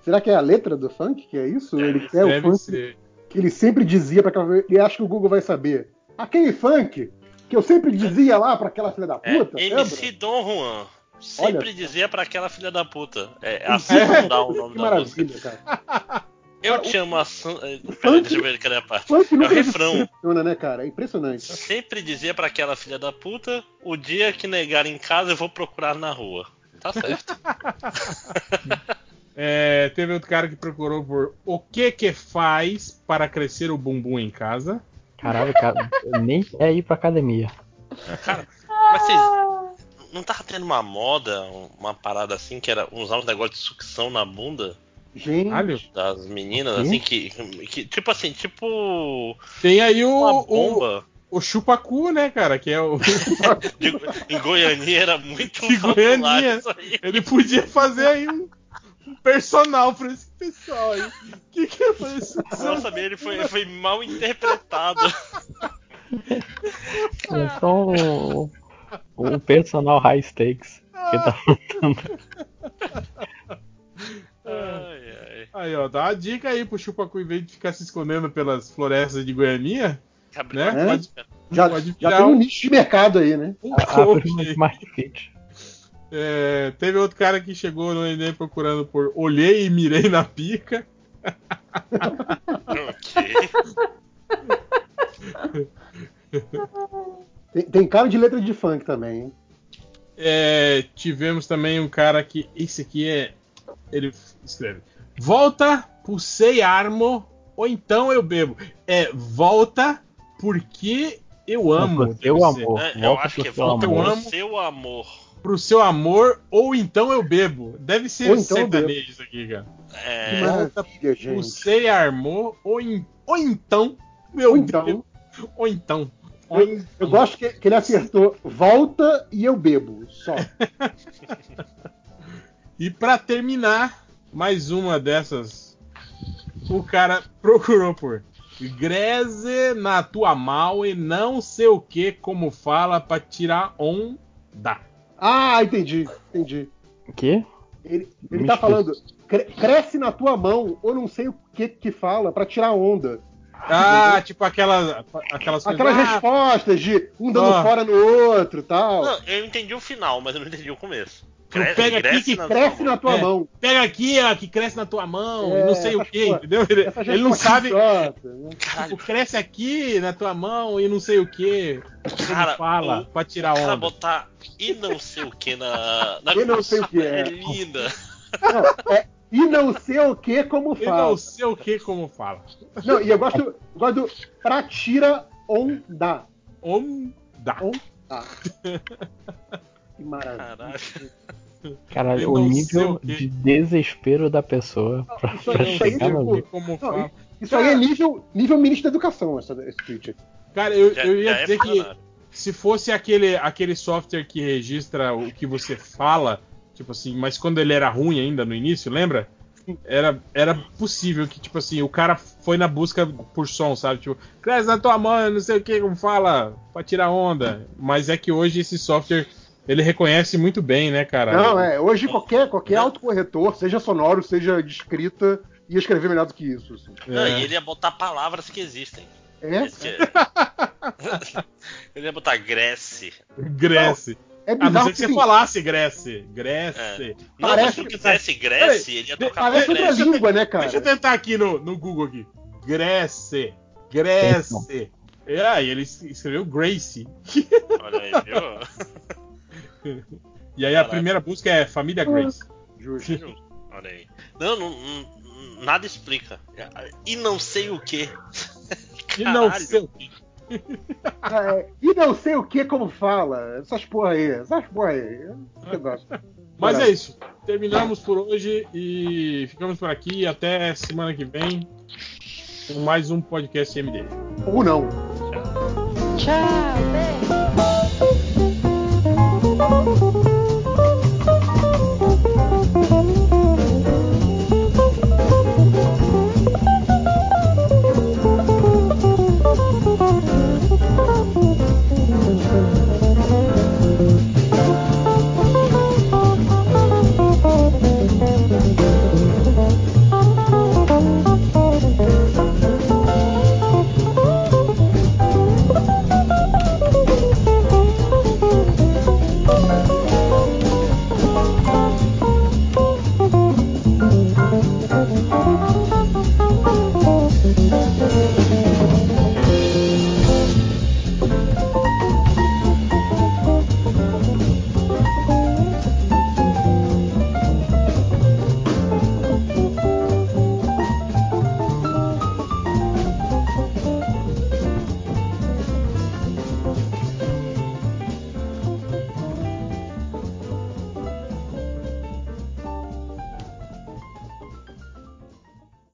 Será que é a letra do funk que é isso? Ele quer o funk ser. que ele sempre dizia para aquela. Ele acha que o Google vai saber. Aquele funk que eu sempre dizia lá pra aquela filha da É, puta. MC lembra? Dom Juan. Sempre Olha. dizia pra aquela filha da puta. É, É, assim não dá o nome que da música. maravilha, cara. Eu te amo a San... eh, deixa eu ver cadê a parte. Funk É o nunca refrão. né, cara? É impressionante. Sempre dizia pra aquela filha da puta: o dia que negar em casa eu vou procurar na rua. Tá certo. É, teve outro cara que procurou por o que que faz para crescer o bumbum em casa. Caralho, cara, eu nem quer ir pra academia. Mas vocês. Não tava tendo uma moda, uma parada assim, que era usar um negócio de sucção na bunda Gente, das meninas, assim, que, que. Tipo assim, tipo. Tem aí Uma o, o, bomba. o chupacu, né, cara? Que é o. De- em Goiânia era muito De Goiânia. isso aí. Ele podia fazer aí um, um personal pra esse pessoal aí. O que, que é fazer isso? Nossa, ele foi, foi mal interpretado. É só um, um personal high stakes. Que tá faltando. Ai, ai. Aí, ó, dá uma dica aí pro chupacu, em vez de ficar se escondendo pelas florestas de Goiânia, Gabriel, né? Pode, já, pode já tem um nicho de mercado aí, né? um Abre coach. Smart Fit. É, teve outro cara que chegou no Enem procurando por olhei e mirei na pica. ok. Tem, tem cara de letra de funk também, hein? É, tivemos também um cara que. Esse aqui é. Ele escreve: Volta, pulsei armo, ou então eu bebo. É, volta porque eu amo. Ser. amor. É, eu acho que é volta Eu amo. seu amor. Pro seu amor, ou então eu bebo. Deve ser Ou então eu sertanejo isso aqui, cara. É, maravilha, gente. Pulsei armou, ou, em- ou então eu Ou então. bebo. Ou então. Ou Eu, então. eu gosto que, que ele acertou volta e eu bebo. Só. E pra terminar, mais uma dessas. O cara procurou por Greze na tua mal e não sei o que como fala pra tirar onda. Ah, entendi. Entendi. O quê? Ele, ele tá falando, "Cre- cresce na tua mão, ou não sei o que que fala, pra tirar onda. Ah, tipo aquelas, aquelas coisas. Aquelas ah, respostas de um dando Ah. fora no outro tal. não, eu entendi o final, mas eu não entendi o começo. Pega aqui que na Cresce na mão. tua É. mão. pega aqui, ó, que cresce na tua mão, É, e não sei o que, porra- entendeu? Ele, ele não sabe. né? Tipo, cresce aqui na tua mão e não sei o que. cara, fala o- pra tirar o cara onda. botar e não sei o que na. na E não sei o que é. É linda. Não, é, e não sei o que como E fala. não sei o que como fala. Não, e eu gosto, eu gosto do pra tira onda. Onda. Onda. Que maravilha. Caralho. Caralho, Eu o não nível o de desespero da pessoa pra, Isso pra aí- isso aí, chegar no tipo, nível. como Não, fala. Isso aí é nível, nível ministro da educação, essa, esse tweet aqui. Cara, eu, Já- eu ia é dizer que funcionário. se fosse aquele, aquele software que registra o que você fala, tipo assim, mas quando ele era ruim ainda no início, lembra? Era, era possível que, tipo assim, o cara foi na busca por som, sabe? Tipo, cresce na tua mão, não sei o que, como fala, pra tirar onda. Mas é que hoje esse software, ele reconhece muito bem, né, cara? Não, é. Hoje qualquer, qualquer autocorretor, seja sonoro, seja de escrita, ia escrever melhor do que isso. assim. Não, É. e ele ia botar palavras que existem. É, que é- ele ia botar Grécia. Grécia. é A não bizarro ser que você falasse Grécia. Grécia. É. Não, Parece se eu que- quisesse Grécia, ele ia tocar Parece outra Grécia. língua, né, cara? Deixa eu tentar aqui no, no Google aqui. Grécia. Grécia. É, aí ele es- escreveu Gracie. Olha aí, viu? E aí a Caraca. primeira busca é Família Grace. Justo. Olha aí. Não, não, não- nada explica. E não sei o que. E não sei o que. Ah, é, e não sei o que como fala. Essas porra aí. Essas porra aí. Eu gosto. Mas é isso. Terminamos por hoje e ficamos por aqui. Até semana que vem com mais um podcast MD. Ou não. Tchau, beijo.